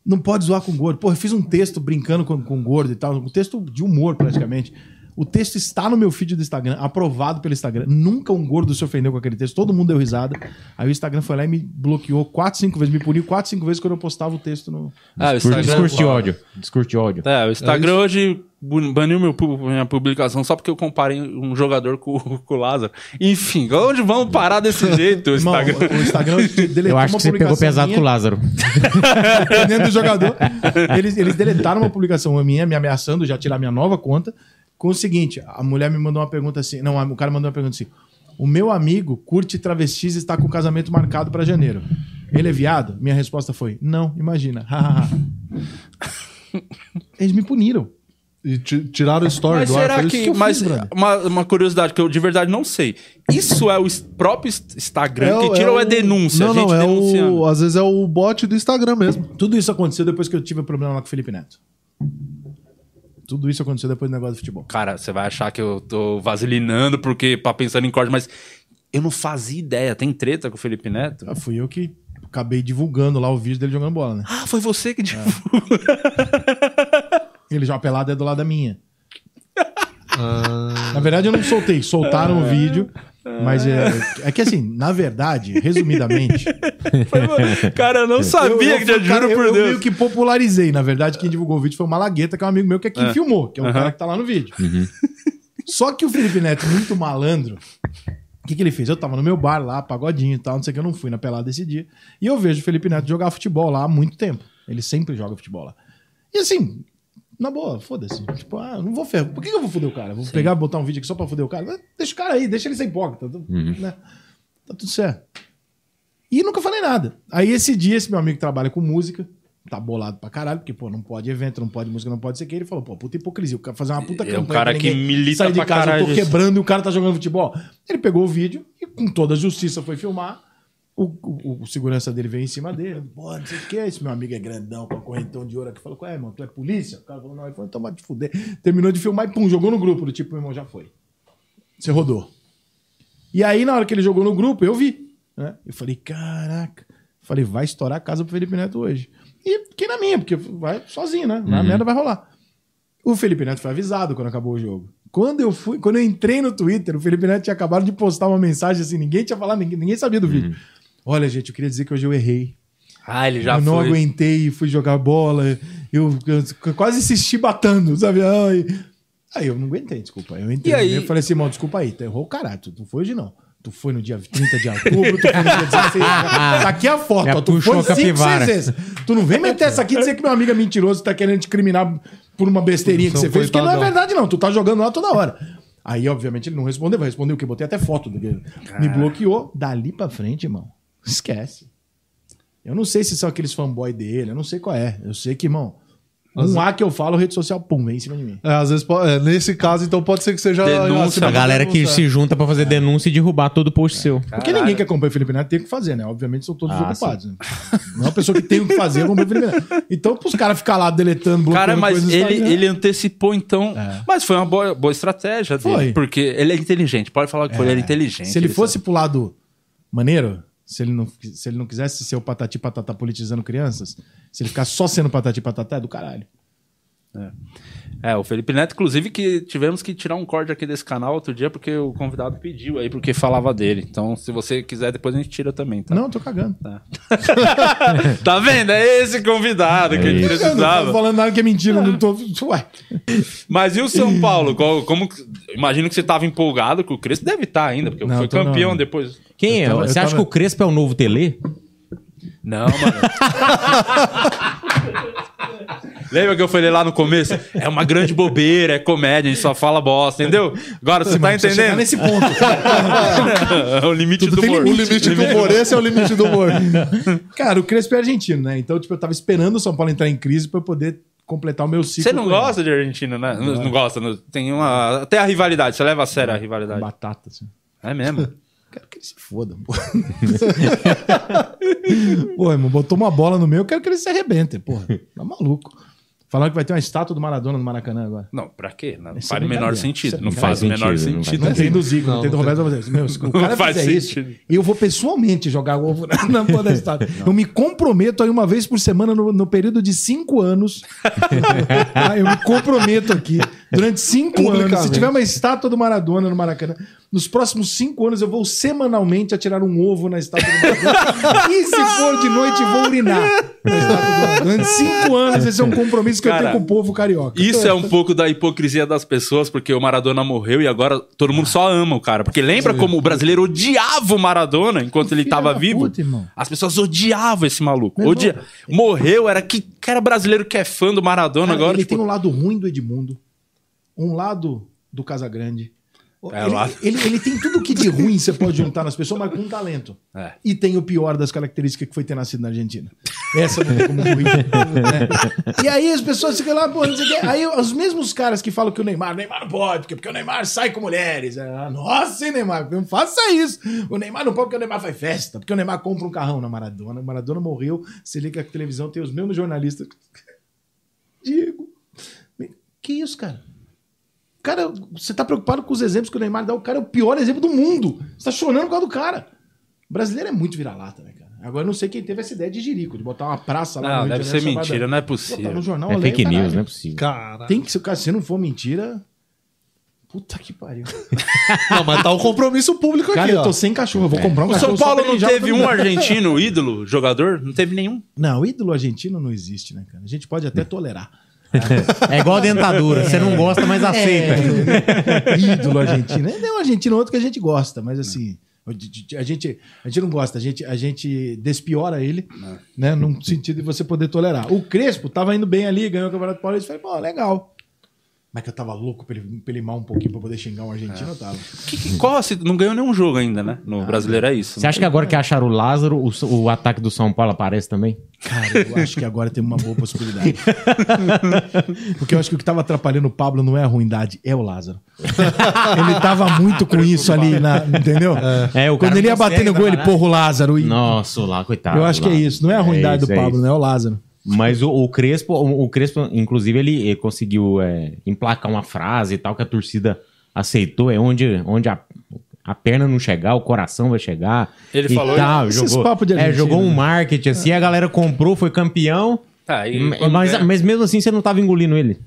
Speaker 8: não pode zoar com gordo. Porra, eu fiz um texto brincando com, com gordo e tal. Um texto de humor, praticamente. O texto está no meu feed do Instagram, aprovado pelo Instagram. Nunca um gordo se ofendeu com aquele texto. Todo mundo deu risada. Aí o Instagram foi lá e me bloqueou quatro, cinco vezes. Me puniu quatro, cinco vezes quando eu postava o texto no.
Speaker 1: Ah, o
Speaker 3: Discurso,
Speaker 1: Instagram-
Speaker 3: discurso de ódio. Discurso de ódio.
Speaker 1: É, o Instagram hoje bu- baniu meu, minha publicação só porque eu comparei um jogador com, com o Lázaro. Enfim, onde vamos parar desse jeito, o
Speaker 8: Irmão,
Speaker 1: Instagram?
Speaker 8: o Instagram deletou
Speaker 3: Eu acho
Speaker 8: uma
Speaker 3: que você pegou
Speaker 8: publicação
Speaker 3: pesado
Speaker 8: minha.
Speaker 3: com o Lázaro.
Speaker 8: dependendo do jogador. Eles, eles deletaram uma publicação minha, me ameaçando já tirar minha nova conta, com o seguinte: a mulher me mandou uma pergunta assim. Não, o cara mandou uma pergunta assim. O meu amigo curte travestis e está com o casamento marcado para janeiro. Ele é viado? Minha resposta foi: não, imagina. Eles me puniram.
Speaker 2: E ti- tiraram o story
Speaker 1: Mas
Speaker 2: do ar.
Speaker 1: será
Speaker 2: isso
Speaker 1: que.
Speaker 2: eu
Speaker 1: mas
Speaker 2: fiz,
Speaker 1: uma, uma curiosidade que eu de verdade não sei. Isso é o próprio Instagram
Speaker 2: o-
Speaker 1: que tira ou é
Speaker 2: o-
Speaker 1: denúncia?
Speaker 2: Não,
Speaker 1: a gente
Speaker 2: não, é o. Às vezes é o bot do Instagram mesmo.
Speaker 8: Tudo isso aconteceu depois que eu tive o problema lá com o Felipe Neto. Tudo isso aconteceu depois do negócio do futebol.
Speaker 1: Cara, você vai achar que eu tô vaselinando porque pra pensando em corte, mas eu não fazia ideia. Tem treta com o Felipe Neto?
Speaker 8: Ah, fui eu que acabei divulgando lá o vídeo dele jogando bola, né?
Speaker 1: Ah, foi você que divulgou.
Speaker 8: Ele joga pelado é do lado da minha. Na verdade, eu não soltei. Soltaram o vídeo. Mas é, é que assim, na verdade, resumidamente.
Speaker 1: Cara, eu não sabia que
Speaker 8: eu,
Speaker 1: eu, juro
Speaker 8: cara, eu-
Speaker 1: por
Speaker 8: eu
Speaker 1: Deus.
Speaker 8: meio que popularizei. Na verdade, quem divulgou o vídeo foi o Malagueta, que é um amigo meu, que é quem
Speaker 1: É.
Speaker 8: filmou, que é o
Speaker 1: Aham.
Speaker 8: cara que tá lá no vídeo. Só que o Felipe Neto, muito malandro, o que, que ele fez? Eu tava no meu bar lá, pagodinho e tal, não sei o que, eu não fui na pelada esse dia. E eu vejo o Felipe Neto jogar futebol lá há muito tempo. Ele sempre joga futebol lá. E assim, na boa, foda-se. Tipo, ah, não vou ferrar. Por que, que eu vou foder o cara? Vou pegar e botar um vídeo aqui só pra foder o cara? Deixa o cara aí, deixa ele ser hipócrita. né? Tá tudo certo. E nunca falei nada. Aí esse dia, esse meu amigo trabalha com música, tá bolado pra caralho, porque, pô, não pode evento, não pode música, não pode ser que. Ele falou, pô, puta hipocrisia. O cara fazer uma puta
Speaker 1: É um
Speaker 8: campanha
Speaker 1: cara que milita
Speaker 8: sair de casa, eu tô quebrando e o cara tá jogando futebol. Ele pegou o vídeo e com toda a justiça foi filmar. O, o- o segurança dele veio em cima dele. Pô, não sei o que. Esse meu amigo é grandão, com a correntão de ouro aqui. Falou, ué, irmão, tu é polícia? O cara falou, não. Ele falou, então vai te fuder. Terminou de filmar e pum, jogou no grupo. Do tipo, meu irmão, já foi. Você rodou. E aí, na hora que ele jogou no grupo, eu vi. Né? Eu falei, caraca. Falei, vai estourar a casa pro Felipe Neto hoje. E fiquei na minha, porque vai sozinho, né? Na merda vai rolar. O Felipe Neto foi avisado quando acabou o jogo. Quando eu fui, quando eu entrei no Twitter, o Felipe Neto tinha acabado de postar uma mensagem assim, ninguém tinha falado, ninguém, ninguém sabia do vídeo. Olha, gente, eu queria dizer que hoje eu errei.
Speaker 1: Ah, ele já
Speaker 8: eu não
Speaker 1: foi.
Speaker 8: aguentei, fui jogar bola. Eu, eu quase assisti batando, sabe? Ai. Aí eu não aguentei, desculpa. Eu entrei
Speaker 1: E aí?
Speaker 8: eu falei assim, irmão, desculpa aí, tu errou o caralho. Tu não foi hoje, não. Tu foi no dia 30 de outubro, tu foi no dia 16. Tá aqui a foto,
Speaker 3: Já
Speaker 8: ó. Tu
Speaker 3: puxou
Speaker 8: foi
Speaker 3: a
Speaker 8: cinco,
Speaker 3: capivara.
Speaker 8: seis vezes. Tu não vem meter essa aqui e dizer que meu amigo é mentiroso e tá querendo te criminar por uma besteirinha que
Speaker 2: São
Speaker 8: você fez, porque não é
Speaker 2: coitadão.
Speaker 8: verdade, não. Tu tá jogando lá toda hora. Aí, obviamente, ele não respondeu. Vai responder o quê? Botei até foto dele. Me bloqueou. Dali pra frente, irmão. Esquece. Eu não sei se são aqueles fanboy dele, eu não sei qual é. Eu sei que, irmão, um A que eu falo, rede social, pum, vem em cima de mim.
Speaker 2: É, às vezes, é, nesse caso, então pode ser que seja.
Speaker 1: Denúncia.
Speaker 3: A galera que se junta pra fazer denúncia e derrubar todo o post seu.
Speaker 8: Porque ninguém que acompanha o Felipe Neto tem o que fazer, né? Obviamente são todos
Speaker 3: Ah,
Speaker 8: ocupados. Né? Não é uma pessoa que tem o que fazer, acompanha o Felipe Neto. Então, pros caras ficar lá deletando, bloqueando
Speaker 1: Cara, mas ele, ele antecipou, então. Mas foi uma boa, boa estratégia dele.
Speaker 8: Foi.
Speaker 1: Porque ele é inteligente. Pode falar que foi, ele é inteligente.
Speaker 8: Se ele
Speaker 1: sabe.
Speaker 8: fosse pro lado maneiro, se ele não, se ele não quisesse ser o patati patatá politizando crianças, se ele ficar só sendo patati patatá, é do caralho.
Speaker 1: É, o Felipe Neto, inclusive, que tivemos que tirar um corte aqui desse canal outro dia, porque o convidado pediu aí, porque falava dele. Então, se você quiser, depois a gente tira também, tá?
Speaker 8: Não, eu tô cagando.
Speaker 1: Tá vendo? É esse convidado que a gente
Speaker 8: Eu não tô
Speaker 1: precisava.
Speaker 8: falando nada que é mentira, não tô. Ué.
Speaker 1: Mas e o São Paulo? Qual- como, que- imagino que você tava empolgado com o Crespo. Deve estar ainda, porque
Speaker 8: Não,
Speaker 1: foi campeão
Speaker 8: não.
Speaker 1: depois.
Speaker 3: Quem é?
Speaker 8: Eu tava-
Speaker 3: Você acha
Speaker 8: tava-
Speaker 3: que o Crespo é o novo Tele?
Speaker 1: Não, mano. Lembra que eu falei lá no começo? É uma grande bobeira, é comédia, a gente só fala bosta, entendeu? Agora você tá entendendo?
Speaker 8: nesse ponto.
Speaker 1: É o limite do
Speaker 8: tem
Speaker 1: humor.
Speaker 2: O limite do humor, esse é o limite do humor.
Speaker 8: Cara, o Crespo é argentino, né? Então, tipo, eu tava esperando o São Paulo entrar em crise pra eu poder completar o meu ciclo.
Speaker 1: Você não gosta de Argentina, né? Não, não gosta. não- tem uma. Até a rivalidade, você leva a sério a rivalidade.
Speaker 8: Batata, assim.
Speaker 1: É mesmo.
Speaker 8: Quero que ele se foda, pô. pô, irmão, botou uma bola no meio, eu quero que ele se arrebente, porra. Tá maluco. Falando que vai ter uma estátua do Maradona no Maracanã agora.
Speaker 1: Não, pra quê? Não faz
Speaker 8: é
Speaker 1: o menor sentido.
Speaker 8: É
Speaker 1: não faz o menor
Speaker 3: Faz sentido, não
Speaker 8: Não tem do Zico, não,
Speaker 2: Não,
Speaker 8: tem do
Speaker 2: não
Speaker 8: Roberto Alves. Meu, se o cara
Speaker 1: faz
Speaker 8: fizer isso,
Speaker 1: sentido.
Speaker 8: eu vou pessoalmente jogar ovo na, na porra da estátua. Eu me comprometo aí uma vez por semana no, no período de cinco anos. Tá? eu me comprometo aqui. Durante cinco anos, se tiver uma estátua do Maradona no Maracanã, nos próximos cinco anos eu vou semanalmente atirar um ovo na estátua do Maradona. e se for de noite, vou urinar na estátua do Maradona. Durante cinco anos, esse é um compromisso que eu
Speaker 1: Cara,
Speaker 8: tenho com o povo carioca.
Speaker 1: Isso é um pouco da hipocrisia das pessoas, porque o Maradona morreu e agora todo mundo só ama o cara. Porque lembra como o brasileiro odiava o Maradona enquanto ele
Speaker 8: Filha
Speaker 1: tava
Speaker 8: da
Speaker 1: vivo?
Speaker 8: puta, irmão.
Speaker 1: As pessoas odiavam esse maluco. Odia... Morreu, era que cara brasileiro que é fã do Maradona
Speaker 8: Cara,
Speaker 1: agora.
Speaker 8: ele
Speaker 1: tipo,
Speaker 8: tem um lado ruim do Edmundo, um lado do Casagrande,
Speaker 1: É,
Speaker 8: ele,
Speaker 1: lá-
Speaker 8: ele, ele tem tudo que de ruim você pode juntar nas pessoas, mas com talento.
Speaker 1: É.
Speaker 8: E tem o pior das características que foi ter nascido na Argentina. Essa não tem como ruim. E aí as pessoas ficam lá, pô, não sei o quê. Aí os mesmos caras que falam que o Neymar, o Neymar não pode, porque, porque o Neymar sai com mulheres. Ah, nossa, hein, Neymar, não faça isso. O Neymar não pode porque o Neymar faz festa, porque o Neymar compra um carrão na Maradona. O Maradona morreu, você liga a televisão, tem os mesmos jornalistas. Diego, que isso, cara? Cara, você tá preocupado com os exemplos que o Neymar dá. O cara é o pior exemplo do mundo. Você tá chorando por causa do cara. O brasileiro é muito vira-lata, né, cara? Agora eu não sei quem teve essa ideia de Jirico, de botar uma praça lá
Speaker 1: Não,
Speaker 8: no Rio
Speaker 1: deve
Speaker 8: de
Speaker 1: ser
Speaker 8: chamada-
Speaker 1: mentira, não é
Speaker 8: Pô, tá
Speaker 1: possível.
Speaker 8: no jornal,
Speaker 3: É
Speaker 8: eu
Speaker 3: fake news, não é possível.
Speaker 2: Cara.
Speaker 8: Tem que ser, cara, se não for mentira. Puta que pariu.
Speaker 2: Não, mas tá um compromisso público
Speaker 8: Cara,
Speaker 2: aqui,
Speaker 8: eu
Speaker 2: ó.
Speaker 8: tô sem cachorro. Eu vou comprar um
Speaker 1: O
Speaker 8: cachorro.
Speaker 1: São Paulo não teve um argentino ídolo, jogador? Não teve nenhum.
Speaker 8: Não, ídolo argentino não existe, né, cara? A gente pode até tolerar.
Speaker 3: É igual a dentadura. Você não gosta, mas aceita.
Speaker 8: É, ídolo argentino. É um argentino outro que a gente gosta, mas assim. A gente, a gente não gosta, a gente, a gente despiora ele, né? Num sentido de você poder tolerar. O Crespo tava indo bem ali, ganhou o Campeonato Paulista. Falei, pô, legal. Mas que eu tava louco pra ele, pra ele mal um pouquinho pra poder xingar um argentino, eu tava.
Speaker 1: Que, que, qual, se- não ganhou nenhum jogo ainda, né? No brasileiro é isso.
Speaker 3: Você acha que agora que acharam o Lázaro, o, o ataque do São Paulo aparece também?
Speaker 8: Cara, eu acho que agora tem uma boa possibilidade. Porque eu acho que o que tava atrapalhando o Pablo não é a ruindade, é o Lázaro. Ele tava muito com isso ali, na, entendeu?
Speaker 3: É, o
Speaker 8: Quando ele ia
Speaker 3: não
Speaker 8: bater no gol, ele
Speaker 3: trabalhar.
Speaker 8: porra o Lázaro. E
Speaker 3: Nossa, lá, coitado.
Speaker 8: eu acho que é isso. Não é a ruindade
Speaker 3: isso,
Speaker 8: do
Speaker 3: é
Speaker 8: Pablo,
Speaker 3: isso.
Speaker 8: né? É o Lázaro.
Speaker 3: Mas o, o Crespo, o, o Crespo, inclusive, ele, ele conseguiu é, emplacar uma frase e tal que a torcida aceitou. É onde, onde a, a perna não chegar, o coração vai chegar.
Speaker 1: Ele falou
Speaker 3: tal,
Speaker 8: Esses
Speaker 3: jogou,
Speaker 8: papos de
Speaker 3: é, jogou um
Speaker 8: né?
Speaker 3: marketing assim, a galera comprou, foi campeão.
Speaker 1: Tá, e
Speaker 3: mas,
Speaker 1: quando
Speaker 3: mas, mesmo assim você não tava engolindo ele.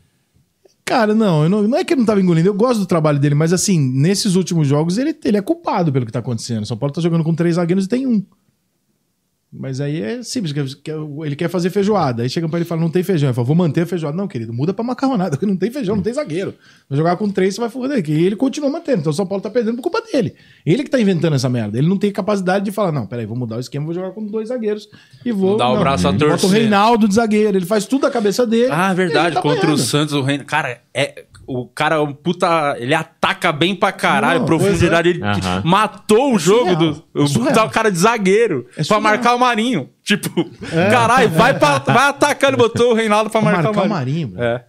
Speaker 8: Cara, não, não, não é que ele não tava engolindo, eu gosto do trabalho dele, mas assim, nesses últimos jogos ele, ele é culpado pelo que tá acontecendo. São Paulo tá jogando com três zagueiros e tem um. Mas aí é simples, ele quer fazer feijoada. Aí chegam pra ele e falam, não tem feijão. Ele fala, vou manter a feijoada. Não, querido, muda pra macarronada, porque não tem feijão, não tem zagueiro. Vai jogar com três, você vai foder. E ele continua mantendo. Então o São Paulo tá perdendo por culpa dele. Ele que tá inventando essa merda. Ele não tem capacidade de falar, não, peraí, vou mudar o esquema, vou jogar com dois zagueiros. E vou...
Speaker 1: Dá o braço a
Speaker 8: Bota o. Reinaldo de zagueiro. Ele faz tudo da cabeça dele.
Speaker 1: Ah,
Speaker 8: e
Speaker 1: verdade.
Speaker 8: tá
Speaker 1: Contra
Speaker 8: apanhando.
Speaker 1: o Santos, o Reino. Cara, é. O cara é um puta. Ele ataca bem pra caralho,
Speaker 8: Não,
Speaker 1: profundidade. Ele
Speaker 3: Aham.
Speaker 1: matou o jogo
Speaker 8: surreal.
Speaker 1: do. O, tá o cara de zagueiro
Speaker 8: É
Speaker 1: pra marcar o Marinho. Tipo, caralho, vai, pra, vai atacando, botou o Reinaldo pra
Speaker 8: Pra
Speaker 1: marcar,
Speaker 8: marcar
Speaker 1: o
Speaker 8: o
Speaker 1: Marinho.
Speaker 8: Marinho, bro.
Speaker 1: É.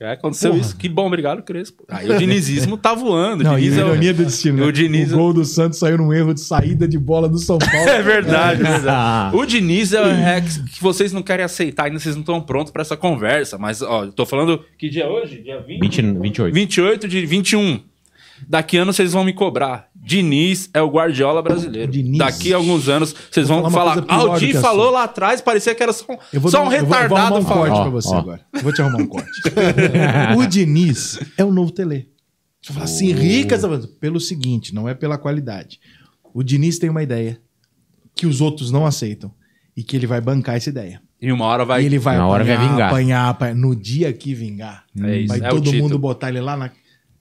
Speaker 1: É, aconteceu
Speaker 8: Porra.
Speaker 1: isso. Que bom, obrigado, Crespo. Aí o dinizismo tá voando.
Speaker 8: Não, e
Speaker 1: Diniz
Speaker 8: a
Speaker 1: é o-
Speaker 8: ironia do destino. né?
Speaker 1: O Diniz
Speaker 8: o gol do Santos saiu num erro de saída de bola do São Paulo.
Speaker 1: É verdade, é verdade. O Diniz é, é que vocês não querem aceitar, ainda vocês não estão prontos pra essa conversa. Mas, ó, eu tô falando. Que dia é hoje? Dia 20?
Speaker 3: 20, 28.
Speaker 1: 28 de 21. Daqui a ano vocês vão me cobrar. Diniz é o Guardiola brasileiro.
Speaker 8: Diniz.
Speaker 1: Daqui a alguns anos vocês
Speaker 8: Vou
Speaker 1: vão
Speaker 8: falar uma
Speaker 1: falar.
Speaker 8: coisa pior
Speaker 1: o
Speaker 8: do
Speaker 1: Di
Speaker 8: que
Speaker 1: falou
Speaker 8: assim.
Speaker 1: lá atrás, parecia que era só,
Speaker 8: Eu vou
Speaker 1: só um
Speaker 8: eu vou- eu vou arrumar
Speaker 1: retardado
Speaker 8: um corte pra você
Speaker 3: ó.
Speaker 8: agora. Eu vou te arrumar um corte. o Diniz é o novo Tele. Você fala assim, rica, você fala, pelo seguinte, não é pela qualidade. O Diniz tem uma ideia que os outros não aceitam e que ele vai bancar essa ideia.
Speaker 1: E uma hora vai.
Speaker 8: e ele vai
Speaker 3: Na hora vai
Speaker 8: apanhar,
Speaker 3: vingar.
Speaker 8: apanhar, apanhar. No dia que vingar,
Speaker 1: É isso,
Speaker 8: vai
Speaker 1: é
Speaker 8: todo mundo botar ele lá na...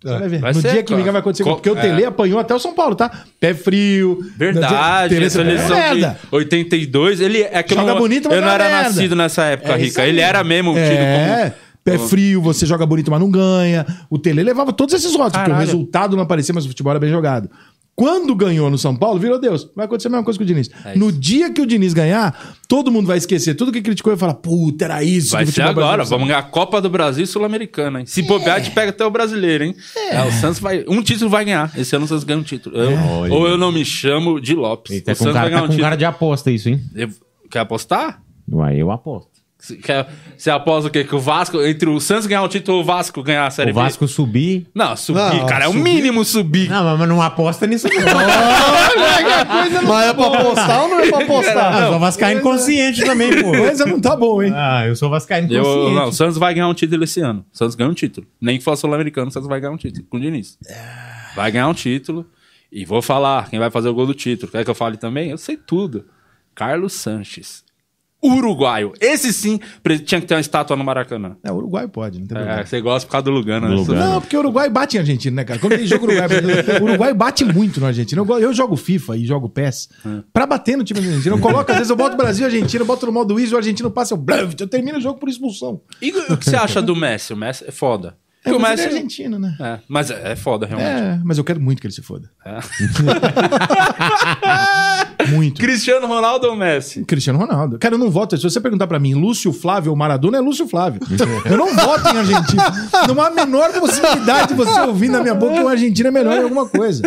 Speaker 8: Você vai ver.
Speaker 1: Vai
Speaker 8: no
Speaker 1: ser,
Speaker 8: dia que vingar vai acontecer.
Speaker 1: Co-
Speaker 8: Porque o
Speaker 1: é.
Speaker 8: Tele apanhou até o São Paulo, tá? Pé frio.
Speaker 1: Verdade,
Speaker 8: Tele-
Speaker 1: a seleção
Speaker 8: é
Speaker 1: de
Speaker 8: merda.
Speaker 1: 82, ele é que eu
Speaker 8: Joga
Speaker 1: não,
Speaker 8: bonito, mas
Speaker 1: eu não era
Speaker 8: merda.
Speaker 1: nascido nessa época,
Speaker 8: É
Speaker 1: Rica.
Speaker 8: aí.
Speaker 1: Ele era mesmo tido
Speaker 8: É, pé frio, você joga bonito, mas não ganha. O Tele levava todos esses votos, porque o resultado não aparecia, mas o futebol era bem jogado. Quando ganhou no São Paulo, virou Deus. Vai acontecer a mesma coisa com o Diniz.
Speaker 1: É
Speaker 8: no dia que o Diniz ganhar, todo mundo vai esquecer tudo que criticou e vai falar: puta, era isso
Speaker 1: Vai
Speaker 8: que o
Speaker 1: ser agora.
Speaker 8: brasileiro
Speaker 1: Vamos ganhar a Copa do Brasil e Sul-Americana, hein? Se bobear, a gente pega até o brasileiro, hein? É, o Santos vai. Um título vai ganhar. Esse ano o Santos ganha um título. Eu- ou eu não me chamo de Lopes.
Speaker 3: Eita,
Speaker 1: o
Speaker 3: com
Speaker 1: Santos
Speaker 3: cara,
Speaker 1: vai ganhar
Speaker 3: tá
Speaker 1: um título.
Speaker 3: cara de aposta isso, hein?
Speaker 1: Eu- Quer apostar?
Speaker 3: Uai, eu aposto.
Speaker 1: Você aposta o quê? Que o Vasco, entre o Santos ganhar o título ou o Vasco ganhar a Série
Speaker 3: O Vasco subir.
Speaker 1: B? Não, subir,
Speaker 2: Não,
Speaker 1: cara. É o mínimo subir.
Speaker 3: Não, mas não aposta nisso, não.
Speaker 2: Mas é pra apostar ou não é pra apostar?
Speaker 3: eu sou vascaíno inconsciente também, pô.
Speaker 8: Coisa não tá bom, hein?
Speaker 3: Ah, eu sou vascaíno
Speaker 1: Eu,
Speaker 3: inconsciente.
Speaker 1: não, o Santos vai ganhar um título esse ano. O Santos ganha um título. Nem que for sul-americano, o Santos vai ganhar um título com o Diniz. Vai ganhar um título. E vou falar quem vai fazer o gol do título. Quer que eu fale também? Eu sei tudo. Carlos Sanches. Uruguaio. Esse sim tinha que ter uma estátua no Maracanã.
Speaker 8: É, o Uruguai pode, não tem problema.
Speaker 1: É, você gosta por causa do Lugano. né?
Speaker 3: Lugano.
Speaker 8: Não, porque o Uruguai bate em Argentina, né, cara? Quando tem jogo Uruguai, o Uruguai bate muito no Argentina. Eu, go- eu jogo FIFA e jogo PES pra bater no time da Argentina. Eu coloco, às vezes eu boto Brasil e Argentina, eu boto no modo Easy, o argentino passa, eu, eu termino o jogo por expulsão.
Speaker 1: E o que você acha do Messi? O Messi é foda.
Speaker 8: É, mas ele é
Speaker 1: Messi-
Speaker 8: argentino, né?
Speaker 1: É, mas é, é foda, realmente.
Speaker 8: É, mas eu quero muito que ele se foda.
Speaker 1: É.
Speaker 8: muito.
Speaker 1: Cristiano Ronaldo ou Messi?
Speaker 8: Cristiano Ronaldo. Cara, eu não voto. Se você perguntar pra mim, Lúcio Flávio ou Maradona, é Lúcio Flávio. Eu não voto em Argentina. Não há a menor possibilidade de você ouvir na minha boca que o argentino é melhor em alguma coisa.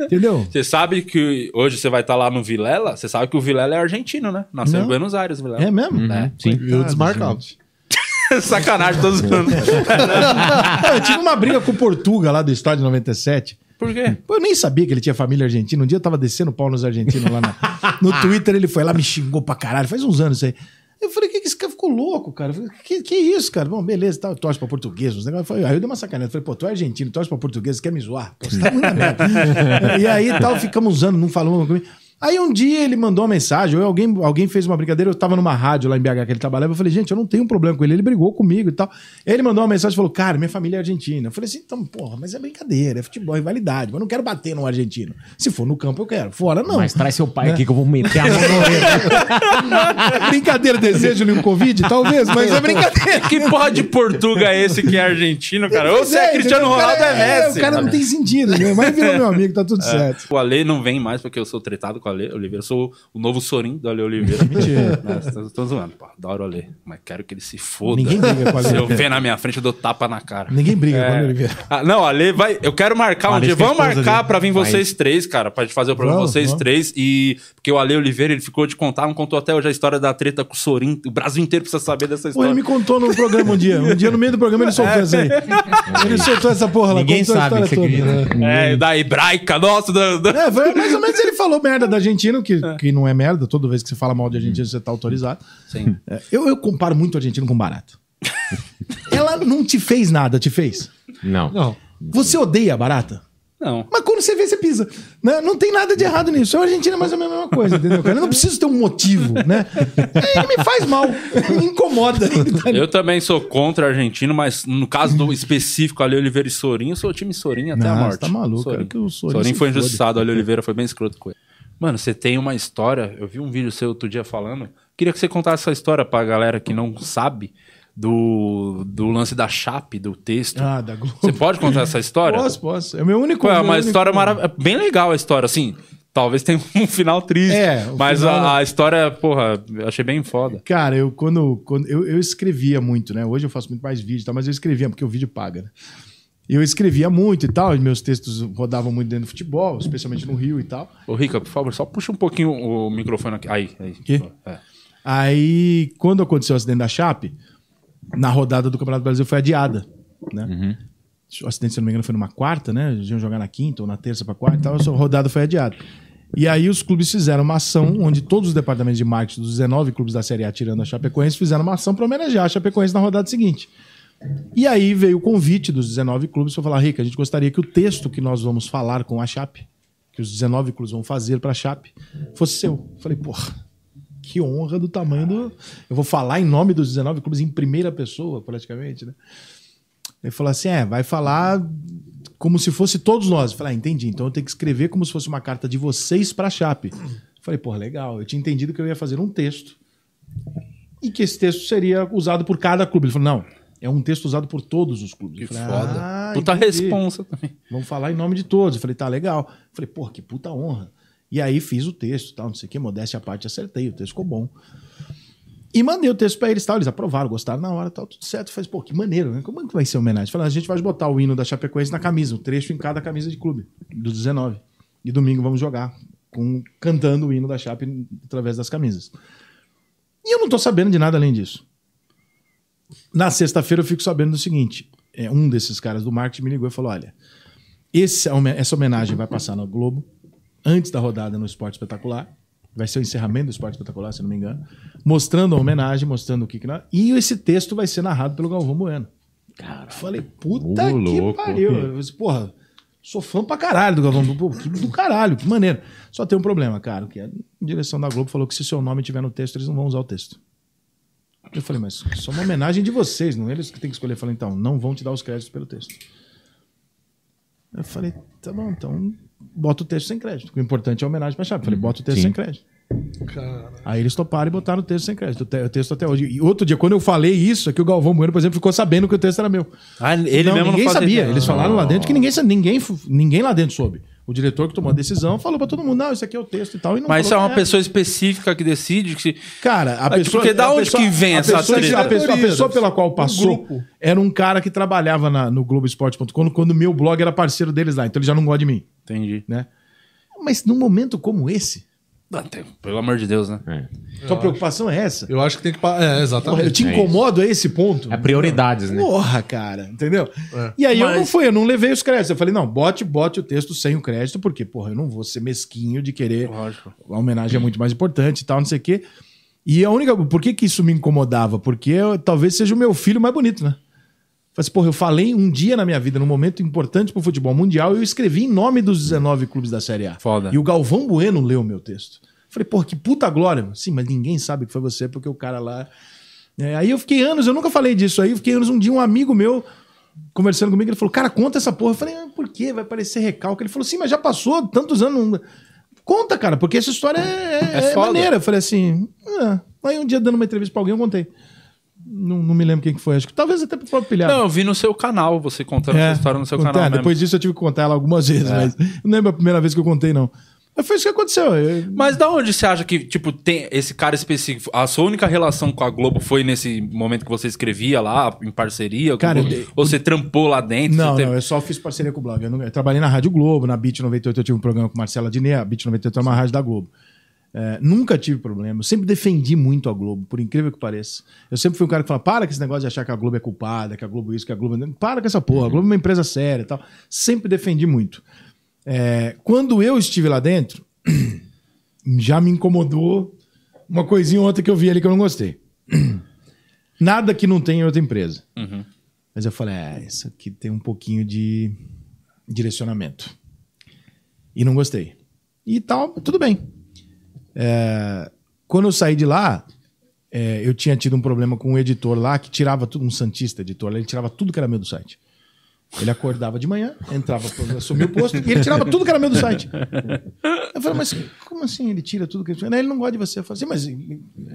Speaker 8: Entendeu?
Speaker 1: Você sabe que hoje você vai estar lá no Vilela? Você sabe que o Vilela é argentino, né? Nasceu
Speaker 8: Não.
Speaker 1: em Buenos Aires, o Vilela.
Speaker 8: É mesmo?
Speaker 1: É.
Speaker 3: Sim.
Speaker 2: E o desmarcado.
Speaker 1: Sacanagem, todos os anos.
Speaker 8: Ah, Eu tive uma briga com o Portuga lá do estádio 97.
Speaker 1: Por quê?
Speaker 8: Pô, Eu nem sabia que ele tinha família argentina. Um dia eu tava descendo pau nos argentinos lá na- no Twitter. Ele foi lá, me xingou pra caralho. Faz uns anos isso aí. Eu falei, que, que esse cara ficou louco, cara? Falei, que, que isso, cara? Bom, beleza, tá, torce pra português. Uns negócios. Aí eu dei uma sacanagem. Eu falei, pô, tu é argentino, torce pra português, quer me zoar? Pô, você tá muito merda. e aí tal, ficamos usando, não falou comigo. Aí um dia ele mandou uma mensagem, ou alguém, alguém fez uma brincadeira, eu tava numa rádio lá em BH que ele trabalhava, eu falei, gente, eu não tenho um problema com ele, ele brigou comigo e tal. Ele mandou uma mensagem e falou, cara, minha família é argentina. Eu falei assim, então, porra, mas é brincadeira, é futebol, é rivalidade, mas eu não quero bater no argentino. Se for no campo, eu quero. Fora, não.
Speaker 3: Mas traz seu pai aqui que eu vou meter a mão no.
Speaker 8: É brincadeira, desejo-lhe um Covid, talvez, mas é brincadeira.
Speaker 1: Que porra de Portuga é esse que é argentino, cara? Ou você é, Cristiano
Speaker 8: entendeu? O
Speaker 1: Ronaldo
Speaker 8: cara
Speaker 1: é Messi.
Speaker 8: O cara não tem sentido, né? mas virou meu amigo, tá tudo certo.
Speaker 1: O Ale não vem mais porque eu sou tretado com o Ale Oliveira. Eu sou o novo Sorin do Ale Oliveira. Mentira. Tô, tô zoando, pô. Adoro o Ale. Mas quero que ele se foda.
Speaker 8: Ninguém briga com o Ale
Speaker 1: Se eu ver na minha frente, eu dou tapa na cara.
Speaker 8: Ninguém briga
Speaker 1: É.
Speaker 8: com o Ale Oliveira.
Speaker 1: Ah, não, Ale vai. Eu quero marcar um dia.
Speaker 3: é
Speaker 1: Vamos marcar
Speaker 3: dele.
Speaker 1: pra vir
Speaker 3: Vai.
Speaker 1: vocês três, cara, pra gente fazer o programa
Speaker 8: Vamos,
Speaker 1: vocês
Speaker 8: vamos.
Speaker 1: três. E. Porque o Ale Oliveira, ele ficou de contar, não contou até hoje a história da treta com o Sorin. O Brasil inteiro precisa saber dessa
Speaker 8: Pô,
Speaker 1: história.
Speaker 8: ele me contou no programa um dia. Um dia no meio do programa ele soltou essa aí. Ele soltou essa porra lá,
Speaker 3: Ninguém
Speaker 8: contou a
Speaker 3: sabe,
Speaker 8: história
Speaker 3: você
Speaker 8: toda.
Speaker 3: acredita?
Speaker 1: É, da hebraica, nossa, da, da-
Speaker 8: É, mais ou menos ele falou merda da Argentina, que, que não é merda. Toda vez que você fala mal de argentino, você tá autorizado.
Speaker 1: Sim.
Speaker 8: É, eu, eu comparo muito o argentino com barata. Ela não te fez nada, te fez?
Speaker 3: Não.
Speaker 2: Não.
Speaker 8: Você odeia a barata?
Speaker 1: Não.
Speaker 8: Mas quando você vê, você pisa. Né? Não tem nada de errado nisso. O argentino é mais ou menos a mesma coisa, entendeu? Cara? Eu não preciso ter um motivo, né? Ele me faz mal, me incomoda.
Speaker 1: Eu também sou contra argentino, mas no caso do específico Ali Oliveira e Sorin, eu sou o time Sorin até a
Speaker 8: Não,
Speaker 1: morte.
Speaker 8: você tá maluco,
Speaker 1: Sorin,
Speaker 8: cara, que o Sorin
Speaker 1: Sorin
Speaker 8: se
Speaker 1: foi injustiçado, Ali Oliveira foi bem escroto com ele. Mano, você tem uma história, eu vi um vídeo seu outro dia falando, queria que você contasse essa história pra galera que não sabe do, do lance da chape, do texto.
Speaker 8: Ah, da Globo.
Speaker 1: Você pode contar essa história?
Speaker 8: Posso, posso. É o meu único.
Speaker 1: É uma história maravilhosa, bem legal a história, assim, talvez tenha um final triste,
Speaker 8: É,
Speaker 1: mas
Speaker 8: final-
Speaker 1: a, a história, porra, eu achei bem foda.
Speaker 8: Cara, eu quando, quando eu, eu escrevia muito, né? Hoje eu faço muito mais vídeo, tá? mas eu escrevia porque o vídeo paga, né? Eu escrevia muito e tal, e meus textos rodavam muito dentro do futebol, especialmente no Rio e tal.
Speaker 1: Ô, Rica, por favor, só puxa um pouquinho o microfone aqui. Aí, aí. É.
Speaker 8: Aí, quando aconteceu o acidente da Chape, na rodada do Campeonato Brasileiro foi adiada, né? O acidente, se não me engano, foi numa quarta, né? Eles iam jogar na quinta ou na terça para quarta e tal, essa rodada foi adiada. E aí os clubes fizeram uma ação onde todos os departamentos de marketing dos 19 clubes da Série A, tirando a Chapecoense, fizeram uma ação para homenagear a Chapecoense na rodada seguinte. E aí veio o convite dos 19 clubes para falar, Rica, a gente gostaria que o texto que nós vamos falar com a Chape, que os 19 clubes vão fazer para a Chape, fosse seu. Falei, porra, que honra do tamanho do. Eu vou falar em nome dos 19 clubes em primeira pessoa, praticamente, né? Ele falou assim: é, vai falar como se fosse todos nós. Eu falei, ah, entendi. Então eu tenho que escrever como se fosse uma carta de vocês para a Chape. Eu falei, pô, legal. Eu tinha entendido que eu ia fazer um texto e que esse texto seria usado por cada clube. Ele falou, não, é um texto usado por todos os clubes.
Speaker 1: Que
Speaker 8: Eu falei,
Speaker 1: foda.
Speaker 8: "Ah,
Speaker 1: Puta
Speaker 8: entendi."
Speaker 1: responsa também.
Speaker 8: Vamos falar em nome de todos. Eu falei, tá legal. Eu falei, porra, que puta honra. E aí fiz o texto, tal, não sei o que, modéstia à parte, acertei, o texto ficou bom. E mandei o texto pra eles, tal, eles aprovaram, gostaram na hora, tal, tudo certo. Eu falei, pô, que maneiro, né? Como é que vai ser a homenagem? Falei, a gente vai botar o hino da Chapecoense na camisa, um trecho em cada camisa de clube, do 19. E domingo vamos jogar, com, cantando o hino da Chape através das camisas. E eu não tô sabendo de nada além disso. Na sexta-feira eu fico sabendo do seguinte: é, um desses caras do marketing me ligou e falou: olha, esse, essa homenagem vai passar no Globo, antes da rodada no Esporte Espetacular. Vai ser o encerramento do Esporte Espetacular, se não me engano. Mostrando a homenagem, mostrando o que que... nós- E esse texto vai ser narrado pelo Galvão Bueno. Cara, falei, puta que
Speaker 3: louco.
Speaker 8: pariu. Eu disse, porra, sou fã pra caralho do Galvão. Pô, que do caralho, que maneiro. Só tem um problema, cara, que a direção da Globo falou que se seu nome estiver no texto, eles não vão usar o texto. Eu falei, mas isso é uma homenagem de vocês, não eles que têm que escolher. Eu falei, então, não vão te dar os créditos pelo texto. Eu falei, tá bom, então bota o texto sem crédito. O importante é a homenagem pra Chape. Eu falei, bota o texto sem crédito. Aí eles toparam e botaram o texto sem crédito. O te- o texto até hoje. E outro dia, quando eu falei isso, é que o Galvão Bueno, por exemplo, ficou sabendo que o texto era meu.
Speaker 1: Ah, ele
Speaker 8: Não,
Speaker 1: mesmo
Speaker 8: ninguém
Speaker 1: não
Speaker 8: sabia.
Speaker 1: ideia.
Speaker 8: Eles falaram lá dentro que ninguém, ninguém, ninguém lá dentro soube. O diretor que tomou a decisão falou pra todo mundo: não, isso aqui é o texto e tal. E não
Speaker 1: Mas isso é uma pessoa específica que decide que...
Speaker 8: Cara, a pessoa.
Speaker 1: porque da onde
Speaker 8: pessoa-
Speaker 1: que vem
Speaker 8: a
Speaker 1: essa
Speaker 8: pessoa,
Speaker 1: treta?
Speaker 8: a pessoa, a pessoa pela qual
Speaker 2: Um
Speaker 8: passou
Speaker 2: grupo.
Speaker 8: era um cara que trabalhava na- no Globoesporte.com quando, quando o meu blog era parceiro deles lá. Então ele já não gosta de mim,
Speaker 1: Entendi.
Speaker 8: né? Mas num momento como esse,
Speaker 1: Pelo amor de Deus, né?
Speaker 3: É.
Speaker 8: sua preocupação é essa?
Speaker 2: Eu acho que tem que. É,
Speaker 8: Porra,
Speaker 2: exatamente.
Speaker 8: eu te
Speaker 3: É
Speaker 8: incomodo a esse ponto?
Speaker 3: É prioridades, né?
Speaker 8: Porra, cara, entendeu? E aí eu não
Speaker 1: Mas-
Speaker 8: fui, eu não levei os créditos. Eu falei, não, bote, bote o texto sem o crédito, porque, porra, eu não vou ser mesquinho de querer.
Speaker 1: Lógico.
Speaker 8: A homenagem é muito mais importante e tal, não sei o quê. E a única. Por que, que isso me incomodava? Porque eu- talvez seja o meu filho mais bonito, né? Falei assim, porra, eu falei um dia na minha vida, num momento importante pro futebol mundial, eu escrevi em nome dos 19 clubes da Série A.
Speaker 1: Foda.
Speaker 8: E o Galvão Bueno leu o meu texto. Falei, porra, que puta glória. Sim, mas ninguém sabe que foi você, porque o cara lá. É, aí eu fiquei anos, eu nunca falei disso aí, eu fiquei anos, um dia um amigo meu conversando comigo, ele falou, cara, conta essa porra. Eu falei, ah, por quê? Vai parecer recalque. Ele falou, sim, mas já passou tantos anos. não- Conta, cara, porque essa história é, é, é
Speaker 1: foda.
Speaker 8: maneira. Eu falei assim, ah. aí um dia dando uma entrevista pra alguém, eu contei. Não, não me lembro quem que foi, acho que talvez até pro próprio Pilhado.
Speaker 1: Não, eu vi no seu canal, você contando essa história no seu
Speaker 8: contar.
Speaker 1: canal mesmo.
Speaker 8: Depois disso eu tive que contar ela algumas vezes, mas não lembro a primeira vez que eu contei, não. Mas foi isso que aconteceu. Eu-
Speaker 1: Mas da onde você acha que, tipo, tem esse cara específico? A sua única relação com a Globo foi nesse momento que você escrevia lá, em parceria?
Speaker 8: Cara, eu-
Speaker 1: ou você trampou lá dentro?
Speaker 8: Não,
Speaker 1: teve-
Speaker 8: não, eu só fiz parceria com o blog. Eu, não- eu trabalhei na Rádio Globo, na Beat 98 eu tive um programa com Marcela Diné, a Beat 98 é uma rádio da Globo. É, nunca tive problema, eu sempre defendi muito a Globo, por incrível que pareça. Eu sempre fui um cara que fala: para com esse negócio de achar que a Globo é culpada, que a Globo isso, que a Globo. Para com essa porra, a Globo é uma empresa séria e tal. Sempre defendi muito. É, quando eu estive lá dentro, já me incomodou uma coisinha ou outra que eu vi ali que eu não gostei. Nada que não tenha em outra empresa. Mas eu falei, é, isso aqui tem um pouquinho de direcionamento. E não gostei. E tal, tudo bem. É, quando eu saí de lá, é, eu tinha tido um problema com um editor lá que tirava tudo, um Santista editor, ele tirava tudo que era meu do site. Ele acordava de manhã, entrava, assumia o posto e ele tirava tudo que era meu do site. Eu falei, mas como assim ele tira tudo que ele Ele não gosta de você. Eu falei assim, mas.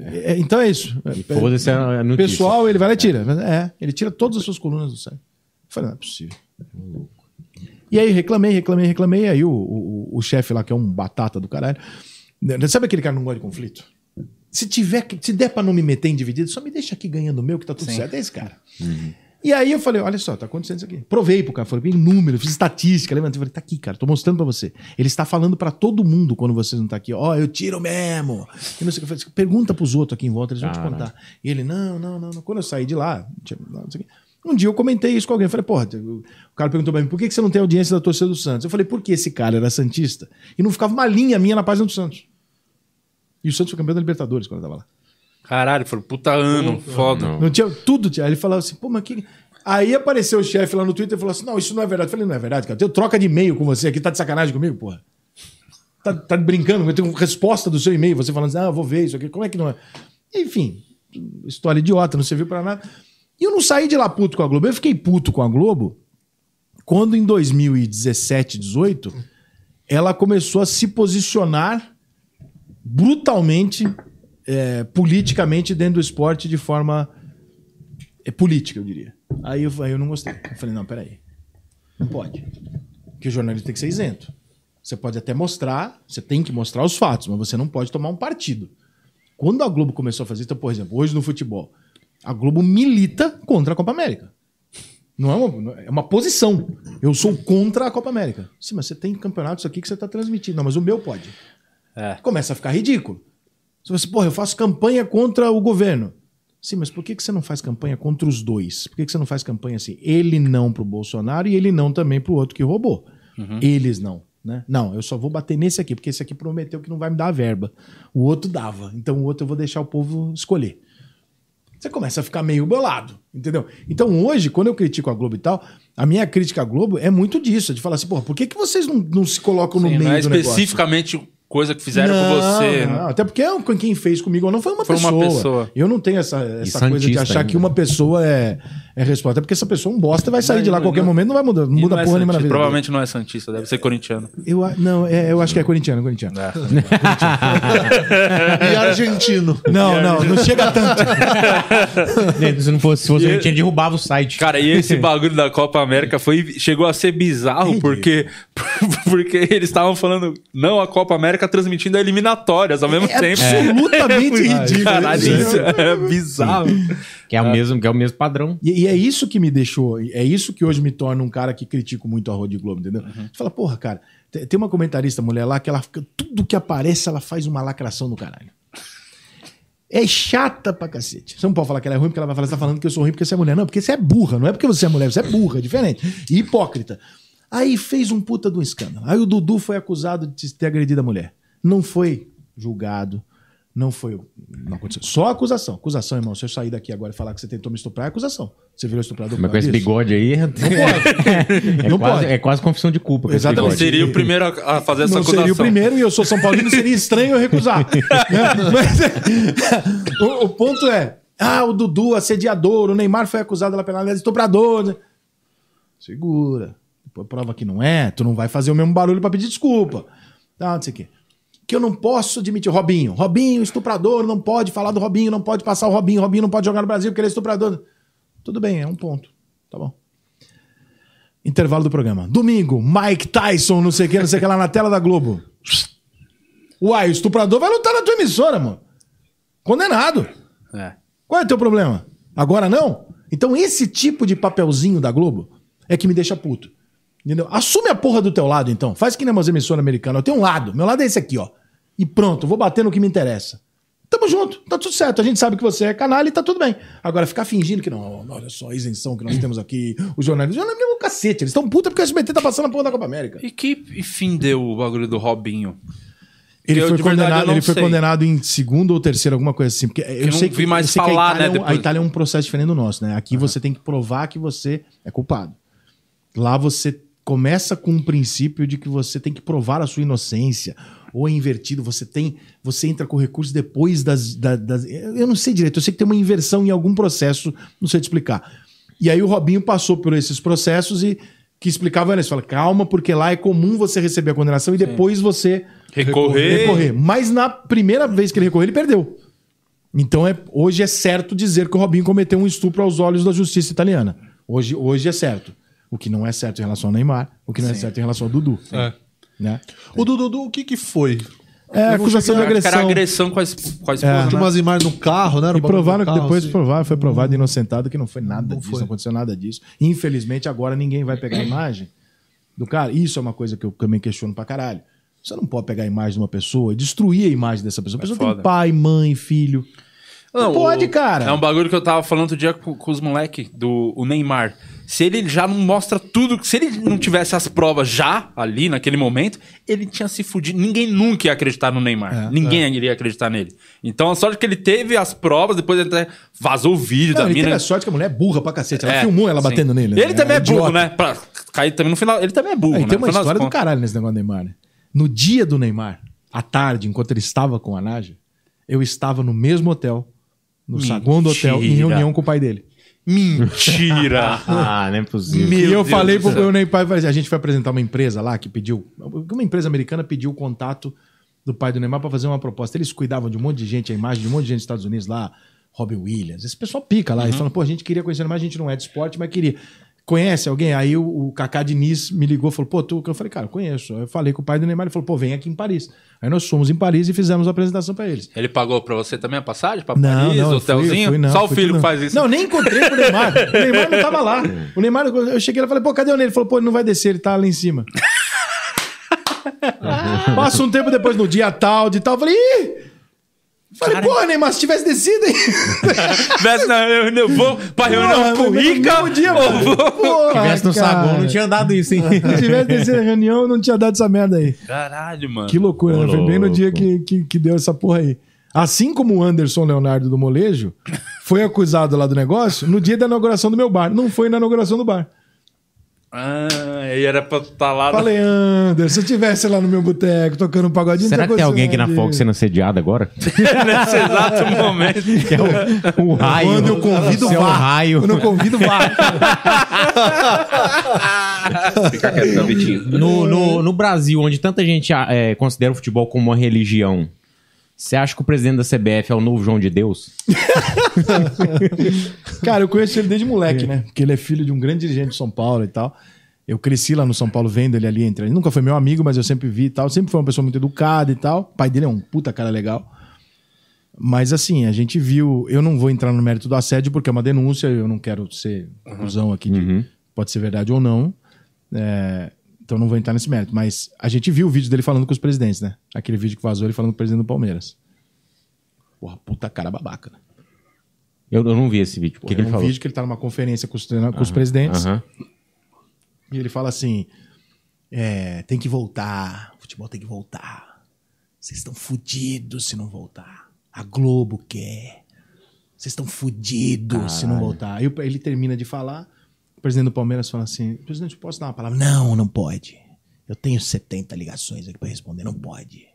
Speaker 8: é, é, então é isso.
Speaker 3: Foda-se a notícia.
Speaker 8: pessoal, ele vai lá e tira. É, ele tira todas as suas colunas do site. Eu falei, não é possível. E aí reclamei, reclamei, reclamei. Aí o, o, o chefe lá, que é um batata do caralho. Né, Sabe aquele cara que não gosta de conflito? Se tiver, que- se der pra não me meter em dividido, só me deixa aqui ganhando o meu, que tá tudo certo. É esse cara. E aí eu falei, olha só, tá acontecendo isso aqui. Provei pro cara, falei, número, fiz estatística, levantei, falei, tá aqui, cara, tô mostrando pra você. Ele está falando pra todo mundo quando você não tá aqui, ó, eu tiro mesmo. E não sei o que, falei, pergunta pros outros aqui em volta, eles vão te contar. E ele, não, não, não, não. Quando eu saí de lá, não sei o quê. Um dia eu comentei isso com alguém, eu falei, porra, o cara perguntou pra mim, por que que você não tem audiência da torcida do Santos? Eu falei, porque esse cara era santista e não ficava uma linha minha na página do Santos. E o Santos foi campeão da Libertadores quando eu tava lá.
Speaker 1: Caralho, foi puta ano, foda.
Speaker 8: Não tinha tudo. Tinha. Aí ele falava assim, pô, mas que. Aí apareceu o chefe lá no Twitter e falou assim: não, isso não é verdade. Eu falei, não é verdade, cara. Eu tenho troca de e-mail com você aqui, tá de sacanagem comigo, porra. Tá, tá brincando, eu tenho resposta do seu e-mail, você falando assim, ah, vou ver isso aqui. Como é que não é? Enfim, história idiota, não serviu pra nada. E eu não saí de lá puto com a Globo. Eu fiquei puto com a Globo quando em 2017, 18, ela começou a se posicionar brutalmente, é, politicamente dentro do esporte de forma é, política, eu diria. Aí eu, aí eu não gostei. Eu falei, não, peraí. Não pode. Porque o jornalista tem que ser isento. Você pode até mostrar, você tem que mostrar os fatos, mas você não pode tomar um partido. Quando a Globo começou a fazer isso, então, por exemplo, hoje no futebol, a Globo milita contra a Copa América. Não é uma, é- uma posição. Eu sou contra a Copa América. Sim, mas você tem campeonatos aqui que você está transmitindo. Não, mas o meu pode.
Speaker 1: É.
Speaker 8: Começa a ficar ridículo. Se você, porra, eu faço campanha contra o governo. Sim, mas por que, que você não faz campanha contra os dois? Por que, que você não faz campanha assim? Ele não pro Bolsonaro e ele não também pro outro que roubou. Eles não. Né? Não, eu só vou bater nesse aqui, porque esse aqui prometeu que não vai me dar a verba. O outro dava. Então o outro eu vou deixar o povo escolher. Você começa a ficar meio bolado, entendeu? Então hoje, quando eu critico a Globo e tal, a minha crítica à Globo é muito disso, de falar assim, porra, por que, que vocês não, não se colocam no
Speaker 1: Sim,
Speaker 8: meio
Speaker 1: não é
Speaker 8: do negócio?
Speaker 1: especificamente coisa que fizeram com você.
Speaker 8: Não? Até porque quem fez comigo não foi uma
Speaker 1: Foi uma
Speaker 8: pessoa.
Speaker 1: pessoa.
Speaker 8: Eu não tenho essa, essa coisa de achar
Speaker 3: ainda.
Speaker 8: que uma pessoa é, é resposta. É porque essa pessoa é um bosta vai sair
Speaker 1: Não,
Speaker 8: de lá a qualquer
Speaker 1: não-
Speaker 8: momento, não vai mudar, não
Speaker 1: E
Speaker 8: muda
Speaker 1: não é
Speaker 8: porra nenhuma na vida.
Speaker 1: Provavelmente não é Santista, deve ser corintiano.
Speaker 8: Eu, não, é, eu acho que é corintiano, corintiano.
Speaker 2: E argentino.
Speaker 8: Não, não, não chega tanto.
Speaker 3: Se não fosse, se fosse a gente, derrubava o site.
Speaker 1: Cara, e esse bagulho da Copa América foi, chegou a ser bizarro porque, porque eles estavam falando, não, a Copa América transmitindo eliminatórias ao mesmo
Speaker 8: É
Speaker 1: tempo.
Speaker 8: absolutamente ridículo.
Speaker 1: Caralho,
Speaker 8: isso
Speaker 1: é bizarro.
Speaker 3: Que é o mesmo, que é o mesmo padrão.
Speaker 8: E, e é isso que me deixou, é isso que hoje me torna um cara que critico muito a Rede Globo, entendeu?
Speaker 1: Uhum.
Speaker 8: Você fala, porra, cara, te- tem uma comentarista mulher lá que ela fica, tudo que aparece ela faz uma lacração do caralho. É chata pra cacete. Você não pode falar que ela é ruim porque ela vai falar, você tá falando que eu sou ruim porque você é mulher. Não, porque você é burra, não é porque você é mulher, você é burra, é diferente. E hipócrita. Aí fez um puta de um escândalo. Aí o Dudu foi acusado de ter agredido a mulher. Não foi julgado. Não foi. Não aconteceu. Só acusação. Acusação, irmão. Se eu sair daqui agora e falar que você tentou me estuprar, é acusação. Você virou estuprador.
Speaker 3: Mas com esse bigode aí. é,
Speaker 8: Não
Speaker 3: quase,
Speaker 8: pode.
Speaker 3: é quase confissão de culpa.
Speaker 8: Exatamente.
Speaker 3: bigode.
Speaker 1: Seria o primeiro a fazer essa
Speaker 8: não
Speaker 1: acusação.
Speaker 8: seria o primeiro e eu sou São Paulino, seria estranho eu recusar. Né? Mas, o, o ponto é: ah, o Dudu, assediador, o Neymar foi acusado pela penalidade estuprador. né? Segura. Depois prova que não é, tu não vai fazer o mesmo barulho pra pedir desculpa. Ah, não sei o quê. Que eu não posso admitir. Robinho. Robinho, estuprador, não pode falar do Robinho, não pode passar o Robinho. Robinho não pode jogar no Brasil porque ele é estuprador. Tudo bem, é um ponto. Tá bom. Intervalo do programa. Domingo, Mike Tyson, não sei o que, não sei o que lá na tela da Globo. Uai, o estuprador vai lutar na tua emissora, mano. Condenado.
Speaker 1: É.
Speaker 8: Qual é o teu problema? Agora não? Então esse tipo de papelzinho da Globo é que me deixa puto. Entendeu? Assume a porra do teu lado, então. Faz que nem umas emissoras americanas. Eu tenho um lado. Meu lado é esse aqui, ó. E pronto, vou bater no que me interessa. Tamo junto, tá tudo certo. A gente sabe que você é canalha e tá tudo bem. Agora, ficar fingindo que não, olha só a isenção que nós temos aqui, os jornalistas. Os jornalistas é um cacete. Eles estão puta porque o SBT tá passando a porra da Copa América.
Speaker 1: E que fim deu o bagulho do Robinho?
Speaker 8: Ele
Speaker 1: Eu,
Speaker 8: foi,
Speaker 1: verdade,
Speaker 8: condenado,
Speaker 1: não
Speaker 8: ele foi condenado em segundo ou terceiro, alguma coisa assim. Porque eu,
Speaker 1: não
Speaker 8: sei que,
Speaker 1: vi mais
Speaker 8: sei que
Speaker 1: falar,
Speaker 8: a Itália,
Speaker 1: né,
Speaker 8: é um- a. Itália é um processo diferente do nosso, né? Aqui você tem que provar que você é culpado. Lá você começa com um princípio de que você tem que provar a sua inocência. Ou é invertido, você tem. Você entra com recurso depois das, da- das. Eu não sei direito, eu sei que tem uma inversão em algum processo, não sei te explicar. E aí o Robinho passou por esses processos e que explicava isso. Fala, calma, porque lá é comum você receber a condenação e depois você
Speaker 1: Recorrer.
Speaker 8: recorrer. Mas na primeira vez que ele recorreu, ele perdeu. Então é, hoje é certo dizer que o Robinho cometeu um estupro aos olhos da justiça italiana. Hoje, hoje é certo. O que não é certo em relação ao Neymar, o que não é certo em relação ao Dudu.
Speaker 2: É.
Speaker 8: Né?
Speaker 2: O Dudu, o que que foi?
Speaker 8: É acusação de
Speaker 1: que era
Speaker 8: agressão.
Speaker 1: agressão com a, es- com a esposa.
Speaker 2: Tinha
Speaker 1: né?
Speaker 2: umas imagens no carro, né? Era
Speaker 8: E
Speaker 2: bagulho
Speaker 8: provaram
Speaker 2: no
Speaker 8: que
Speaker 2: carro,
Speaker 8: depois
Speaker 2: assim.
Speaker 8: provaram, foi provado inocentado que não foi nada
Speaker 2: Não
Speaker 8: disso,
Speaker 2: foi.
Speaker 8: não aconteceu nada disso. Infelizmente, agora ninguém vai pegar a imagem do cara. Isso é uma coisa que eu também questiono pra caralho. Você não pode pegar a imagem de uma pessoa e destruir a imagem dessa pessoa. A pessoa tem
Speaker 1: foda.
Speaker 8: pai, mãe, filho. Não pode,
Speaker 1: o-
Speaker 8: cara.
Speaker 1: É um bagulho que eu tava falando outro dia com, com os moleques do o Neymar. Se ele já não mostra tudo, se ele não tivesse as provas já ali naquele momento, ele tinha se fudido. Ninguém nunca ia acreditar no Neymar.
Speaker 8: É,
Speaker 1: Ninguém iria acreditar nele. Então a sorte que ele teve as provas, depois ele até vazou o vídeo
Speaker 8: Não,
Speaker 1: da
Speaker 8: ele
Speaker 1: mina.
Speaker 8: teve a sorte que a mulher é burra pra cacete. Ela
Speaker 1: É,
Speaker 8: filmou ela
Speaker 1: sim.
Speaker 8: batendo nele. né?
Speaker 1: Ele também é burro,
Speaker 8: idiota.
Speaker 1: né? Pra cair também no final. Ele também é burro,
Speaker 8: Aí
Speaker 1: né?
Speaker 8: tem uma história do
Speaker 1: contas.
Speaker 8: caralho nesse negócio do Neymar. né? No dia do Neymar, à tarde, enquanto ele estava com a Naja, eu estava no mesmo hotel, no saguão do hotel, em
Speaker 1: Mentira.
Speaker 8: reunião com o pai dele.
Speaker 1: Mentira!
Speaker 3: Ah, não é possível.
Speaker 1: Meu
Speaker 8: e eu
Speaker 1: Deus
Speaker 8: falei pro meu assim, a gente foi apresentar uma empresa lá que pediu, uma empresa americana pediu o contato do pai do Neymar para fazer uma proposta. Eles cuidavam de um monte de gente, a imagem de um monte de gente dos Estados Unidos lá, Robbie Williams. Esse pessoal pica lá. Eles falam, pô, a gente queria conhecer mais, a gente não é de esporte, mas queria. Conhece alguém? Aí o, o Kaká Diniz me ligou e falou, pô, tu. Eu falei, cara, eu conheço. Eu falei com o pai do Neymar, ele falou, pô, vem aqui em Paris. Aí nós fomos em Paris e fizemos a apresentação para eles.
Speaker 1: Ele pagou pra você também a passagem? Pra
Speaker 8: Não,
Speaker 1: Paris,
Speaker 8: não,
Speaker 1: hotelzinho?
Speaker 8: fui, fui, não,
Speaker 1: Só o filho que faz isso.
Speaker 8: Não, nem encontrei com o Neymar. O Neymar não tava lá. O Neymar, eu cheguei lá e falei, pô, cadê o Ney? Ele falou, pô, ele não vai descer, ele tá lá em cima. Passa um tempo depois, no dia tal, de tal, eu falei, ih! Falei, pô, Neymar, se tivesse descido, hein?
Speaker 1: Tivesse na reunião, vou pra reunião
Speaker 8: Porra,
Speaker 1: com o Rica.
Speaker 8: mesmo dia, mano. Porra,
Speaker 3: tivesse no
Speaker 8: cara.
Speaker 3: saguão, não tinha dado isso, hein?
Speaker 8: Se tivesse descido na reunião, eu não tinha dado essa merda aí.
Speaker 1: Caralho, mano.
Speaker 8: Que loucura, né? Foi bem no dia que, que, que deu essa porra aí. Assim como o Anderson Leonardo do Molejo foi acusado lá do negócio no dia da inauguração do meu bar. Não foi na inauguração do bar.
Speaker 1: Ah, aí era pra estar lá. no-
Speaker 8: Falei, Anderson, se eu tivesse lá no meu boteco tocando um pagodinho...
Speaker 3: Será que tem alguém aqui na Fox sendo assediado agora?
Speaker 1: nesse exato momento.
Speaker 3: Que é o, o raio.
Speaker 8: Quando eu convido,
Speaker 3: o raio.
Speaker 8: Quando eu convido, vá.
Speaker 1: Fica quieto, Vitinho.
Speaker 3: No, no, no Brasil, onde tanta gente é, considera o futebol como uma religião, você acha que o presidente da CBF é o novo João de Deus?
Speaker 8: Cara, eu conheço ele desde moleque, né? Porque ele é filho de um grande dirigente de São Paulo e tal. Eu cresci lá no São Paulo vendo ele ali entre. Ele nunca foi meu amigo, mas eu sempre vi e tal. Sempre foi uma pessoa muito educada e tal. O pai dele é um puta cara legal. Mas assim, a gente viu. Eu não vou entrar no mérito do assédio porque é uma denúncia. Eu não quero ser conclusão aqui de pode ser verdade ou não. É, então não vou entrar nesse mérito. Mas a gente viu o vídeo dele falando com os presidentes, né? Aquele vídeo que vazou ele falando com o presidente do Palmeiras. Porra, puta cara babaca, né?
Speaker 3: Eu, eu não vi esse vídeo. Que,
Speaker 8: Porra,
Speaker 3: que
Speaker 8: é
Speaker 3: ele
Speaker 8: um
Speaker 3: falou?
Speaker 8: vídeo que ele tá numa conferência com os, com os presidentes.
Speaker 3: Aham.
Speaker 8: E ele fala assim: é, tem que voltar, o futebol tem que voltar. Vocês estão fudidos se não voltar. A Globo quer. Vocês estão fudidos se não voltar. Aí ele termina de falar, o presidente do Palmeiras fala assim: presidente, posso dar uma palavra? Não, não pode. Eu tenho 70 ligações aqui pra responder, não pode.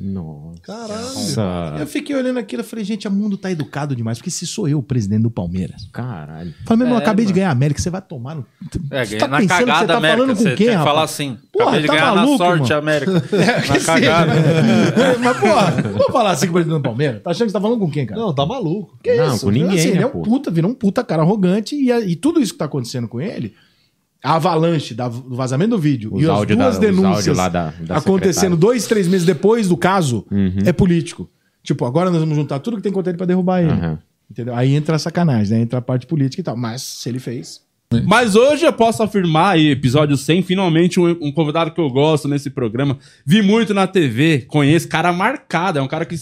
Speaker 3: Nossa.
Speaker 2: Caralho.
Speaker 8: Eu fiquei olhando aquilo e falei, gente, o mundo tá educado demais, porque se sou eu o presidente do Palmeiras.
Speaker 3: Caralho.
Speaker 8: Falei, meu irmão,
Speaker 1: É,
Speaker 8: acabei de
Speaker 1: mano.
Speaker 8: ganhar a América, você vai tomar no.
Speaker 1: É,
Speaker 8: Você tá
Speaker 1: na
Speaker 8: pensando que
Speaker 1: cagada,
Speaker 8: você tá
Speaker 1: América.
Speaker 8: falando com
Speaker 1: você
Speaker 8: quem,
Speaker 1: tem
Speaker 8: rapaz?
Speaker 1: falar assim.
Speaker 8: Porra,
Speaker 1: Acabei de
Speaker 8: tá
Speaker 1: ganhar
Speaker 8: maluco,
Speaker 1: na sorte,
Speaker 8: irmão?
Speaker 1: América.
Speaker 8: É,
Speaker 1: na cagada.
Speaker 8: É, Mas, porra, vamos falar assim com o presidente do Palmeiras? Tá achando que você tá falando com quem, cara?
Speaker 2: Não, tá maluco.
Speaker 8: Que
Speaker 3: Não, com ninguém,
Speaker 8: Assim,
Speaker 3: né,
Speaker 8: ele é um
Speaker 3: pô?
Speaker 8: puta, virou um puta cara arrogante e, e tudo isso que tá acontecendo com ele, a avalanche da- do vazamento do vídeo
Speaker 3: Os
Speaker 8: e as duas
Speaker 3: da-
Speaker 8: denúncias
Speaker 3: da- da
Speaker 8: acontecendo.
Speaker 3: Uhum.
Speaker 8: dois, três meses depois do caso, é político. Tipo, agora nós vamos juntar tudo que tem contra ele pra derrubar ele.
Speaker 3: Aham.
Speaker 8: Entendeu? Aí entra a sacanagem, né? Entra a parte política e tal. Mas se ele fez.
Speaker 1: Mas hoje eu posso afirmar aí, episódio 100, finalmente um, um convidado que eu gosto nesse programa. Vi muito na TV, conheço, cara marcado. É um cara que,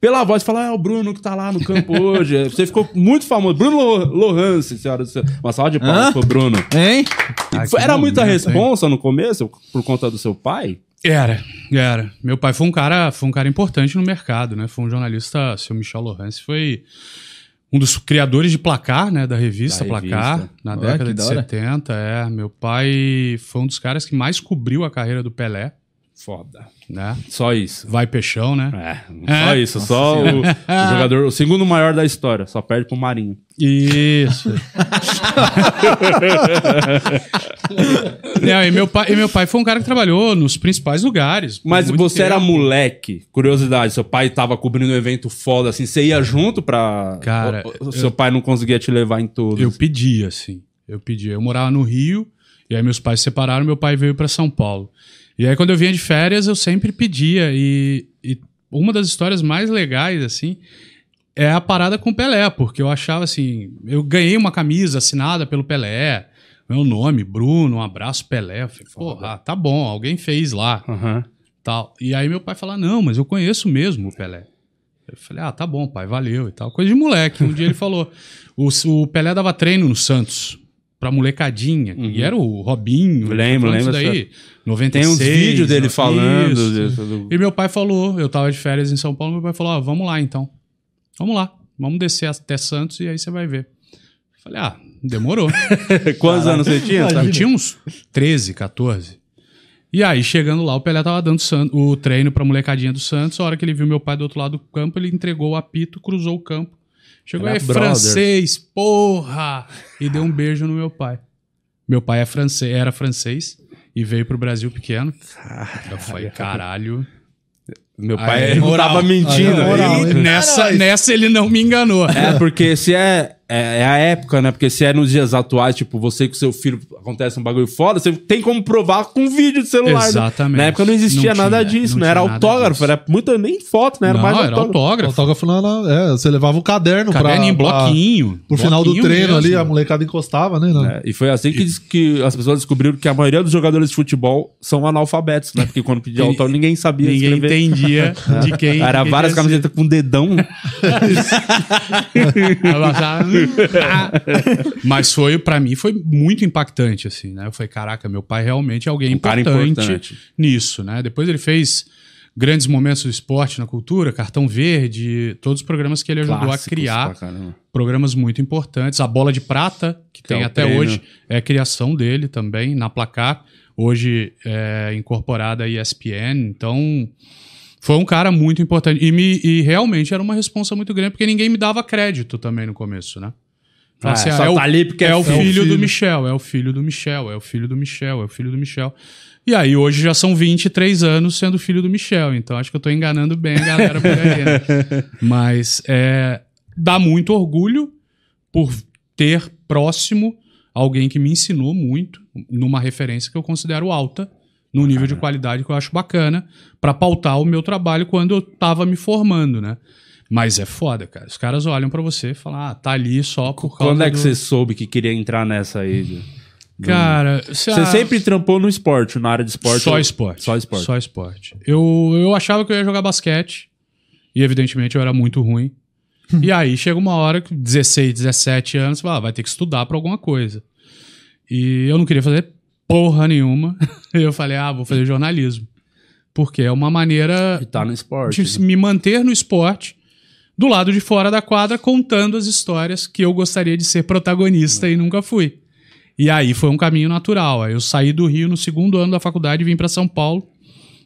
Speaker 1: pela voz, fala, ah, é o Bruno que tá lá no campo hoje. Você ficou muito famoso. Bruno Lo- Lohance, senhora do céu. Uma salva de palmas
Speaker 6: Hã?
Speaker 1: pro Bruno.
Speaker 6: Hein?
Speaker 1: Foi- Era muita responsa no começo, por conta do seu pai?
Speaker 9: Era, era. Meu pai foi um cara, foi um cara importante no mercado, né? Foi um jornalista, seu Michel Lohance, foi um dos criadores de Placar, né, da revista
Speaker 1: Da
Speaker 9: Placar,
Speaker 1: revista.
Speaker 9: na
Speaker 6: Ah,
Speaker 9: década de
Speaker 6: da hora.
Speaker 9: 70, é. Meu pai foi um dos caras que mais cobriu a carreira do Pelé,
Speaker 1: Foda.
Speaker 9: né?
Speaker 1: Só isso.
Speaker 9: Vai Peixão, né?
Speaker 1: É, só isso. Só o, o jogador, o segundo maior da história. Só perde pro Marinho.
Speaker 9: Isso. Não, e, meu pai, e meu pai foi um cara que trabalhou nos principais lugares.
Speaker 1: Mas você era
Speaker 9: tempo.
Speaker 1: moleque, curiosidade, seu pai tava cobrindo um evento foda, assim, você ia junto pra...
Speaker 9: Cara,
Speaker 1: o- seu pai não conseguia te levar em todos.
Speaker 9: Eu pedi, assim. Eu pedi. Eu morava no Rio, e aí meus pais se separaram, meu pai veio pra São Paulo. E aí, quando eu vinha de férias, eu sempre pedia. E, e uma das histórias mais legais, assim, é a parada com o Pelé, porque eu achava assim. Eu ganhei uma camisa assinada pelo Pelé, meu nome, Bruno, um abraço, Pelé. Eu falei, porra, tá bom, alguém fez lá.
Speaker 1: Aham.
Speaker 9: tal. E aí meu pai fala, não, mas eu conheço mesmo o Pelé. Eu falei, ah, tá bom, pai, valeu e tal. Coisa de moleque. Um dia ele falou, o, o Pelé dava treino no Santos pra molecadinha. E era o Robinho.
Speaker 1: Lembro,
Speaker 9: falando
Speaker 1: lembro
Speaker 9: Isso daí, 96.
Speaker 1: Tem uns vídeos dele falando. disso, do-
Speaker 9: E meu pai falou, eu tava de férias em São Paulo, meu pai falou, ah, vamos lá então. Vamos lá, vamos descer até Santos e aí você vai ver. Eu falei, ah, demorou.
Speaker 1: Quantos anos você tinha?
Speaker 9: Eu tinha uns 13, 14. E aí, chegando lá, o Pelé tava dando o treino pra molecadinha do Santos. A hora que ele viu meu pai do outro lado do campo, ele entregou o apito, cruzou o campo. Chegou
Speaker 1: Era
Speaker 9: aí,
Speaker 1: brother.
Speaker 9: francês, porra! E deu um beijo no meu pai. Meu pai é francês, era francês e veio pro Brasil pequeno. Eu falei, caralho.
Speaker 1: Meu pai
Speaker 9: Aí,
Speaker 1: tava mentindo.
Speaker 2: Aí, moral,
Speaker 9: E nessa, nessa ele não me enganou.
Speaker 1: É, porque se é, é. é a época, né? Porque se é nos dias atuais, tipo, você com seu filho acontece um bagulho foda, você tem como provar com vídeo de celular. né?
Speaker 9: Exatamente.
Speaker 1: Na época não existia
Speaker 9: Não
Speaker 1: nada
Speaker 9: tinha,
Speaker 1: disso,
Speaker 9: não
Speaker 1: né? Era autógrafo,
Speaker 9: disso.
Speaker 1: era muita, nem foto, né? Era
Speaker 9: não,
Speaker 1: mais
Speaker 9: era
Speaker 1: autógrafo.
Speaker 9: autógrafo.
Speaker 2: Autógrafo na, na- é, você levava o caderno,
Speaker 9: Caderninho,
Speaker 2: pra, pra-
Speaker 9: bloquinho.
Speaker 2: Pro final do
Speaker 9: bloquinho
Speaker 2: treino ali,
Speaker 9: mesmo.
Speaker 2: a molecada encostava, né?
Speaker 1: É, e foi assim que, diz- que as pessoas descobriram que a maioria dos jogadores de futebol são analfabetos, né? Porque quando pedia autógrafo, ninguém sabia
Speaker 9: Ninguém
Speaker 1: escrever.
Speaker 9: entendia de quem.
Speaker 1: Era várias camisetas com dedão.
Speaker 9: Mas foi, pra mim, foi muito impactante, assim, né? Eu falei, caraca, meu pai realmente é alguém
Speaker 1: Um
Speaker 9: importante,
Speaker 1: importante.
Speaker 9: nisso, né? Depois ele fez Grandes Momentos do Esporte na Cultura, Cartão Verde, todos os programas que ele ajudou
Speaker 1: Clássicos
Speaker 9: a criar. Programas muito importantes. A Bola de Prata, que,
Speaker 1: Que
Speaker 9: tem
Speaker 1: é
Speaker 9: até
Speaker 1: prêmio.
Speaker 9: hoje, é a criação dele também, na Placar. Hoje é incorporada a ESPN. Então, foi um cara muito importante. E, me, e realmente era uma responsa muito grande, porque ninguém me dava crédito também no começo, né?
Speaker 1: Ah,
Speaker 9: Falava
Speaker 1: só
Speaker 9: é, o,
Speaker 1: tá ali porque
Speaker 9: é
Speaker 1: é
Speaker 9: o
Speaker 1: filho.
Speaker 9: filho,
Speaker 1: É
Speaker 9: do. Michel, é o filho do Michel, é o filho do Michel, é o filho do Michel. E aí, hoje já são 23 anos sendo filho do Michel, então acho que eu tô enganando bem a galera por aí, né? Mas é, dá muito orgulho por ter próximo alguém que me ensinou muito, numa referência que eu considero alta, num nível de qualidade que eu acho bacana, pra pautar o meu trabalho quando eu tava me formando, né? Mas é foda, cara. Os caras olham pra você e falam, ah, tá ali só por causa
Speaker 1: Quando é que
Speaker 9: do-
Speaker 1: você soube que queria entrar nessa aí? do-
Speaker 9: Cara,
Speaker 1: Você sempre trampou no esporte, na área de esporte?
Speaker 9: Só esporte.
Speaker 1: Só esporte.
Speaker 9: Só esporte. Eu, eu achava que eu ia jogar basquete. E evidentemente eu era muito ruim. e aí chega uma hora que 16, 17 anos, você fala, ah, vai ter que estudar pra alguma coisa. E eu não queria fazer porra nenhuma. Eu falei, ah, vou fazer jornalismo. Porque é uma maneira
Speaker 1: E tá no esporte.
Speaker 9: de me manter no esporte, do lado de fora da quadra, contando as histórias que eu gostaria de ser protagonista e nunca fui. E aí foi um caminho natural. Aí eu saí do Rio no segundo ano da faculdade e vim para São Paulo.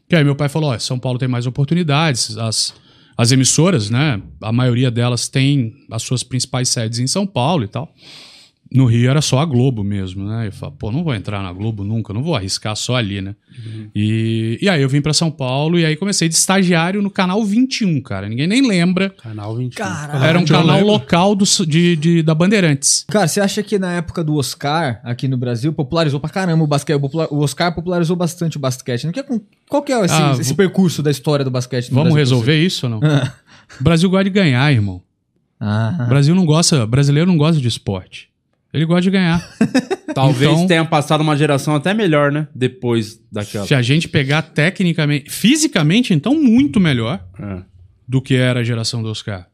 Speaker 9: Que aí meu pai falou: ó, São Paulo tem mais oportunidades. As, as emissoras, né? A maioria delas tem as suas principais sedes em São Paulo e tal. No Rio era só a Globo mesmo, né? Eu falei, pô, não vou entrar na Globo nunca, não vou arriscar só ali, né? E, e aí eu vim pra São Paulo e aí comecei de estagiário no canal 21, cara. Ninguém nem lembra.
Speaker 1: Canal 21.
Speaker 6: Caralho.
Speaker 9: Era um canal
Speaker 5: lembro.
Speaker 9: local do, de, de- da Bandeirantes.
Speaker 6: Cara, você acha que na época do Oscar, aqui no Brasil, popularizou pra caramba o basquete? O Oscar popularizou bastante o basquete. Não quer com- Qual que é esse,
Speaker 9: Ah,
Speaker 6: esse percurso da história do basquete no
Speaker 9: Vamos
Speaker 6: Brasil?
Speaker 9: resolver isso ou não? O Brasil gosta de ganhar, irmão.
Speaker 6: Ah.
Speaker 9: O Brasil não gosta, brasileiro não gosta de esporte. Ele gosta de ganhar.
Speaker 1: Talvez
Speaker 9: Então-
Speaker 1: tenha passado uma geração até melhor, né? Depois daquela.
Speaker 9: Se a gente pegar tecnicamente, fisicamente, então muito melhor
Speaker 1: É.
Speaker 9: do que era a geração do Oscar.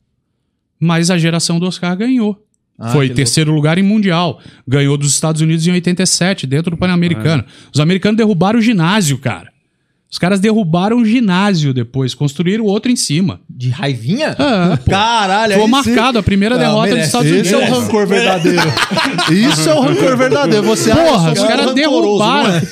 Speaker 9: Mas a geração do Oscar ganhou.
Speaker 6: Ah,
Speaker 9: Foi terceiro lugar em Mundial. Ganhou dos Estados Unidos em 87, dentro do Pan-Americano. Os americanos derrubaram o ginásio, cara. Os caras derrubaram o ginásio depois, construíram outro em cima.
Speaker 6: De raivinha?
Speaker 9: Ah, pô.
Speaker 6: Caralho,
Speaker 9: Foi
Speaker 6: aí sim.
Speaker 9: marcado a primeira
Speaker 6: Não,
Speaker 9: derrota dos
Speaker 6: merece.
Speaker 9: Estados
Speaker 2: Esse
Speaker 9: Unidos.
Speaker 2: é o rancor verdadeiro. Isso é o rancor verdadeiro. Você
Speaker 9: Porra,
Speaker 2: ah,
Speaker 9: os
Speaker 2: muito
Speaker 9: caras derrubaram.
Speaker 2: é?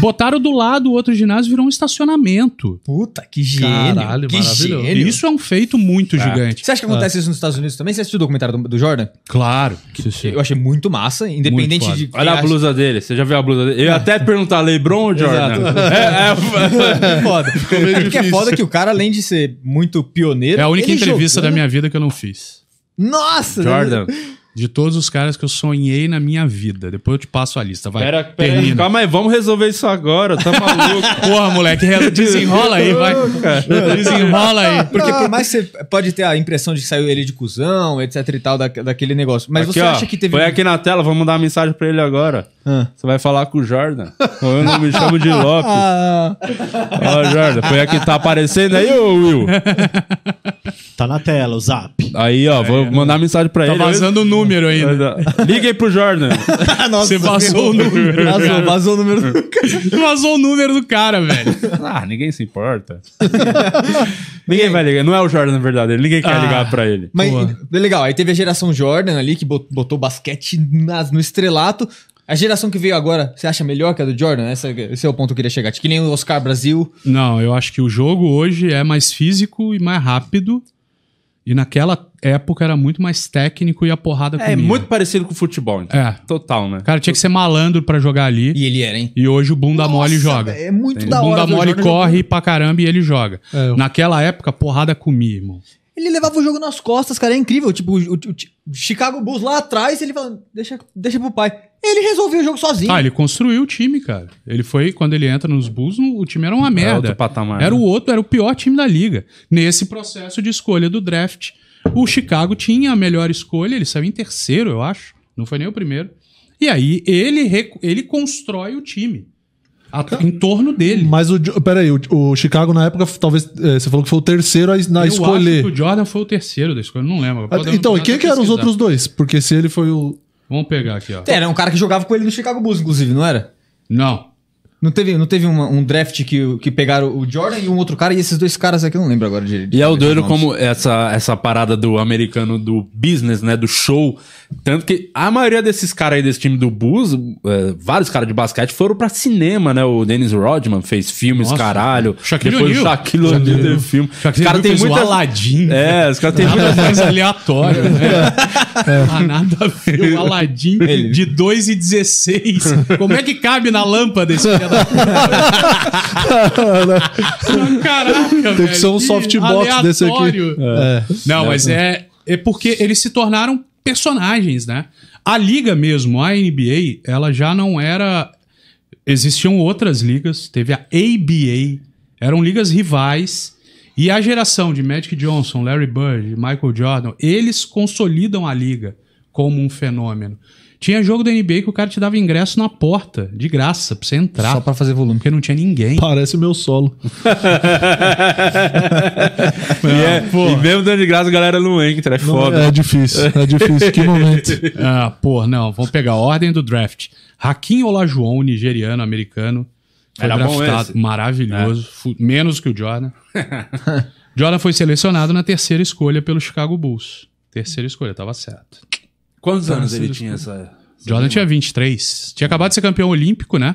Speaker 9: Botaram do lado o outro ginásio virou um estacionamento.
Speaker 6: Puta, que gênio.
Speaker 5: Caralho,
Speaker 6: que
Speaker 5: maravilhoso.
Speaker 6: gênio.
Speaker 9: Isso é um feito muito gigante.
Speaker 6: Você acha que acontece isso nos Estados Unidos também? Você assistiu o documentário do, do Jordan?
Speaker 9: Claro. que sim.
Speaker 6: Eu achei muito massa, independente
Speaker 9: Muito
Speaker 6: de.
Speaker 1: Olha a blusa dele. Você já viu a blusa dele? Eu ia até perguntar, Lebron ou Jordan? É,
Speaker 6: acha- Foda.
Speaker 5: meio
Speaker 6: É porque é
Speaker 5: difícil.
Speaker 6: foda que o cara, além de ser muito pioneiro.
Speaker 9: É a única
Speaker 6: ele
Speaker 9: entrevista
Speaker 6: jogando-
Speaker 9: da minha vida que eu não fiz.
Speaker 6: Nossa!
Speaker 1: Jordan.
Speaker 9: De todos os caras que eu sonhei na minha vida. Depois eu te passo a lista. Vai.
Speaker 1: Pera, pera aí, calma aí, vamos resolver isso agora, tá maluco?
Speaker 9: Porra, moleque, desenrola aí, vai. Desenrola aí.
Speaker 6: Porque por mais que você pode ter a impressão de que saiu ele de cuzão, etc e tal, da, daquele negócio. Mas
Speaker 1: Aqui,
Speaker 6: você
Speaker 1: ó,
Speaker 6: acha que teve.
Speaker 1: Põe aqui na tela, vamos mandar uma mensagem pra ele agora.
Speaker 6: Ah.
Speaker 1: Você vai falar com o Jordan. Eu não me chamo de Lopes.
Speaker 6: Ah,
Speaker 1: Ó, Jordan, põe aqui, tá aparecendo aí, ô Will?
Speaker 10: Tá na tela, o zap.
Speaker 1: Aí, ó, vou mandar mensagem pra
Speaker 9: Tá
Speaker 1: ele.
Speaker 9: vazando o número ainda.
Speaker 1: Liga aí pro Jordan.
Speaker 9: Você vazou o número.
Speaker 6: vazou, vazou o número.
Speaker 9: Vazou o número do cara, velho.
Speaker 1: Ah, ninguém se importa. ninguém vai ligar. Não é o Jordan, na verdade. Ninguém quer
Speaker 9: Ah.
Speaker 1: ligar pra ele.
Speaker 6: Mas legal, aí teve a geração Jordan ali, que bot- botou basquete nas- no estrelato. A geração que veio agora, você acha melhor que a do Jordan? Essa- esse é o ponto que eu queria chegar. Que nem o Oscar Brasil.
Speaker 9: Não, eu acho que o jogo hoje é mais físico e mais rápido. E naquela época era muito mais técnico e a porrada
Speaker 1: É
Speaker 9: comia.
Speaker 1: muito parecido com o futebol, então.
Speaker 9: É.
Speaker 1: Total, né?
Speaker 9: Cara tinha que ser malandro pra jogar ali.
Speaker 6: E ele era, hein?
Speaker 9: E hoje o bunda mole joga.
Speaker 6: É muito da hora.
Speaker 9: bunda
Speaker 6: o
Speaker 9: mole
Speaker 6: Jordan
Speaker 9: corre pra caramba e ele joga.
Speaker 2: É, eu-
Speaker 9: Naquela época, porrada comia, irmão.
Speaker 6: Ele levava o jogo nas costas, cara, é incrível. Tipo, o, o- o Chicago Bulls lá atrás, ele falando, deixa, deixa pro pai. Ele resolveu o jogo sozinho.
Speaker 9: Ah, ele construiu o time, cara. Ele foi, quando ele entra nos Bulls, o time era uma merda.
Speaker 1: outro patamar,
Speaker 9: Era
Speaker 1: né?
Speaker 9: o outro, era o pior time da liga. Nesse processo de escolha do draft, o Chicago tinha a melhor escolha, ele saiu em terceiro, eu acho. Não foi nem o primeiro. E aí ele, ele constrói o time. a- em torno dele.
Speaker 2: Mas o. Peraí, o, o Chicago na época, talvez. é, você falou que foi o terceiro a, na
Speaker 9: eu
Speaker 2: escolher.
Speaker 9: acho que o Jordan foi o terceiro da escolha, não lembro.
Speaker 2: Então, e quem que eram os outros dois? Porque se ele foi o.
Speaker 9: Vamos pegar aqui, ó.
Speaker 6: Era um cara que jogava com ele no Chicago Bulls, inclusive, não era?
Speaker 9: Não.
Speaker 6: Não teve, não teve uma- um draft que, que pegaram o Jordan e um outro cara, e esses dois caras aqui eu não lembro agora de. de
Speaker 1: E é o doido como essa, essa parada do americano do business, né? Do show. Tanto que a maioria desses caras aí desse time do Bulls, é, vários caras de basquete foram pra cinema, né? O Dennis Rodman fez filmes,
Speaker 9: Nossa,
Speaker 1: caralho.
Speaker 9: Shaquille
Speaker 1: Depois o. Shaquille O'Neal teve filme. Os caras têm
Speaker 9: fez o
Speaker 1: muita...
Speaker 9: Aladdin.
Speaker 1: É, os caras têm muita...
Speaker 9: mais aleatório, né? Ah, nada a ver. O Aladdin de 2,16. Como é que cabe na lâmpada esse Caraca,
Speaker 2: Tem que ser um
Speaker 9: velho,
Speaker 2: softbox desse aqui. É.
Speaker 9: Não, mas é, é porque eles se tornaram personagens, né? A liga mesmo, a NBA, ela já não era. Existiam outras ligas, teve a ABA, eram ligas rivais. E a geração de Magic Johnson, Larry Bird, Michael Jordan, eles consolidam a liga como um fenômeno. Tinha jogo da NBA que o cara te dava ingresso na porta, de graça, pra você entrar.
Speaker 6: Só pra fazer volume.
Speaker 9: Porque não tinha ninguém.
Speaker 2: Parece meu solo.
Speaker 1: e, é, e mesmo dando de graça, a galera não entra, é
Speaker 2: Não,
Speaker 1: foda.
Speaker 2: é difícil, é difícil. Que momento.
Speaker 9: Ah, pô, não, vamos pegar a ordem do draft. Hakim Olajuwon, nigeriano, americano, foi
Speaker 1: Era bom
Speaker 9: draftado.
Speaker 1: esse?
Speaker 9: Maravilhoso. fu- Menos que o Jordan. Jordan foi selecionado na terceira escolha pelo Chicago Bulls. Terceira escolha, tava certo.
Speaker 1: Quantos anos ele tinha essa...
Speaker 9: Jordan tinha 23. Tinha acabado de ser campeão olímpico, né?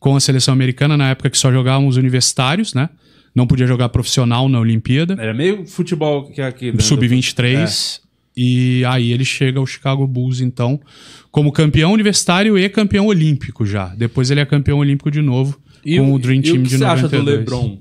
Speaker 9: Com a seleção americana, na época que só jogavam os universitários, né? Não podia jogar profissional na Olimpíada.
Speaker 1: Era meio futebol que é aqui... né?
Speaker 9: Sub-23. E aí ele chega ao Chicago Bulls, então, como campeão universitário e campeão olímpico já. Depois ele é campeão olímpico de novo
Speaker 1: E
Speaker 9: com
Speaker 1: o-
Speaker 9: o Dream Team
Speaker 1: o que
Speaker 9: de
Speaker 1: você
Speaker 9: 92.
Speaker 1: acha do LeBron?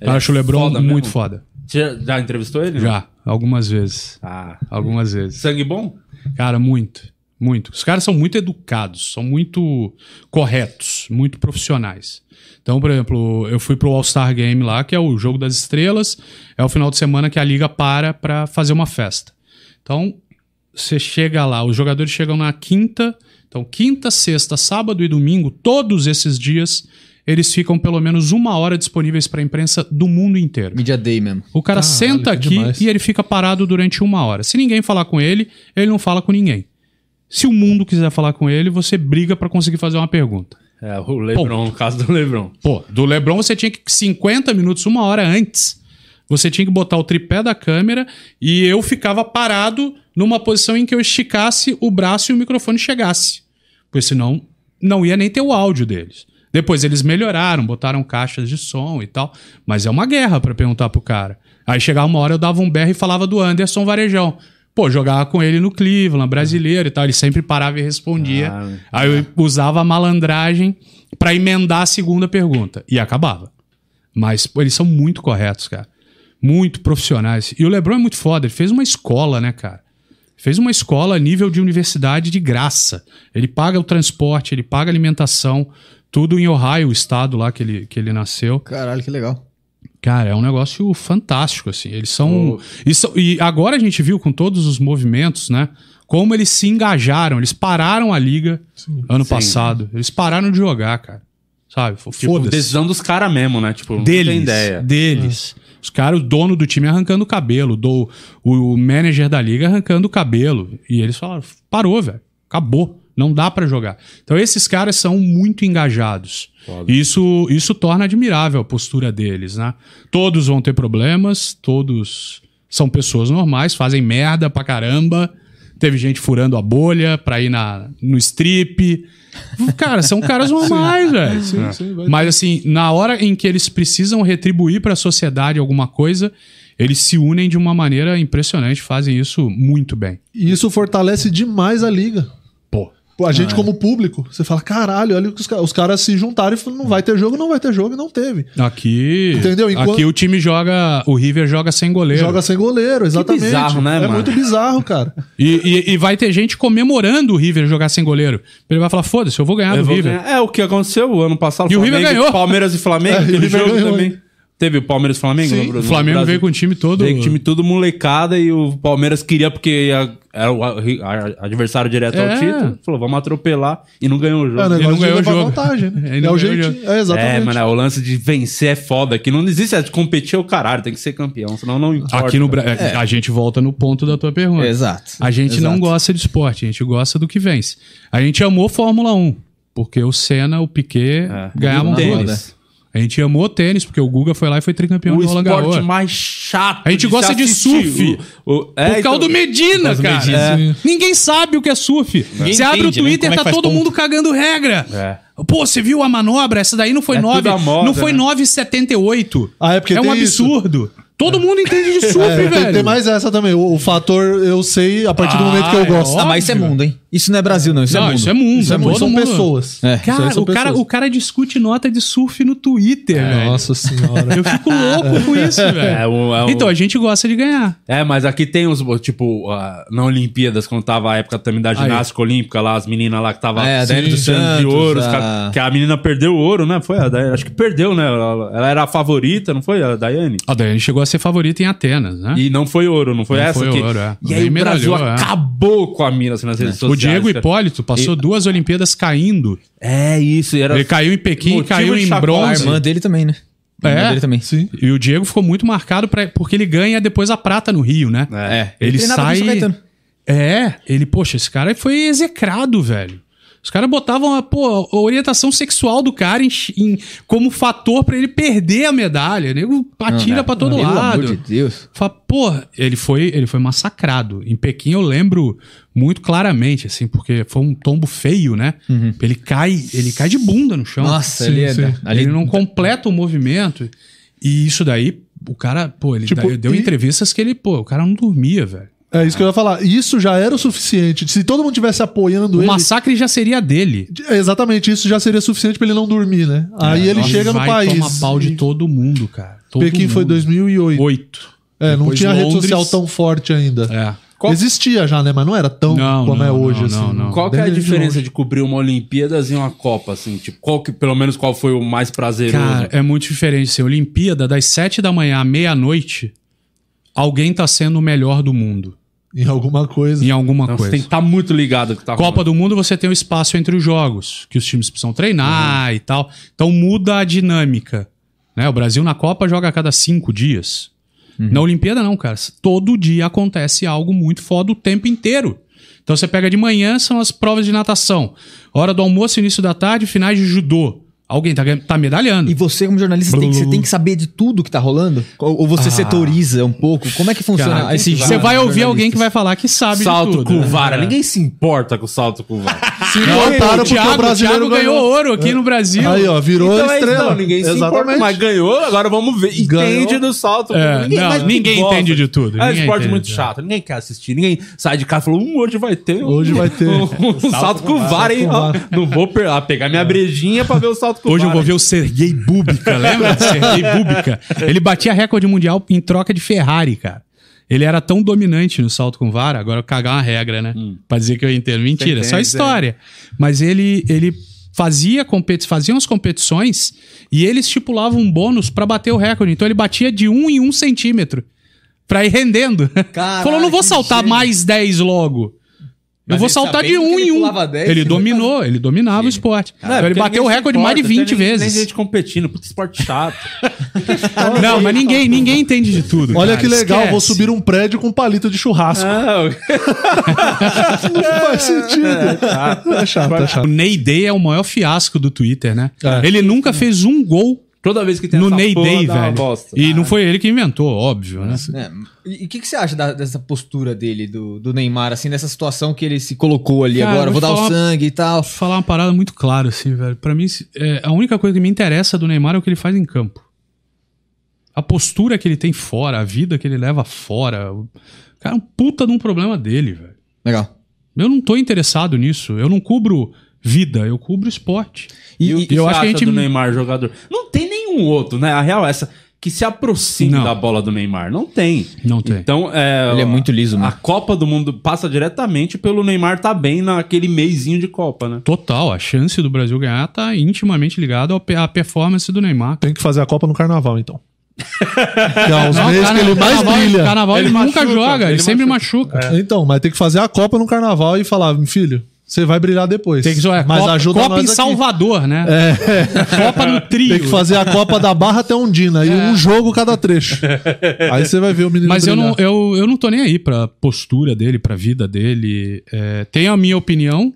Speaker 9: Eu acho o LeBron
Speaker 1: foda
Speaker 9: muito
Speaker 1: mesmo?
Speaker 9: foda.
Speaker 1: Você já, entrevistou ele?
Speaker 9: Já, algumas vezes.
Speaker 1: Ah.
Speaker 9: Algumas vezes.
Speaker 1: Sangue bom?
Speaker 9: Cara, muito. Muito. Os caras são muito educados, são muito corretos, muito profissionais. Então, por exemplo, eu fui pro All-Star Game lá, que é o jogo das estrelas, é o final de semana que a liga para pra fazer uma festa. Então, você chega lá, os jogadores chegam na quinta, então quinta, sexta, sábado e domingo, todos esses dias, eles ficam pelo menos uma hora disponíveis pra imprensa do mundo inteiro.
Speaker 6: Media Day mesmo.
Speaker 9: O cara
Speaker 2: Caralho,
Speaker 9: senta aqui
Speaker 2: demais.
Speaker 9: e ele fica parado durante uma hora. Se ninguém falar com ele, ele não fala com ninguém. Se o mundo quiser falar com ele, você briga pra conseguir fazer uma pergunta.
Speaker 1: É, o LeBron, no caso do LeBron.
Speaker 9: Pô, do LeBron você tinha que 50 minutos, uma hora antes, você tinha que botar o tripé da câmera e eu ficava parado numa posição em que eu esticasse o braço e o microfone chegasse. Pois senão não ia nem ter o áudio deles. Depois eles melhoraram, botaram caixas de som e tal, mas é uma guerra pra perguntar pro cara. Aí chegava uma hora eu dava um berro e falava do Anderson Varejão. Pô, jogava com ele no Cleveland, brasileiro e tal, ele sempre parava e respondia.
Speaker 1: Ah,
Speaker 9: Aí eu usava a malandragem pra emendar a segunda pergunta. E acabava. Mas, pô, eles são muito corretos, cara. Muito profissionais. E o LeBron é muito foda. Ele fez uma escola, né, cara? Fez uma escola a nível de universidade de graça. Ele paga o transporte, ele paga a alimentação, tudo em Ohio, o estado lá que ele, que ele nasceu.
Speaker 6: Caralho, que legal.
Speaker 9: Cara, é um negócio fantástico, assim. Eles são. E, são- e agora a gente viu com todos os movimentos, né? Como eles se engajaram. Eles pararam a liga ano
Speaker 1: Sim.
Speaker 9: passado. Eles pararam de jogar, cara. Sabe? F-
Speaker 1: Tipo,
Speaker 9: Foda-se.
Speaker 1: decisão dos caras mesmo, né? Tipo, não
Speaker 9: Deles.
Speaker 1: tem ideia.
Speaker 9: Deles. Os caras, o dono do time arrancando o cabelo, do, o manager da liga arrancando o cabelo. E eles falaram: parou, velho. Acabou. Não dá pra jogar. Então esses caras são muito engajados. E Isso, isso torna admirável a postura deles, né? Todos vão ter problemas, todos são pessoas normais, fazem merda pra caramba. Teve gente furando a bolha pra ir na, no strip. Cara, são caras normais, velho.
Speaker 2: Sim, sim, vai
Speaker 9: Mas assim, na hora em que eles precisam retribuir para a sociedade alguma coisa, eles se unem de uma maneira impressionante, fazem isso muito bem.
Speaker 2: E isso fortalece demais a liga. A gente, como público, você fala, caralho, olha que os, os caras se juntaram e falaram, não vai ter jogo, não vai ter jogo, e não teve.
Speaker 9: Aqui,
Speaker 2: Entendeu? Enquanto-
Speaker 9: aqui o time joga, o River joga sem goleiro.
Speaker 2: Joga sem goleiro, exatamente.
Speaker 1: bizarro, né,
Speaker 2: é
Speaker 1: mano?
Speaker 2: muito bizarro, cara.
Speaker 9: E, e- e vai ter gente comemorando o River jogar sem goleiro. Ele vai falar, foda-se, eu vou ganhar
Speaker 1: Eu
Speaker 9: do
Speaker 1: vou
Speaker 9: River.
Speaker 1: ganhar. É o que aconteceu o ano passado.
Speaker 9: E o River ganhou.
Speaker 1: Palmeiras e Flamengo,
Speaker 2: É, e o River
Speaker 1: jogo
Speaker 2: ganhou,
Speaker 1: também. Teve o Palmeiras e Flamengo?
Speaker 2: Sim.
Speaker 1: no- no
Speaker 9: O Flamengo veio com o time todo...
Speaker 1: Veio com o time tudo molecada e o Palmeiras queria porque ia- era o a- a- adversário direto
Speaker 9: É.
Speaker 1: ao título. Falou, vamos atropelar e não ganhou o jogo.
Speaker 2: É o
Speaker 9: Ele
Speaker 2: negócio
Speaker 9: não ganhou o jogo.
Speaker 2: vantagem, né? É
Speaker 9: não
Speaker 2: o
Speaker 9: o
Speaker 2: jeitinho. É, exatamente.
Speaker 1: É, mano, o lance de vencer é foda. Que não existe, é de competir é o caralho, tem que ser campeão, senão não importa.
Speaker 9: Aqui no Brasil, a gente volta no ponto da tua pergunta.
Speaker 6: Exato.
Speaker 9: A gente não
Speaker 6: Exato.
Speaker 9: gosta de esporte, a gente gosta do que vence. A gente amou Fórmula 1. Porque o Senna, o Piquet
Speaker 1: É.
Speaker 9: ganhavam
Speaker 1: Tênis.
Speaker 9: A gente amou o tênis, porque o Guga foi lá e foi tricampeão
Speaker 1: O
Speaker 9: de Roland
Speaker 1: esporte
Speaker 9: Garros.
Speaker 1: mais chato.
Speaker 9: A gente
Speaker 1: de
Speaker 9: gosta de surf.
Speaker 1: O- o- é,
Speaker 9: Por causa
Speaker 1: então-
Speaker 9: do Medina,
Speaker 6: causa do
Speaker 9: cara.
Speaker 6: Medina.
Speaker 9: É. Ninguém sabe o que é surf.
Speaker 10: Ninguém
Speaker 9: Você abre o
Speaker 10: entende, né?
Speaker 9: Twitter,
Speaker 10: é que
Speaker 9: tá
Speaker 10: faz
Speaker 9: todo
Speaker 10: ponto?
Speaker 9: mundo cagando regra.
Speaker 1: É.
Speaker 9: Pô, você viu a manobra? Essa daí não foi
Speaker 1: É
Speaker 9: 9.
Speaker 1: tudo a moda,
Speaker 9: não foi
Speaker 1: né?
Speaker 9: 9,78.
Speaker 2: Ah, é porque
Speaker 9: é um
Speaker 2: tem isso.
Speaker 9: absurdo. Todo mundo entende de surf,
Speaker 2: É, tem,
Speaker 9: velho.
Speaker 2: tem mais essa também. O, o fator eu sei a partir do
Speaker 9: Ah,
Speaker 2: momento que eu
Speaker 9: é
Speaker 2: gosto.
Speaker 9: óbvio.
Speaker 6: Ah, mas isso é mundo, hein? Isso não é Brasil, não. Isso
Speaker 9: Não,
Speaker 6: é mundo.
Speaker 9: isso é mundo.
Speaker 2: Isso é muito,
Speaker 9: Todo
Speaker 2: são
Speaker 9: mundo-
Speaker 2: pessoas.
Speaker 6: É.
Speaker 2: Aí
Speaker 9: Cara,
Speaker 2: são
Speaker 9: o cara,
Speaker 2: pessoas.
Speaker 9: o cara discute nota de surf no Twitter, velho.
Speaker 2: Nossa senhora.
Speaker 9: Eu fico louco com isso, velho.
Speaker 1: É, é o-
Speaker 9: Então, a gente gosta de ganhar.
Speaker 1: É, mas aqui tem uns, tipo, ah, na Olimpíadas, quando tava a época também da ginástica olímpica lá, as meninas lá que tava
Speaker 6: É, Daiane dos
Speaker 1: de ouro, os
Speaker 6: a-
Speaker 1: que a menina perdeu o ouro, né? Foi a Daiane, acho que perdeu, né? Ela, ela era a favorita, não foi a Daiane?
Speaker 9: A Daiane chegou a ser favorita em Atenas, né?
Speaker 1: E não foi ouro, não foi
Speaker 9: Não
Speaker 1: essa
Speaker 9: foi
Speaker 1: que...
Speaker 9: ouro, é.
Speaker 1: E aí o Brasil
Speaker 9: é.
Speaker 1: acabou com a mina assim, nas redes sociais.
Speaker 9: O Diego. Hipólito passou duas Olimpíadas caindo.
Speaker 1: É isso, e era...
Speaker 9: Ele caiu em Pequim e
Speaker 1: Motivo
Speaker 9: caiu em
Speaker 1: chacota.
Speaker 6: A
Speaker 9: bronze.
Speaker 6: irmã dele também, né? A irmã
Speaker 9: É.
Speaker 6: dele também.
Speaker 2: Sim.
Speaker 9: E o Diego ficou muito marcado pra, porque ele ganha depois a prata no Rio, né?
Speaker 1: É.
Speaker 9: Ele
Speaker 6: o
Speaker 9: sai. É, ele, poxa, esse cara foi execrado, velho. Os caras botavam a, pô, a orientação sexual do cara em, em- como fator pra ele perder a medalha. O nego atira pra todo
Speaker 6: Pelo
Speaker 9: lado.
Speaker 6: amor de Deus.
Speaker 9: Fala, pô, ele foi, ele foi massacrado. Em Pequim eu lembro muito claramente, assim, porque foi um tombo feio, né? Ele cai, ele cai de bunda no chão.
Speaker 6: Nossa,
Speaker 2: Sim,
Speaker 6: ele é.
Speaker 2: sim.
Speaker 6: da- Ali
Speaker 9: ele não completa o movimento. E isso daí, o cara, pô, ele
Speaker 2: Tipo,
Speaker 9: deu
Speaker 2: e-
Speaker 9: entrevistas que ele, pô, o cara não dormia, velho.
Speaker 2: É isso que eu ia falar. Isso já era o suficiente. Se todo mundo tivesse apoiando
Speaker 9: O
Speaker 2: ele.
Speaker 9: massacre já seria dele.
Speaker 2: É, Exatamente, isso já seria suficiente pra ele não dormir, né? Aí ele
Speaker 9: Ele
Speaker 2: chega no
Speaker 9: vai
Speaker 2: país.
Speaker 9: tomar pau de todo mundo, cara. Todo
Speaker 2: Pequim foi
Speaker 9: mundo.
Speaker 2: 2008.
Speaker 9: Oito.
Speaker 2: É, não
Speaker 9: Depois
Speaker 2: tinha rede
Speaker 9: Londres.
Speaker 2: social tão forte ainda.
Speaker 9: É.
Speaker 2: Existia já, né? Mas não era tão
Speaker 9: Não,
Speaker 2: como é
Speaker 9: não,
Speaker 2: hoje,
Speaker 9: não,
Speaker 2: assim.
Speaker 9: não, não.
Speaker 1: Qual que é a diferença
Speaker 2: longe.
Speaker 1: de cobrir uma Olimpíadas e uma Copa, assim? Tipo, qual que, pelo menos qual foi o mais prazeroso?
Speaker 9: Cara, é muito diferente. Assim, Olimpíada, das sete da manhã à meia-noite, alguém tá sendo o melhor do mundo.
Speaker 2: Em alguma coisa.
Speaker 9: Em alguma
Speaker 1: Então, você
Speaker 9: coisa.
Speaker 1: tem que estar muito ligado que tá
Speaker 9: Copa do Mundo você tem o espaço entre os jogos, que os times precisam treinar e tal. Então muda a dinâmica. Né? O Brasil na Copa joga a cada cinco dias. Na Olimpíada não, cara. Todo dia acontece algo muito foda o tempo inteiro. Então você pega de manhã, são as provas de natação. Hora do almoço, início da tarde, finais de judô. Alguém tá, tá medalhando.
Speaker 6: E você, como jornalista, tem que, você tem que saber de tudo que tá rolando? Ou, ou você setoriza um pouco? Como é que funciona
Speaker 9: Cara,
Speaker 6: esse
Speaker 9: Você vai ouvir alguém que
Speaker 6: vai
Speaker 9: falar que sabe
Speaker 1: Salto
Speaker 9: de tudo.
Speaker 1: com vara.
Speaker 9: É.
Speaker 1: Ninguém se importa com o salto com vara.
Speaker 2: Se
Speaker 9: Não,
Speaker 2: importaram
Speaker 9: o
Speaker 2: porque
Speaker 9: Thiago,
Speaker 2: o brasileiro
Speaker 9: Thiago ganhou ouro aqui no Brasil.
Speaker 2: Aí, ó, virou
Speaker 1: Então é
Speaker 2: estrela.
Speaker 1: não, ninguém se importa, mas ganhou, agora vamos ver. Entende
Speaker 2: Ganhou.
Speaker 1: do salto. com
Speaker 9: É,
Speaker 1: vara.
Speaker 9: não, ninguém entende de tudo,
Speaker 1: É um
Speaker 9: ninguém
Speaker 1: esporte
Speaker 9: entende,
Speaker 1: muito
Speaker 9: é.
Speaker 1: chato. Ninguém quer assistir. Ninguém sai de casa e falou, hum, hoje vai ter. um-
Speaker 2: Hoje vai ter.
Speaker 1: Um, salto com vara, hein? Não vou ah, pegar minha brejinha pra ver o salto com
Speaker 9: Hoje eu vou ver o Sergei Búbica, lembra? do Sergei Búbica. Ele batia recorde mundial em troca de Ferrari, cara. Ele era tão dominante no salto com vara, agora eu cagar uma regra, né? Pra dizer que eu entendo. Mentira, é só
Speaker 1: Entende,
Speaker 9: história. Mas ele, ele fazia competi faziam as competições e ele estipulava um bônus pra bater o recorde. Então ele batia de um em um centímetro pra ir rendendo.
Speaker 6: Caralho,
Speaker 9: Falou, não vou saltar mais 10 logo. Eu vou
Speaker 6: ele
Speaker 9: saltar de um
Speaker 6: ele
Speaker 9: em um.
Speaker 6: pulava 10,
Speaker 9: ele
Speaker 6: ele
Speaker 9: dominou, ele dominava o esporte.
Speaker 1: É,
Speaker 9: Então ele bateu o recorde mais de
Speaker 1: importa,
Speaker 9: 20
Speaker 1: tem-
Speaker 9: vezes.
Speaker 1: Tem gente competindo, puta esporte chato.
Speaker 9: Não, mas ninguém, ninguém entende de tudo.
Speaker 2: Olha
Speaker 9: cara,
Speaker 2: que legal,
Speaker 9: esquece.
Speaker 2: vou subir um prédio com palito de churrasco.
Speaker 1: Não,
Speaker 2: Não faz sentido. É chato, é
Speaker 9: O
Speaker 2: chato.
Speaker 9: Ney Day é o maior fiasco do Twitter, né?
Speaker 2: É.
Speaker 9: Ele nunca fez um gol
Speaker 1: Toda vez que tem
Speaker 9: no
Speaker 1: essa
Speaker 9: Ney
Speaker 1: porra,
Speaker 9: Day,
Speaker 1: dá uma
Speaker 9: velho.
Speaker 1: bosta.
Speaker 9: E não foi ele que inventou, óbvio, né?
Speaker 6: É, e o que, que você acha da- dessa postura dele, do, do Neymar, assim, dessa situação que ele se colocou ali
Speaker 9: Cara,
Speaker 6: agora? Vou
Speaker 9: vou
Speaker 6: dar o
Speaker 9: falar-
Speaker 6: sangue e tal.
Speaker 9: Vou falar uma parada muito clara, assim, velho. Pra mim, é, a única coisa que me interessa do Neymar é o que ele faz em campo. A postura que ele tem fora, a vida que ele leva fora. O cara é um puta de um problema dele, velho.
Speaker 6: Legal.
Speaker 9: Eu não tô interessado nisso. Eu não cubro vida, eu cubro esporte.
Speaker 1: E, o que
Speaker 9: eu acho que a gente-
Speaker 1: do Neymar jogador? Não tem nenhum outro, né? A real é essa que se aproxime
Speaker 9: Não.
Speaker 1: da bola do Neymar. Não tem.
Speaker 9: Não tem.
Speaker 1: Então, é,
Speaker 6: Ele é muito liso,
Speaker 1: A
Speaker 6: né?
Speaker 1: Copa do Mundo passa diretamente pelo Neymar tá bem naquele meizinho de Copa, né?
Speaker 9: Total, a chance do Brasil ganhar tá intimamente ligada à performance do Neymar.
Speaker 2: Tem que fazer a Copa no carnaval, então. que é os
Speaker 9: Não,
Speaker 2: meses que ele mais
Speaker 9: carnaval,
Speaker 2: brilha.
Speaker 9: Carnaval ele,
Speaker 1: Ele
Speaker 9: nunca
Speaker 1: machuca,
Speaker 9: joga, ele,
Speaker 1: ele
Speaker 9: sempre machuca.
Speaker 2: Então, mas tem que fazer a Copa no carnaval e falar, filho, você vai brilhar depois.
Speaker 9: Tem que jogar
Speaker 2: mas
Speaker 9: Copa,
Speaker 2: ajuda
Speaker 9: Copa
Speaker 2: nós
Speaker 9: em
Speaker 2: aqui.
Speaker 9: Salvador, né? Copa no trio.
Speaker 2: Tem que fazer a Copa da Barra até Ondina e um jogo cada trecho. Aí você vai ver o menino
Speaker 9: Mas eu
Speaker 2: brilhar.
Speaker 9: não, eu, eu não tô nem aí pra postura dele, pra vida dele. É, tenho a minha opinião,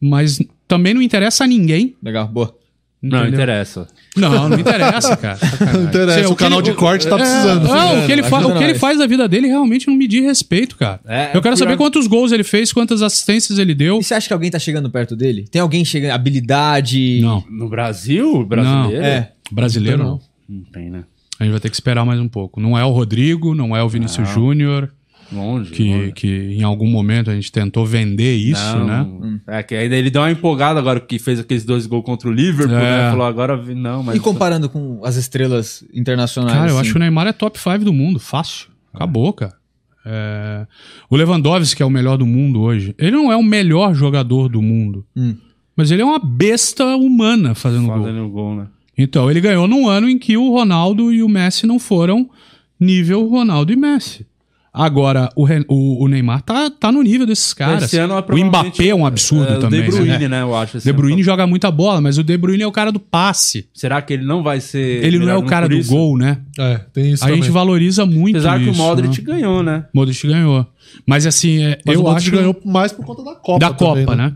Speaker 9: mas também não interessa a ninguém.
Speaker 6: Legal, boa.
Speaker 1: Não,
Speaker 9: entendeu?
Speaker 1: interessa.
Speaker 9: Não, não interessa, cara.
Speaker 2: Não interessa,
Speaker 9: Sei,
Speaker 2: o
Speaker 9: que
Speaker 2: canal
Speaker 9: ele-
Speaker 2: de corte tá
Speaker 9: É,
Speaker 2: precisando.
Speaker 9: Não, o que, ele fa- o que ele faz da vida dele realmente não me diz respeito, cara.
Speaker 1: É,
Speaker 9: eu quero saber quantos gols ele fez, quantas assistências ele deu.
Speaker 6: E você acha que alguém tá chegando perto dele? Tem alguém chegando, habilidade?
Speaker 9: Não,
Speaker 1: No Brasil, brasileiro?
Speaker 6: É.
Speaker 9: brasileiro não.
Speaker 1: Não tem, né?
Speaker 9: A gente vai ter que esperar mais um pouco. Não é o Rodrigo, não é o Vinícius Júnior,
Speaker 1: Longe.
Speaker 9: que,
Speaker 1: longe.
Speaker 9: que em algum momento a gente tentou vender isso,
Speaker 1: Não,
Speaker 9: né?
Speaker 1: É que aí ele deu uma empolgada agora que fez aqueles dois gols contra o Liverpool,
Speaker 9: É.
Speaker 1: né? Falou, agora não, mas.
Speaker 6: E comparando com as estrelas internacionais?
Speaker 9: Cara, eu
Speaker 6: assim?
Speaker 9: acho que o Neymar é top 5 do mundo, fácil. Acabou, cara. É, O Lewandowski, que é o melhor do mundo hoje, ele não é o melhor jogador do mundo.
Speaker 6: Hum.
Speaker 9: Mas ele é uma besta humana fazendo gol.
Speaker 1: Fazendo o gol, né?
Speaker 9: Então, ele ganhou num ano em que o Ronaldo e o Messi não foram nível Ronaldo e Messi. Agora, o, o- o Neymar tá, tá no nível desses caras.
Speaker 1: Esse ano,
Speaker 9: o
Speaker 1: provavelmente,
Speaker 9: Mbappé é um absurdo
Speaker 1: é,
Speaker 9: também.
Speaker 1: O De Bruyne,
Speaker 9: né?
Speaker 1: né? Eu acho.
Speaker 9: De
Speaker 1: ano.
Speaker 9: Bruyne joga muita bola, mas o De Bruyne é o cara do passe.
Speaker 1: Será que ele não vai ser.
Speaker 9: Ele não é o cara do
Speaker 1: isso?
Speaker 9: gol, né?
Speaker 2: É, tem isso
Speaker 9: a
Speaker 2: também.
Speaker 9: gente valoriza muito
Speaker 1: Apesar que o
Speaker 9: isso,
Speaker 1: Modric
Speaker 9: né?
Speaker 1: ganhou, né?
Speaker 9: Modric ganhou. Mas assim, é,
Speaker 2: Mas
Speaker 9: eu
Speaker 2: o Modric
Speaker 9: acho
Speaker 2: ganhou mais por conta da Copa
Speaker 9: da
Speaker 2: também,
Speaker 9: Copa, né?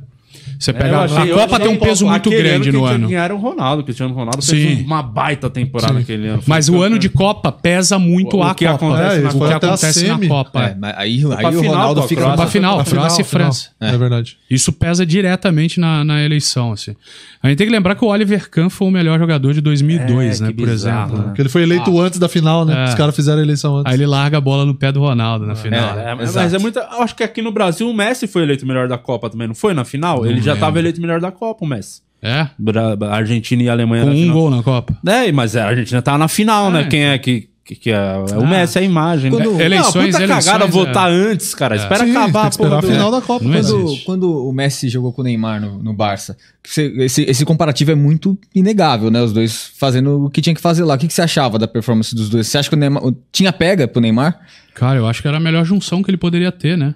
Speaker 9: Você
Speaker 1: É,
Speaker 9: pega
Speaker 1: eu achei-
Speaker 9: a Copa tem um peso muito grande
Speaker 1: ano
Speaker 9: no ano.
Speaker 1: era o Ronaldo. O Cristiano Ronaldo
Speaker 9: Sim.
Speaker 1: fez uma baita temporada aquele ano.
Speaker 9: Mas o ano de. Copa pesa muito
Speaker 1: O
Speaker 9: a
Speaker 1: que
Speaker 9: Copa.
Speaker 1: acontece
Speaker 2: É,
Speaker 1: na
Speaker 9: o que acontece na. Copa.
Speaker 6: É, mas aí, aí
Speaker 1: pra
Speaker 6: o Ronaldo fica...
Speaker 9: Pra final, França e
Speaker 2: final,
Speaker 9: França.
Speaker 2: É. verdade.
Speaker 9: Isso pesa diretamente na, na eleição, assim. A gente tem que lembrar que o Oliver Kahn foi o melhor jogador de 2002,
Speaker 1: É,
Speaker 9: né, por
Speaker 1: bizarro,
Speaker 9: exemplo.
Speaker 1: né?
Speaker 2: Porque ele foi eleito antes da final, né?
Speaker 9: É.
Speaker 2: Os caras fizeram a eleição antes.
Speaker 9: Aí ele larga a bola no pé do Ronaldo na final.
Speaker 1: É, mas, é muita. eu Acho que aqui no Brasil o Messi foi eleito o melhor da Copa também, não foi? Na final? Ele já
Speaker 9: lembro.
Speaker 1: tava eleito melhor da Copa, o Messi.
Speaker 9: É?
Speaker 1: Bra- Argentina e Alemanha
Speaker 9: Com
Speaker 1: na
Speaker 9: um
Speaker 1: final.
Speaker 9: gol na Copa.
Speaker 1: É, mas a Argentina tá na final, né?
Speaker 9: É.
Speaker 1: Quem é que. que, que é, é o
Speaker 9: Ah.
Speaker 1: Messi, é a imagem.
Speaker 6: Quando-
Speaker 1: né?
Speaker 9: Eleições,
Speaker 1: não, puta
Speaker 9: eleições,
Speaker 1: cagada
Speaker 9: é.
Speaker 1: votar antes, cara. Espera
Speaker 2: Sim,
Speaker 1: acabar
Speaker 2: a
Speaker 1: do-
Speaker 2: final da Copa. Né?
Speaker 6: Quando, quando o Messi jogou com o Neymar no, no Barça, você- esse, esse comparativo é muito inegável, né? Os dois fazendo o que tinha que fazer lá. O que, que você achava da performance dos dois? Você acha que o Neymar tinha pega pro Neymar?
Speaker 9: Cara, eu acho que era a melhor junção que ele poderia ter, né?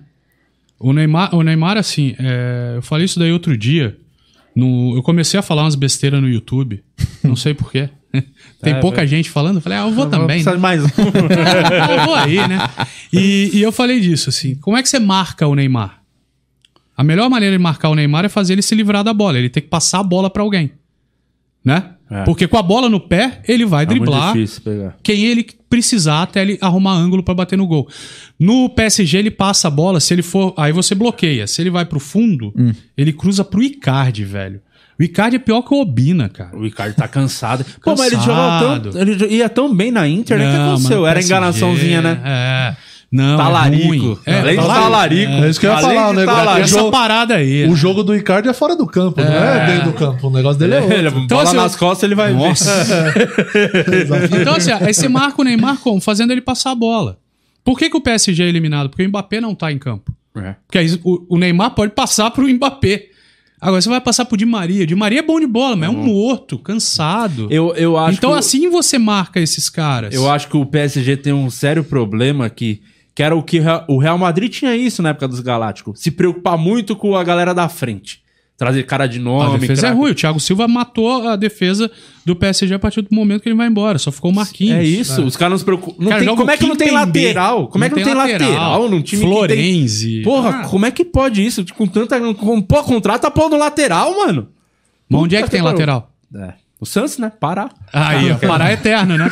Speaker 9: O Neymar, o Neymar assim, é, eu falei isso daí outro dia. No, eu comecei a falar umas besteiras no YouTube. Não sei porquê. Tem
Speaker 1: É,
Speaker 9: pouca
Speaker 1: velho.
Speaker 9: gente falando. Eu falei, ah, eu vou também.
Speaker 1: Precisa
Speaker 9: né?
Speaker 1: de mais um.
Speaker 9: eu vou aí, né? E, e eu falei disso, assim. Como é que você marca o Neymar? A melhor maneira de marcar o Neymar é fazer ele se livrar da bola. Ele tem que passar a bola pra alguém. Né?
Speaker 1: É.
Speaker 9: Porque com a bola no pé, ele vai
Speaker 1: É
Speaker 9: driblar quem ele precisar até ele arrumar ângulo pra bater no gol. No PSG ele passa a bola, se ele for, aí você bloqueia. Se ele vai pro fundo,
Speaker 1: Hum.
Speaker 9: ele cruza pro Icardi, velho. O Icardi é pior que o Obina, cara.
Speaker 1: O Ricardo tá cansado. Pô, mas ele jogava tão. Ele ia tão bem na Inter, né? O que
Speaker 9: Não,
Speaker 1: aconteceu? Era
Speaker 9: PSG,
Speaker 1: enganaçãozinha, né?
Speaker 9: É. Não,
Speaker 1: Talarico.
Speaker 9: é ruim. É,
Speaker 1: Além de talarico.
Speaker 2: É isso que eu ia
Speaker 1: Além
Speaker 2: falar, o negócio-
Speaker 1: talarico.
Speaker 9: Essa
Speaker 2: jogo-
Speaker 9: parada aí.
Speaker 2: O jogo do Icardi é fora do campo, não é dentro do campo. O negócio dele é outro.
Speaker 1: Ele,
Speaker 9: Então,
Speaker 1: bola
Speaker 9: assim,
Speaker 1: nas costas, ele vai
Speaker 9: Nossa.
Speaker 1: ver.
Speaker 9: Então, assim, aí você marca o Neymar como? Fazendo ele passar a bola. Por que, que o PSG é eliminado? Porque o Mbappé não tá em campo.
Speaker 1: É.
Speaker 9: Porque aí o, o Neymar pode passar pro Mbappé. Agora você vai passar pro Di Maria. Di Maria é bom de bola, mas é um morto, cansado.
Speaker 1: Eu, eu acho
Speaker 9: então
Speaker 1: que,
Speaker 9: assim você marca esses caras.
Speaker 1: Eu acho que o PSG tem um sério problema que, que era o que o Real Madrid tinha isso na época dos Galácticos. Se preocupar muito com a galera da frente. Trazer cara de
Speaker 9: A
Speaker 1: nome.
Speaker 9: defesa é
Speaker 1: craque.
Speaker 9: ruim. O Thiago Silva matou a defesa do PSG a partir do momento que ele vai embora. Só ficou o Marquinhos.
Speaker 1: É isso, os caras não se preocupam. Não
Speaker 9: Cara,
Speaker 1: tem- como é que não tem lateral? Como é que não tem lateral, num time que tem...
Speaker 9: Florenzi.
Speaker 1: Porra,
Speaker 9: Ah,
Speaker 1: como é que pode isso? Com tanta. Com, pô, contrata a pôr no lateral, mano.
Speaker 9: mas onde é que tem
Speaker 1: que
Speaker 9: lateral?
Speaker 1: É. O Santos, né? Pará.
Speaker 9: Aí, ó, Pará eterno, né?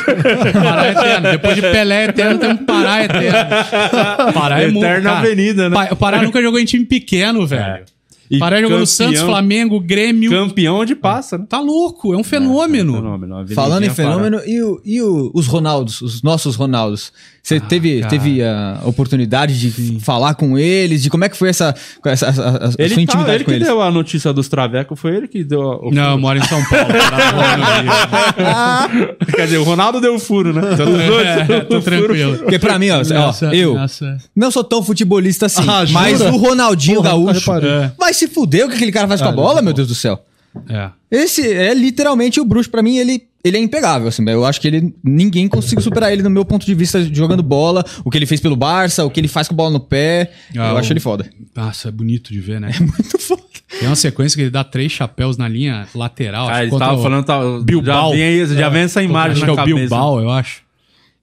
Speaker 9: Pará eterno. Depois de Pelé eterno, tem um Pará eterno. Pará é muito.
Speaker 1: Eterna
Speaker 9: cara.
Speaker 1: avenida, né?
Speaker 9: Pa- O Pará nunca jogou em time pequeno, velho.
Speaker 1: E
Speaker 9: Pará jogou no Santos, Flamengo, Grêmio.
Speaker 1: Campeão onde passa, né?
Speaker 9: Tá louco, é um fenômeno.
Speaker 1: Fenômeno, a
Speaker 6: Falando em
Speaker 1: avenidinha Pará.
Speaker 6: fenômeno, e, o- e o- os Ronaldos, os nossos Ronaldos? Você teve,
Speaker 9: cara.
Speaker 6: teve a oportunidade de falar com eles, de como é que foi essa, essa, essa- a- a
Speaker 1: Ele,
Speaker 6: sua
Speaker 1: tá,
Speaker 6: intimidade
Speaker 1: ele
Speaker 6: com
Speaker 1: que
Speaker 6: eles?
Speaker 1: deu a notícia dos travecos, foi ele que deu a, o
Speaker 9: Não, eu moro em São Paulo. Mora.
Speaker 1: Quer dizer, o Ronaldo deu o furo, né? Então, os dois
Speaker 9: É, tô
Speaker 1: o furo.
Speaker 9: tranquilo.
Speaker 6: Porque pra mim, ó, ó,
Speaker 9: Essa-
Speaker 6: eu
Speaker 9: essa-
Speaker 6: não sou tão futebolista assim,
Speaker 2: Ah,
Speaker 6: mas o Ronaldinho
Speaker 2: Porra, nunca
Speaker 6: Gaúcho
Speaker 2: reparei.
Speaker 9: É.
Speaker 6: vai se fuder o que aquele cara faz com a bola, meu Deus do céu.
Speaker 9: É.
Speaker 6: Esse é literalmente o bruxo, pra mim, ele, ele é impegável, assim, eu acho que ele ninguém conseguiu superar ele no meu ponto de vista de jogando bola, o que ele fez pelo Barça, o que ele faz com a bola no pé,
Speaker 9: Ah,
Speaker 6: eu
Speaker 9: o-
Speaker 6: acho ele foda.
Speaker 9: Nossa, é bonito de ver, né? É muito foda. Tem uma sequência que ele dá três chapéus na linha lateral.
Speaker 1: Ah, ele tava
Speaker 9: o
Speaker 1: falando, tá,
Speaker 9: Bilbao.
Speaker 1: já vem, já vem essa imagem
Speaker 9: acho
Speaker 1: na
Speaker 9: que é o
Speaker 1: cabeça.
Speaker 9: Bilbao, eu acho.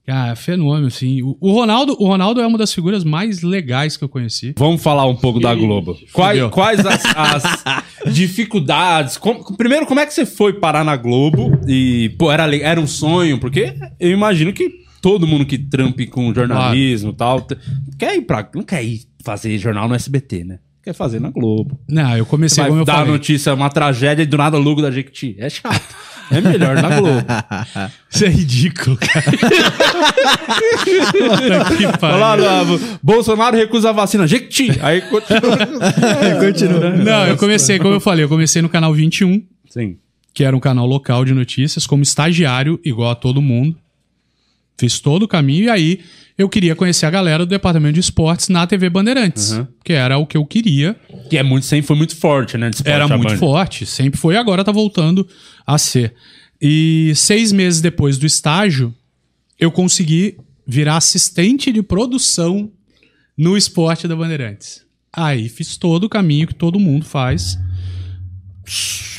Speaker 9: Cara, fenômeno, assim. O, o Ronaldo, o Ronaldo é uma das figuras mais legais que eu conheci.
Speaker 1: Vamos falar um pouco da Globo. Quais, quais as, as dificuldades? Com- primeiro, como é que você foi parar na Globo? E, pô, era, era um sonho? Porque eu imagino que todo mundo que trampe com jornalismo e tal, t- quer ir pra. Não quer ir fazer jornal no SBT, né? Quer fazer na Globo.
Speaker 9: Não, eu
Speaker 1: Você
Speaker 9: comecei,
Speaker 1: vai
Speaker 9: como eu
Speaker 1: dar a
Speaker 9: falei.
Speaker 1: notícia, uma tragédia e do nada logo da Jequiti. É chato. É melhor na Globo.
Speaker 9: Isso é ridículo, cara. Que pariu.
Speaker 1: Olha lá, lá, Bolsonaro recusa a vacina. Jequiti. Aí continua.
Speaker 6: Continua.
Speaker 9: Não, eu comecei, como eu falei, eu comecei no canal 21,
Speaker 1: Sim.
Speaker 9: que era um canal local de notícias, como estagiário, igual a todo mundo. Fiz todo o caminho e aí eu queria conhecer a galera do departamento de esportes na TV Bandeirantes,
Speaker 1: Uhum.
Speaker 9: que era o que eu queria.
Speaker 1: Que é muito, sempre foi muito forte, né?
Speaker 9: Era muito
Speaker 1: Band.
Speaker 9: forte, sempre foi, agora tá voltando a ser. E seis meses depois do estágio, eu consegui virar assistente de produção no esporte da Bandeirantes. Aí fiz todo o caminho que todo mundo faz,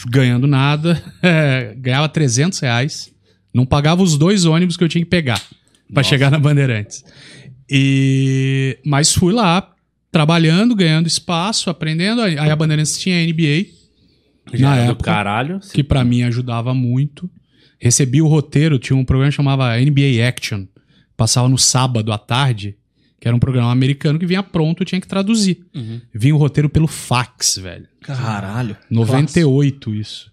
Speaker 9: ganhando nada, é, ganhava 300 reais, não pagava os dois ônibus que eu tinha que pegar para chegar na Bandeirantes. E mas fui lá trabalhando, ganhando espaço, aprendendo. Aí a Bandeirantes tinha a NBA
Speaker 1: Já
Speaker 9: na
Speaker 1: era do
Speaker 9: época,
Speaker 1: caralho.
Speaker 9: que pra mim ajudava muito. Recebi o roteiro, tinha um programa que chamava NBA Action, passava no sábado à tarde, que era um programa americano que vinha pronto, eu tinha que traduzir. Vinha o roteiro pelo fax, velho.
Speaker 6: Caralho.
Speaker 9: 98 isso.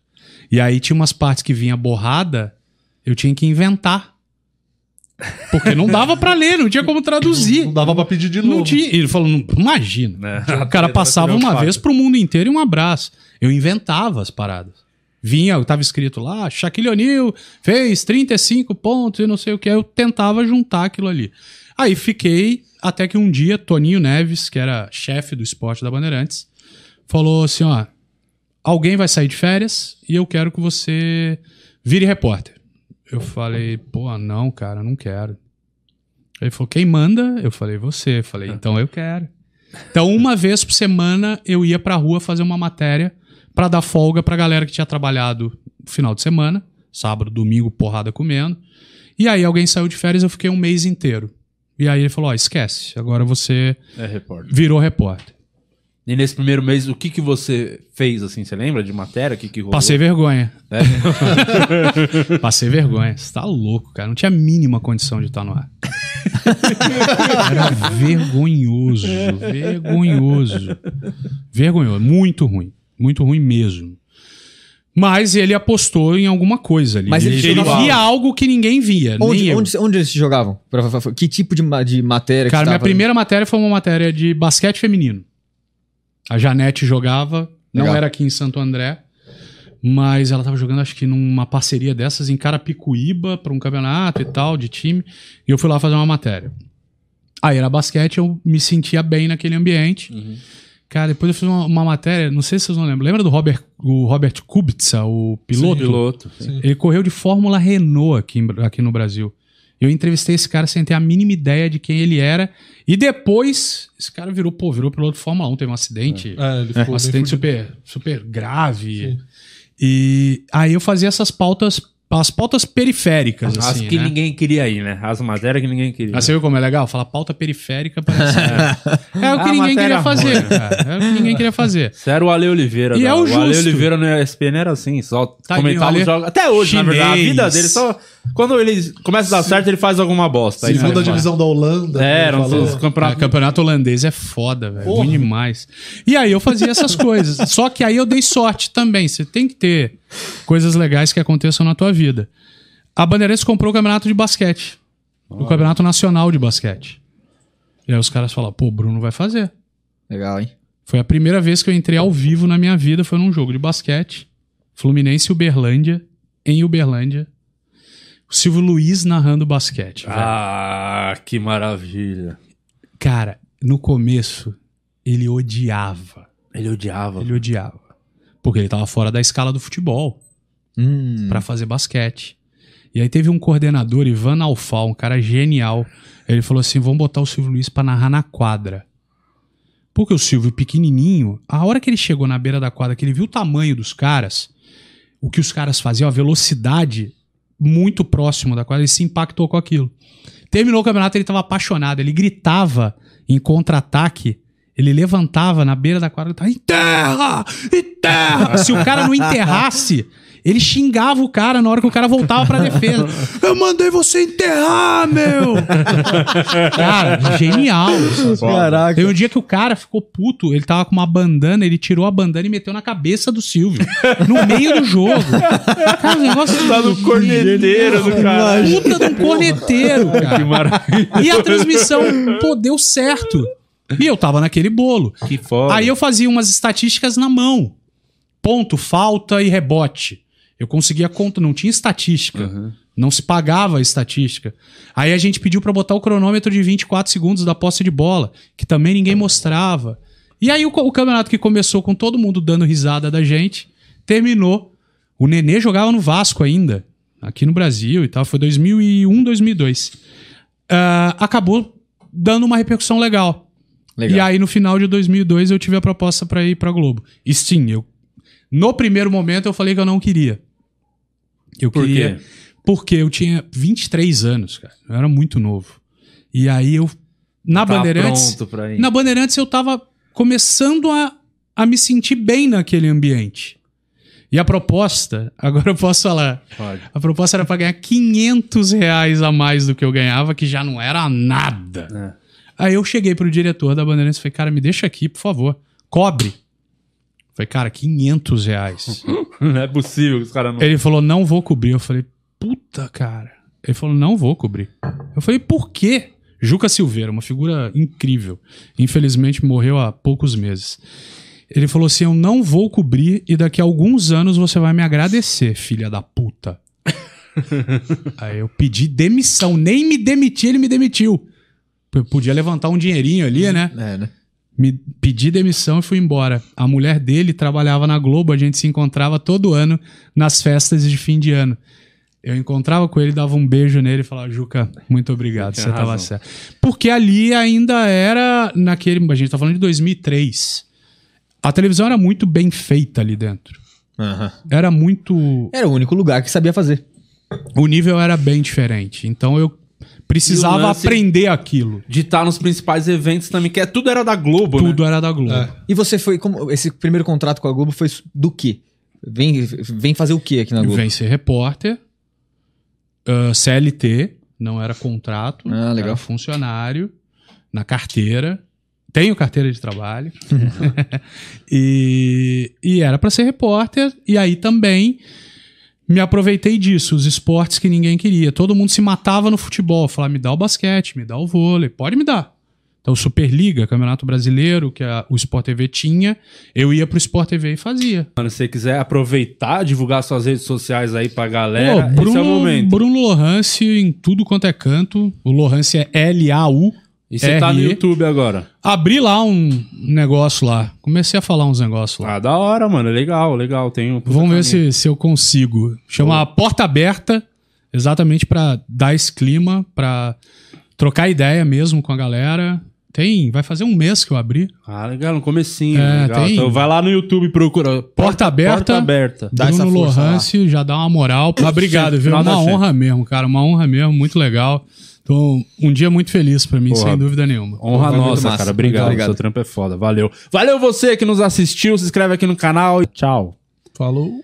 Speaker 9: E aí tinha umas partes que vinha borrada, eu tinha que inventar. Porque não dava pra ler, não tinha como traduzir.
Speaker 2: Não dava pra pedir de novo.
Speaker 9: Não tinha. Ele falou, não- imagina.
Speaker 1: É.
Speaker 9: O cara passava uma vez pro mundo inteiro e um abraço. Eu inventava as paradas. Vinha, tava escrito lá, Shaquille O'Neal fez 35 pontos e não sei o que. Eu tentava juntar aquilo ali. Aí fiquei até que um dia, Toninho Neves, que era chefe do esporte da Bandeirantes, falou assim: ó, alguém vai sair de férias e eu quero que você vire repórter. Eu falei, pô, não, cara, não quero. Ele falou, quem manda? Eu falei, você. Eu falei, então eu quero. Então, uma vez por semana, eu ia pra rua fazer uma matéria pra dar folga pra galera que tinha trabalhado no final de semana, sábado, domingo, porrada comendo. E aí alguém saiu de férias, eu fiquei um mês inteiro. E aí ele falou, ó, esquece, agora você
Speaker 1: É repórter.
Speaker 9: virou repórter.
Speaker 1: E nesse primeiro mês, o que que você fez, assim? Você lembra de matéria? O que que rolou?
Speaker 9: Passei vergonha.
Speaker 1: É?
Speaker 9: Passei vergonha. Você tá louco, cara. Não tinha a mínima condição de estar no ar. Era vergonhoso. Vergonhoso. Vergonhoso. Muito ruim. Muito ruim mesmo. Mas ele apostou em alguma coisa ali.
Speaker 6: Mas ele
Speaker 9: ele,
Speaker 6: jogava-
Speaker 9: via algo que ninguém via.
Speaker 6: Onde, onde, onde eles se jogavam? Que tipo de, de matéria
Speaker 9: Cara,
Speaker 6: que
Speaker 9: minha primeira matéria foi uma matéria de basquete feminino. A Janete jogava, não
Speaker 6: Legal.
Speaker 9: era aqui em Santo André, mas ela tava jogando, acho que numa parceria dessas em Carapicuíba para um campeonato e tal, de time, e eu fui lá fazer uma matéria. Aí era basquete, eu me sentia bem naquele ambiente. Cara, depois eu fiz uma, uma matéria, não sei se vocês não lembram, lembra do Robert, o Robert Kubica, o piloto?
Speaker 1: Piloto. sim.
Speaker 9: Ele correu de Fórmula Renault aqui, aqui no Brasil. Eu entrevistei esse cara sem ter a mínima ideia de quem ele era. E depois, esse cara virou, pô, virou piloto de Fórmula 1, teve um acidente.
Speaker 2: É, ele ficou
Speaker 9: um acidente super, super grave. E aí eu fazia essas pautas, as pautas periféricas,
Speaker 1: As
Speaker 9: assim,
Speaker 1: que
Speaker 9: né?
Speaker 1: ninguém queria ir, né? As matérias que ninguém queria.
Speaker 9: Mas você viu como é legal? Falar pauta periférica parece. É, o que
Speaker 1: Ah,
Speaker 9: ninguém queria fazer. É o que ninguém queria fazer.
Speaker 1: Você era o Ale Oliveira.
Speaker 9: E
Speaker 1: da-
Speaker 9: é o
Speaker 1: o Ale. Oliveira no ESPN era assim, só
Speaker 9: Tadinho,
Speaker 1: comentava
Speaker 9: Ale-
Speaker 1: os jogos. Até hoje, na verdade. A
Speaker 9: Chinês.
Speaker 1: vida dele só. Quando ele começa a dar certo, ele faz alguma bosta. Aí
Speaker 2: Segunda divisão da Holanda.
Speaker 1: É,
Speaker 2: ele
Speaker 1: eram
Speaker 2: falou.
Speaker 1: os
Speaker 9: O
Speaker 1: campeonatos.
Speaker 9: campeonato holandês é foda, velho. Ruim demais. E aí eu fazia essas coisas. Só que aí eu dei sorte também. Você tem que ter coisas legais que aconteçam na tua vida. A Bandeirantes comprou o campeonato de basquete. O campeonato nacional de basquete. E aí os caras falaram, pô, o Bruno vai fazer.
Speaker 6: Legal, hein?
Speaker 9: Foi a primeira vez que eu entrei ao vivo na minha vida, foi num jogo de basquete. Fluminense e Uberlândia, em Uberlândia. O Silvio Luiz narrando basquete. velho.
Speaker 1: Ah, que maravilha.
Speaker 9: Cara, no começo, ele odiava.
Speaker 1: Ele odiava.
Speaker 9: Ele odiava. Porque ele tava fora da escala do futebol
Speaker 6: Hum.
Speaker 9: pra fazer basquete. E aí teve um coordenador, Ivan Alfal, um cara genial. Ele falou assim: vamos botar o Silvio Luiz pra narrar na quadra. Porque o Silvio, pequenininho, a hora que ele chegou na beira da quadra, que ele viu o tamanho dos caras, o que os caras faziam, a velocidade muito próximo da quadra, ele se impactou com aquilo. Terminou o campeonato, ele tava apaixonado. Ele gritava em contra-ataque. Ele levantava na beira da quadra e tava, enterra! Enterra! Se o cara não enterrasse, ele xingava o cara na hora que o cara voltava pra defesa. Eu mandei você enterrar, meu! cara, genial.
Speaker 6: Caraca.
Speaker 9: Teve um dia que o cara ficou puto, ele tava com uma bandana, ele tirou a bandana e meteu na cabeça do Silvio. No meio do jogo. Cara, o negócio
Speaker 1: Tá no corneteiro do cara.
Speaker 9: puta de um corneteiro, cara.
Speaker 1: Que maravilha.
Speaker 9: E a transmissão, pô, deu certo. E eu tava naquele bolo.
Speaker 1: Que foda.
Speaker 9: Aí eu fazia umas estatísticas na mão. Ponto, falta e rebote. Eu conseguia conta, não tinha estatística. Não se pagava a estatística. Aí a gente pediu pra botar o cronômetro de 24 segundos da posse de bola, que também ninguém mostrava. E aí o, o campeonato que começou com todo mundo dando risada da gente, terminou. O Nenê jogava no Vasco ainda, aqui no Brasil e tal. Foi 2001, 2002. Ah, acabou dando uma repercussão legal.
Speaker 6: Legal.
Speaker 9: E aí, no final de 2002, eu tive a proposta pra ir pra Globo. E sim, eu. No primeiro momento, eu falei que eu não queria. Eu
Speaker 1: Por
Speaker 9: queria.
Speaker 1: quê?
Speaker 9: Porque eu tinha 23 anos, cara. Eu era muito novo. E aí eu. Na
Speaker 1: Tava
Speaker 9: Bandeirantes.
Speaker 1: pronto pra ir.
Speaker 9: Na Bandeirantes eu tava começando a, a me sentir bem naquele ambiente. E a proposta, agora eu posso falar.
Speaker 1: Pode.
Speaker 9: A proposta era pra ganhar 500 reais a mais do que eu ganhava, que já não era nada.
Speaker 1: É.
Speaker 9: Aí eu cheguei pro diretor da Bandeirantes e falei, cara, me deixa aqui, por favor. Cobre. Falei, cara, 500 reais.
Speaker 1: Não é possível que os caras não.
Speaker 9: Ele falou, não vou cobrir. Eu falei, puta, cara. Ele falou, não vou cobrir. Eu falei, por quê? Juca Silveira, uma figura incrível. Infelizmente morreu há poucos meses. Ele falou assim: Eu não vou cobrir e daqui a alguns anos você vai me agradecer, filha da puta. Aí eu pedi demissão. Nem me demiti, ele me demitiu. Eu podia levantar um dinheirinho ali, né?
Speaker 6: É, né?
Speaker 9: Me pedi demissão e fui embora. A mulher dele trabalhava na Globo, a gente se encontrava todo ano nas festas de fim de ano. Eu encontrava com ele, dava um beijo nele e falava, Juca, muito obrigado,
Speaker 1: Você
Speaker 9: estava certo. Porque ali ainda era naquele. A gente tá falando de 2003. A televisão era muito bem feita ali dentro.
Speaker 6: Aham.
Speaker 9: Era muito.
Speaker 6: Era o único lugar que sabia fazer.
Speaker 9: O nível era bem diferente. Então eu precisava aprender aquilo.
Speaker 1: De estar nos principais eventos também, que é, tudo era da Globo, né?
Speaker 9: Tudo era da Globo.
Speaker 6: E você foi como esse primeiro contrato com a Globo foi do quê? Vem, vem fazer o quê aqui na Globo?
Speaker 9: Vem ser repórter, ah, CLT, não era contrato,
Speaker 6: Ah, legal.
Speaker 9: era funcionário, na carteira. Tenho carteira de trabalho. e, e era pra ser repórter, e aí também me aproveitei disso, os esportes que ninguém queria. Todo mundo se matava no futebol, falava, me dá o basquete, me dá o vôlei, pode me dar. Então, Superliga, Campeonato Brasileiro, que a- o Sport TV tinha, eu ia pro Sport TV e fazia.
Speaker 1: Mano, se você quiser aproveitar, divulgar suas redes sociais aí pra galera,
Speaker 9: Pô, Bruno,
Speaker 1: esse é o momento.
Speaker 9: Bruno Lohance em tudo quanto é canto. O Lohance é L-A-U.
Speaker 1: E você tá no. YouTube agora.
Speaker 9: Abri lá um negócio lá. Comecei a falar uns negócios lá.
Speaker 1: Ah, da hora, mano. Legal, legal. Tem um
Speaker 9: Vamos ver se, se eu consigo. Chama Porta Aberta, exatamente pra dar esse clima, pra trocar ideia mesmo com a galera. Tem, vai fazer um mês que eu abri.
Speaker 1: Ah, legal, no comecinho.
Speaker 9: É,
Speaker 1: legal.
Speaker 9: tem-
Speaker 1: Então vai lá no YouTube e procura.
Speaker 9: Porta Aberta.
Speaker 1: Porta aberta.
Speaker 6: Dá essa
Speaker 9: Bruno. Lohance já dá uma moral. Obrigado, viu? Uma honra mesmo, cara. Uma honra mesmo, muito legal. Então, um dia muito feliz pra mim,
Speaker 1: Porra.
Speaker 9: sem dúvida nenhuma.
Speaker 1: Honra nossa,
Speaker 6: massa.
Speaker 1: cara. Obrigado.
Speaker 6: Obrigado.
Speaker 1: Seu trampo é foda. Valeu. Valeu você que nos assistiu. Se inscreve aqui no canal e tchau.
Speaker 2: Falou.